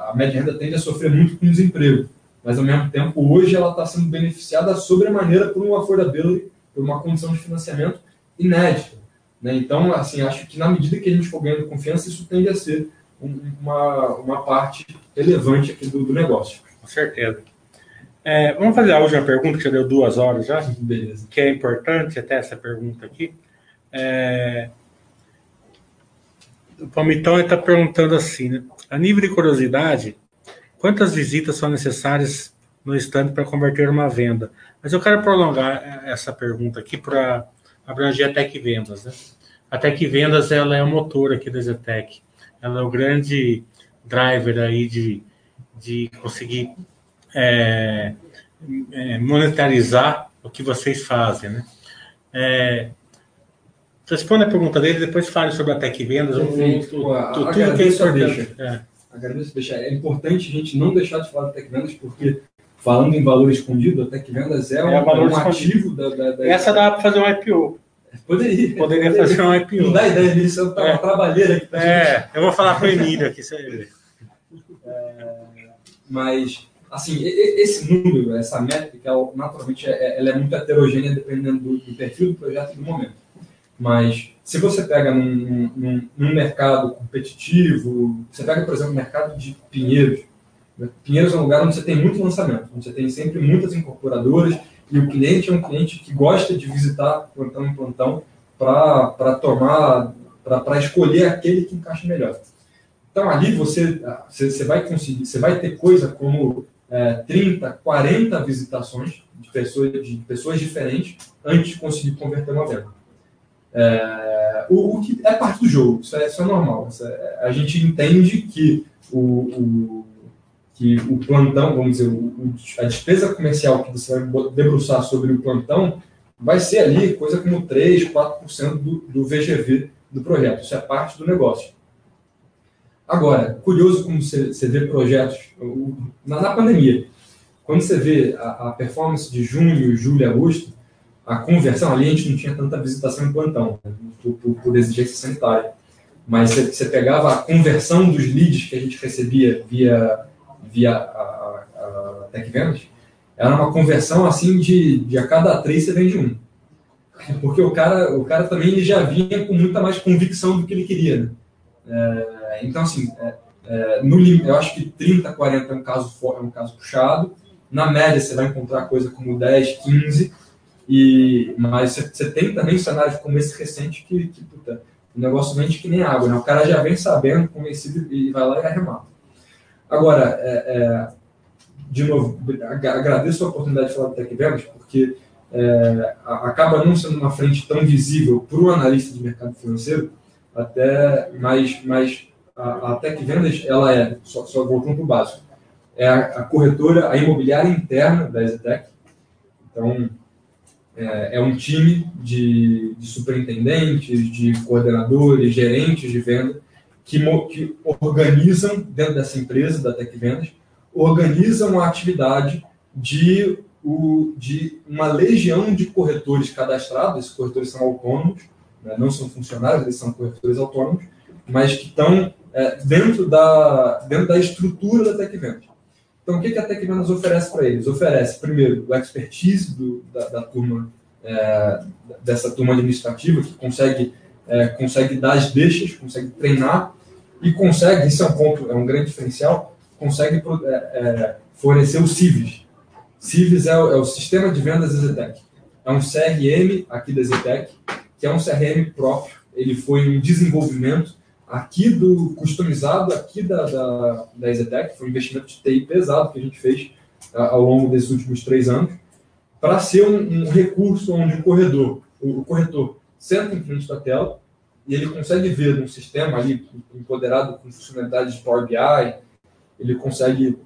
Speaker 2: A média renda tende a sofrer muito com desemprego, mas ao mesmo tempo hoje ela está sendo beneficiada sobremaneira por uma affordability, por uma condição de financiamento inédita. Né? Então, assim, acho que na medida que a gente for ganhando confiança, isso tende a ser um, uma, uma parte relevante aqui do, do negócio.
Speaker 1: Com certeza. É, vamos fazer a última pergunta, que já deu duas horas já.
Speaker 2: Beleza.
Speaker 1: Que é importante até essa pergunta aqui. É... O Palmitão está perguntando assim, né? A nível de curiosidade, quantas visitas são necessárias no stand para converter uma venda? Mas eu quero prolongar essa pergunta aqui para abranger a Tech Vendas. Né? A Tech Vendas ela é o motor aqui da Zetec. Ela é o grande driver aí de, de conseguir é, é, monetarizar o que vocês fazem, né? É, responda a pergunta dele, depois fale sobre a Tech Vendas.
Speaker 2: Perfeito. tudo que é importante. É. Agradeço deixar. É importante a gente não deixar de falar da Tech Vendas, porque falando em valor escondido, a Tech Vendas é, é um, é um ativo da, da, da,
Speaker 1: Essa dá para fazer um IPO.
Speaker 2: Poderia.
Speaker 1: Poderia fazer um IPO.
Speaker 2: Não dá ideia disso, é. uma trabalheira aqui.
Speaker 1: É, gente. eu vou falar com o Emílio aqui.
Speaker 2: É, mas assim, esse número, essa métrica, ela, naturalmente, é, é, ela é muito heterogênea dependendo do, do, perfil do projeto e do momento. Mas se você pega num, num, num, mercado competitivo, você pega, por exemplo, o mercado de Pinheiros. Pinheiros é um lugar onde você tem muito lançamento, onde você tem sempre muitas incorporadoras e o cliente é um cliente que gosta de visitar plantão em plantão para tomar, para escolher aquele que encaixa melhor. Então ali você, você vai conseguir, você vai ter coisa como é, 30, 40 visitações de pessoas, de pessoas diferentes antes de conseguir converter uma venda. É, o, o, que é parte do jogo, isso é, isso é normal. Isso é, a gente entende que o, o, que o plantão, vamos dizer, o, a despesa comercial que você vai debruçar sobre o plantão vai ser ali coisa como 3, 4% do, do VGV do projeto. Isso é parte do negócio. Agora, curioso como você, você vê projetos na, na, pandemia. Quando você vê a, a, performance de junho, julho agosto, a conversão ali a gente não tinha tanta visitação em plantão, né, por, por, por, exigência sanitária. mas você, você pegava a conversão dos leads que a gente recebia via, via a, a, a era uma conversão assim de, de a cada três você vende um. Porque o cara, o cara também ele já vinha com muita mais convicção do que ele queria. Né? É, então, assim, é, é, no, eu acho que 30, 40 é um caso é um caso puxado. Na média, você vai encontrar coisa como 10, 15. E, mas você, tem também cenários como esse recente que, que puta, o negócio vende que nem água. Né? O cara já vem sabendo, convencido e vai lá e arremata. Agora, é, é, de novo, agradeço a oportunidade de falar do Tech Vendas, porque é, acaba não sendo uma frente tão visível para o analista de mercado financeiro, até mais, mais a, a Tech Vendas, ela é, só, só voltando para o básico, é a, a, corretora, a imobiliária interna da EasyTech. Então, é, é um time de, de, superintendentes, de coordenadores, gerentes de venda, que, que organizam, dentro dessa empresa, da Tech Vendas, organizam a atividade de, o, de uma legião de corretores cadastrados, esses corretores são autônomos, né, não são funcionários, eles são corretores autônomos, mas que estão é, dentro, da, dentro da estrutura da TecVendas. Então, o que, a TecVendas oferece para eles? Oferece, primeiro, o expertise do, da, da, turma, é, dessa turma administrativa, que consegue, é, consegue dar as deixas, consegue treinar e consegue, isso é um ponto, é um grande diferencial, consegue é, é, fornecer o CIVIS. CIVIS é o, é o Sistema de Vendas Zetec. É um CRM aqui da Zetec, que é um CRM próprio. Ele foi um desenvolvimento aqui do customizado aqui da, da, da Exetec, foi um investimento de TI pesado que a gente fez ao longo desses últimos três anos, para ser um, um, recurso onde o corredor, o, o corretor senta em frente da tela e ele consegue ver num sistema ali empoderado com funcionalidades de Power BI, ele consegue,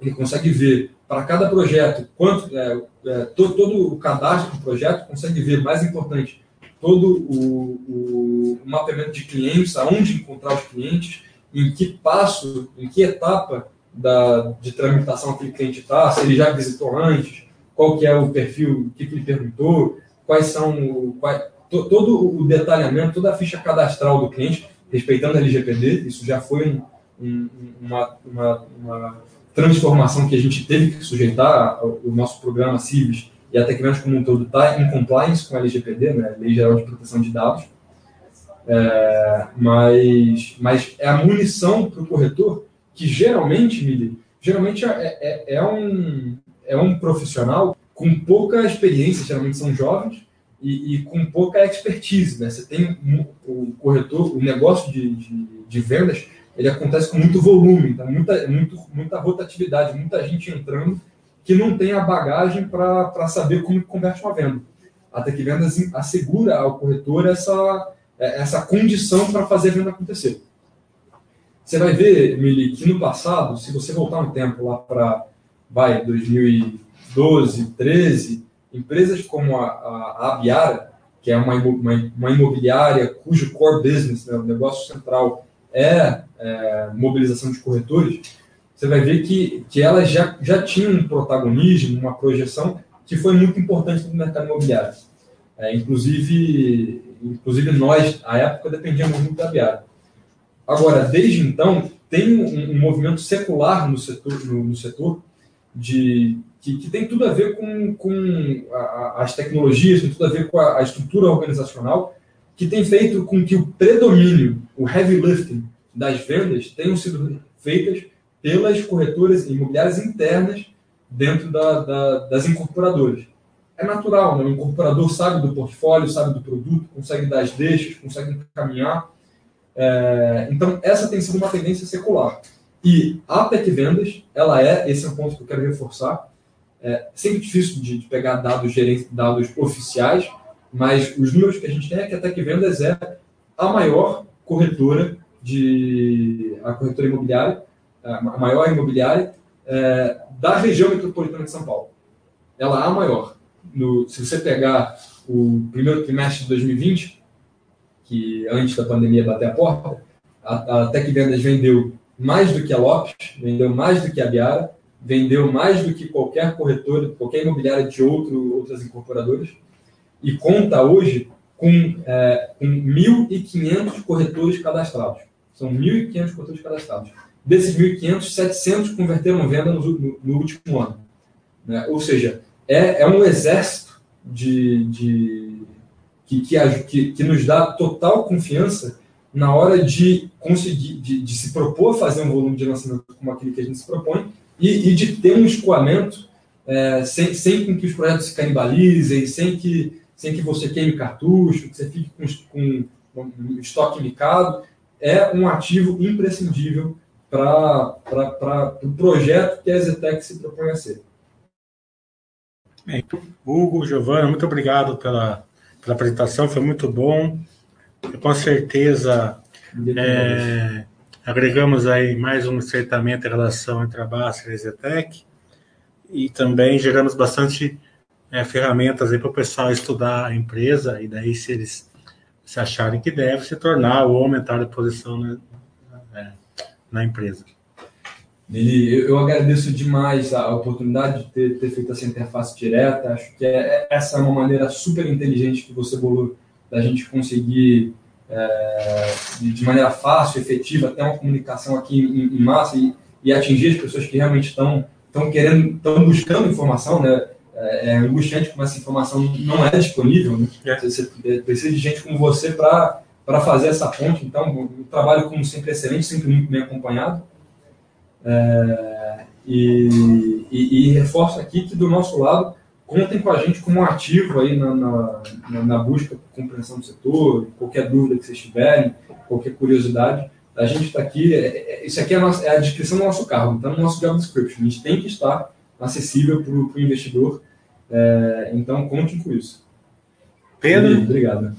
Speaker 2: ele consegue ver para cada projeto quanto é, é, todo, todo o cadastro do projeto, consegue ver, mais importante, todo o, o, o mapeamento de clientes, aonde encontrar os clientes, em que passo, em que etapa da, de tramitação aquele cliente está, se ele já visitou antes, qual que é o perfil, o que, que ele perguntou, quais são, quais, todo o detalhamento, toda a ficha cadastral do cliente, respeitando a LGPD, isso já foi um, um, uma, uma, uma, transformação que a gente teve que sujeitar, o nosso programa CIVES e a Tecnet como um todo está em compliance com a LGPD, né, Lei Geral de Proteção de Dados, é, mas, mas é a munição para o corretor que geralmente, Mili, geralmente é, é, é, um, é um profissional com pouca experiência, geralmente são jovens, e, e com pouca expertise. Né? Você tem o corretor, o negócio de, de, de vendas, ele acontece com muito volume, então muita, muito, muita rotatividade, muita gente entrando que não tem a bagagem para saber como converte uma venda. A Tech Vendas assegura ao corretor essa, essa condição para fazer a venda acontecer. Você vai ver, Mili, que no passado, se você voltar um tempo lá para, vai, 2012, 13, empresas como a, a, a Abiara, que é uma, uma, uma, imobiliária cujo core business, né, o negócio central, é, é mobilização de corretores, você vai ver que, que elas já, já tinham um protagonismo, uma projeção que foi muito importante no mercado imobiliário. É, inclusive, inclusive nós, à época, dependíamos muito da Biara. Agora, desde então, tem um, um movimento secular no setor, no, no setor de, que, que, tem tudo a ver com, com a, as tecnologias, tem tudo a ver com a, a estrutura organizacional, que tem feito com que o predomínio, o heavy lifting das vendas tenham sido feitas pelas corretoras imobiliárias internas dentro da, da, das incorporadoras. É natural, né? o incorporador sabe do portfólio, sabe do produto, consegue dar as deixas, consegue encaminhar. É, então, essa tem sido uma tendência secular. E a Tech Vendas, ela é, esse é um ponto que eu quero reforçar, é sempre difícil de, de pegar dados, dados oficiais, mas os números que a gente tem é que a Tech Vendas é a maior corretora de a corretora imobiliária a maior imobiliária é, da região metropolitana de São Paulo. Ela é a maior. No, se você pegar o primeiro trimestre de 2020, que antes da pandemia bater a porta, a, a Tec Vendas vendeu mais do que a Lopes, vendeu mais do que a Biara, vendeu mais do que qualquer corretora, qualquer imobiliária de outro, outras incorporadoras, e conta hoje com, é, com 1.500 corretores cadastrados. São 1.500 corretores cadastrados. Desses 1.500, 700 converteram venda no, no, no último ano. Né? Ou seja, é, é um exército de, de que, que, que, nos dá total confiança na hora de conseguir, de, de, se propor a fazer um volume de lançamento como aquele que a gente se propõe e, e de ter um escoamento é, sem, sem que os projetos se canibalizem, sem que, sem que você queime cartucho, que você fique com, com um estoque micado, é um ativo imprescindível para o pro projeto que a Zetec se propõe a ser.
Speaker 1: Hugo, Giovana, muito obrigado pela, pela apresentação, foi muito bom. Com certeza é, agregamos aí mais um estreitamento em relação entre a Baster e a Zetec e também geramos bastante é, ferramentas aí para o pessoal estudar a empresa e daí se eles se acharem que deve se tornar ou aumentar a posição na, na, empresa.
Speaker 2: Lili, eu, agradeço demais a oportunidade de ter, ter, feito essa interface direta. Acho que é, é, essa é uma maneira super inteligente que você bolou da gente conseguir, é, de, maneira fácil, efetiva, ter uma comunicação aqui em, em massa e, e, atingir as pessoas que realmente estão estão querendo, estão buscando informação, né? É, é angustiante como essa informação não é disponível, né? É. Você precisa de gente como você para para fazer essa ponte. Então, o trabalho, como sempre, excelente, sempre muito bem acompanhado. É, e, e, e, reforço aqui que, do nosso lado, contem com a gente como ativo aí na, na, na busca por compreensão do setor, qualquer dúvida que vocês tiverem, qualquer curiosidade. A gente está aqui, é, é, isso aqui é a, nossa, é a, descrição do nosso cargo, está no nosso job description. A gente tem que estar acessível para o investidor, é, então contem com isso.
Speaker 1: Pedro?
Speaker 2: E, obrigado.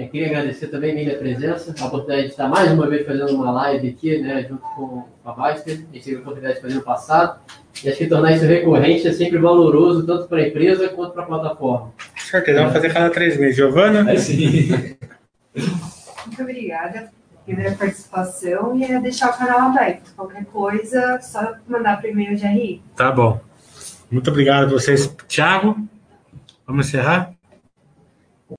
Speaker 3: Eu queria agradecer também a minha presença, a oportunidade de estar mais uma vez fazendo uma live aqui, né, junto com a Baster. A gente teve a oportunidade de fazer no passado. E acho que tornar isso recorrente é sempre valoroso, tanto para a empresa quanto para a plataforma.
Speaker 1: Com certeza, vamos fazer cada três meses. Giovana?
Speaker 2: É sim.
Speaker 4: Muito obrigada primeira participação e é deixar o canal aberto. Qualquer coisa, só mandar para o e-mail de RI.
Speaker 1: Tá bom. Muito obrigado a vocês. Tiago, vamos encerrar?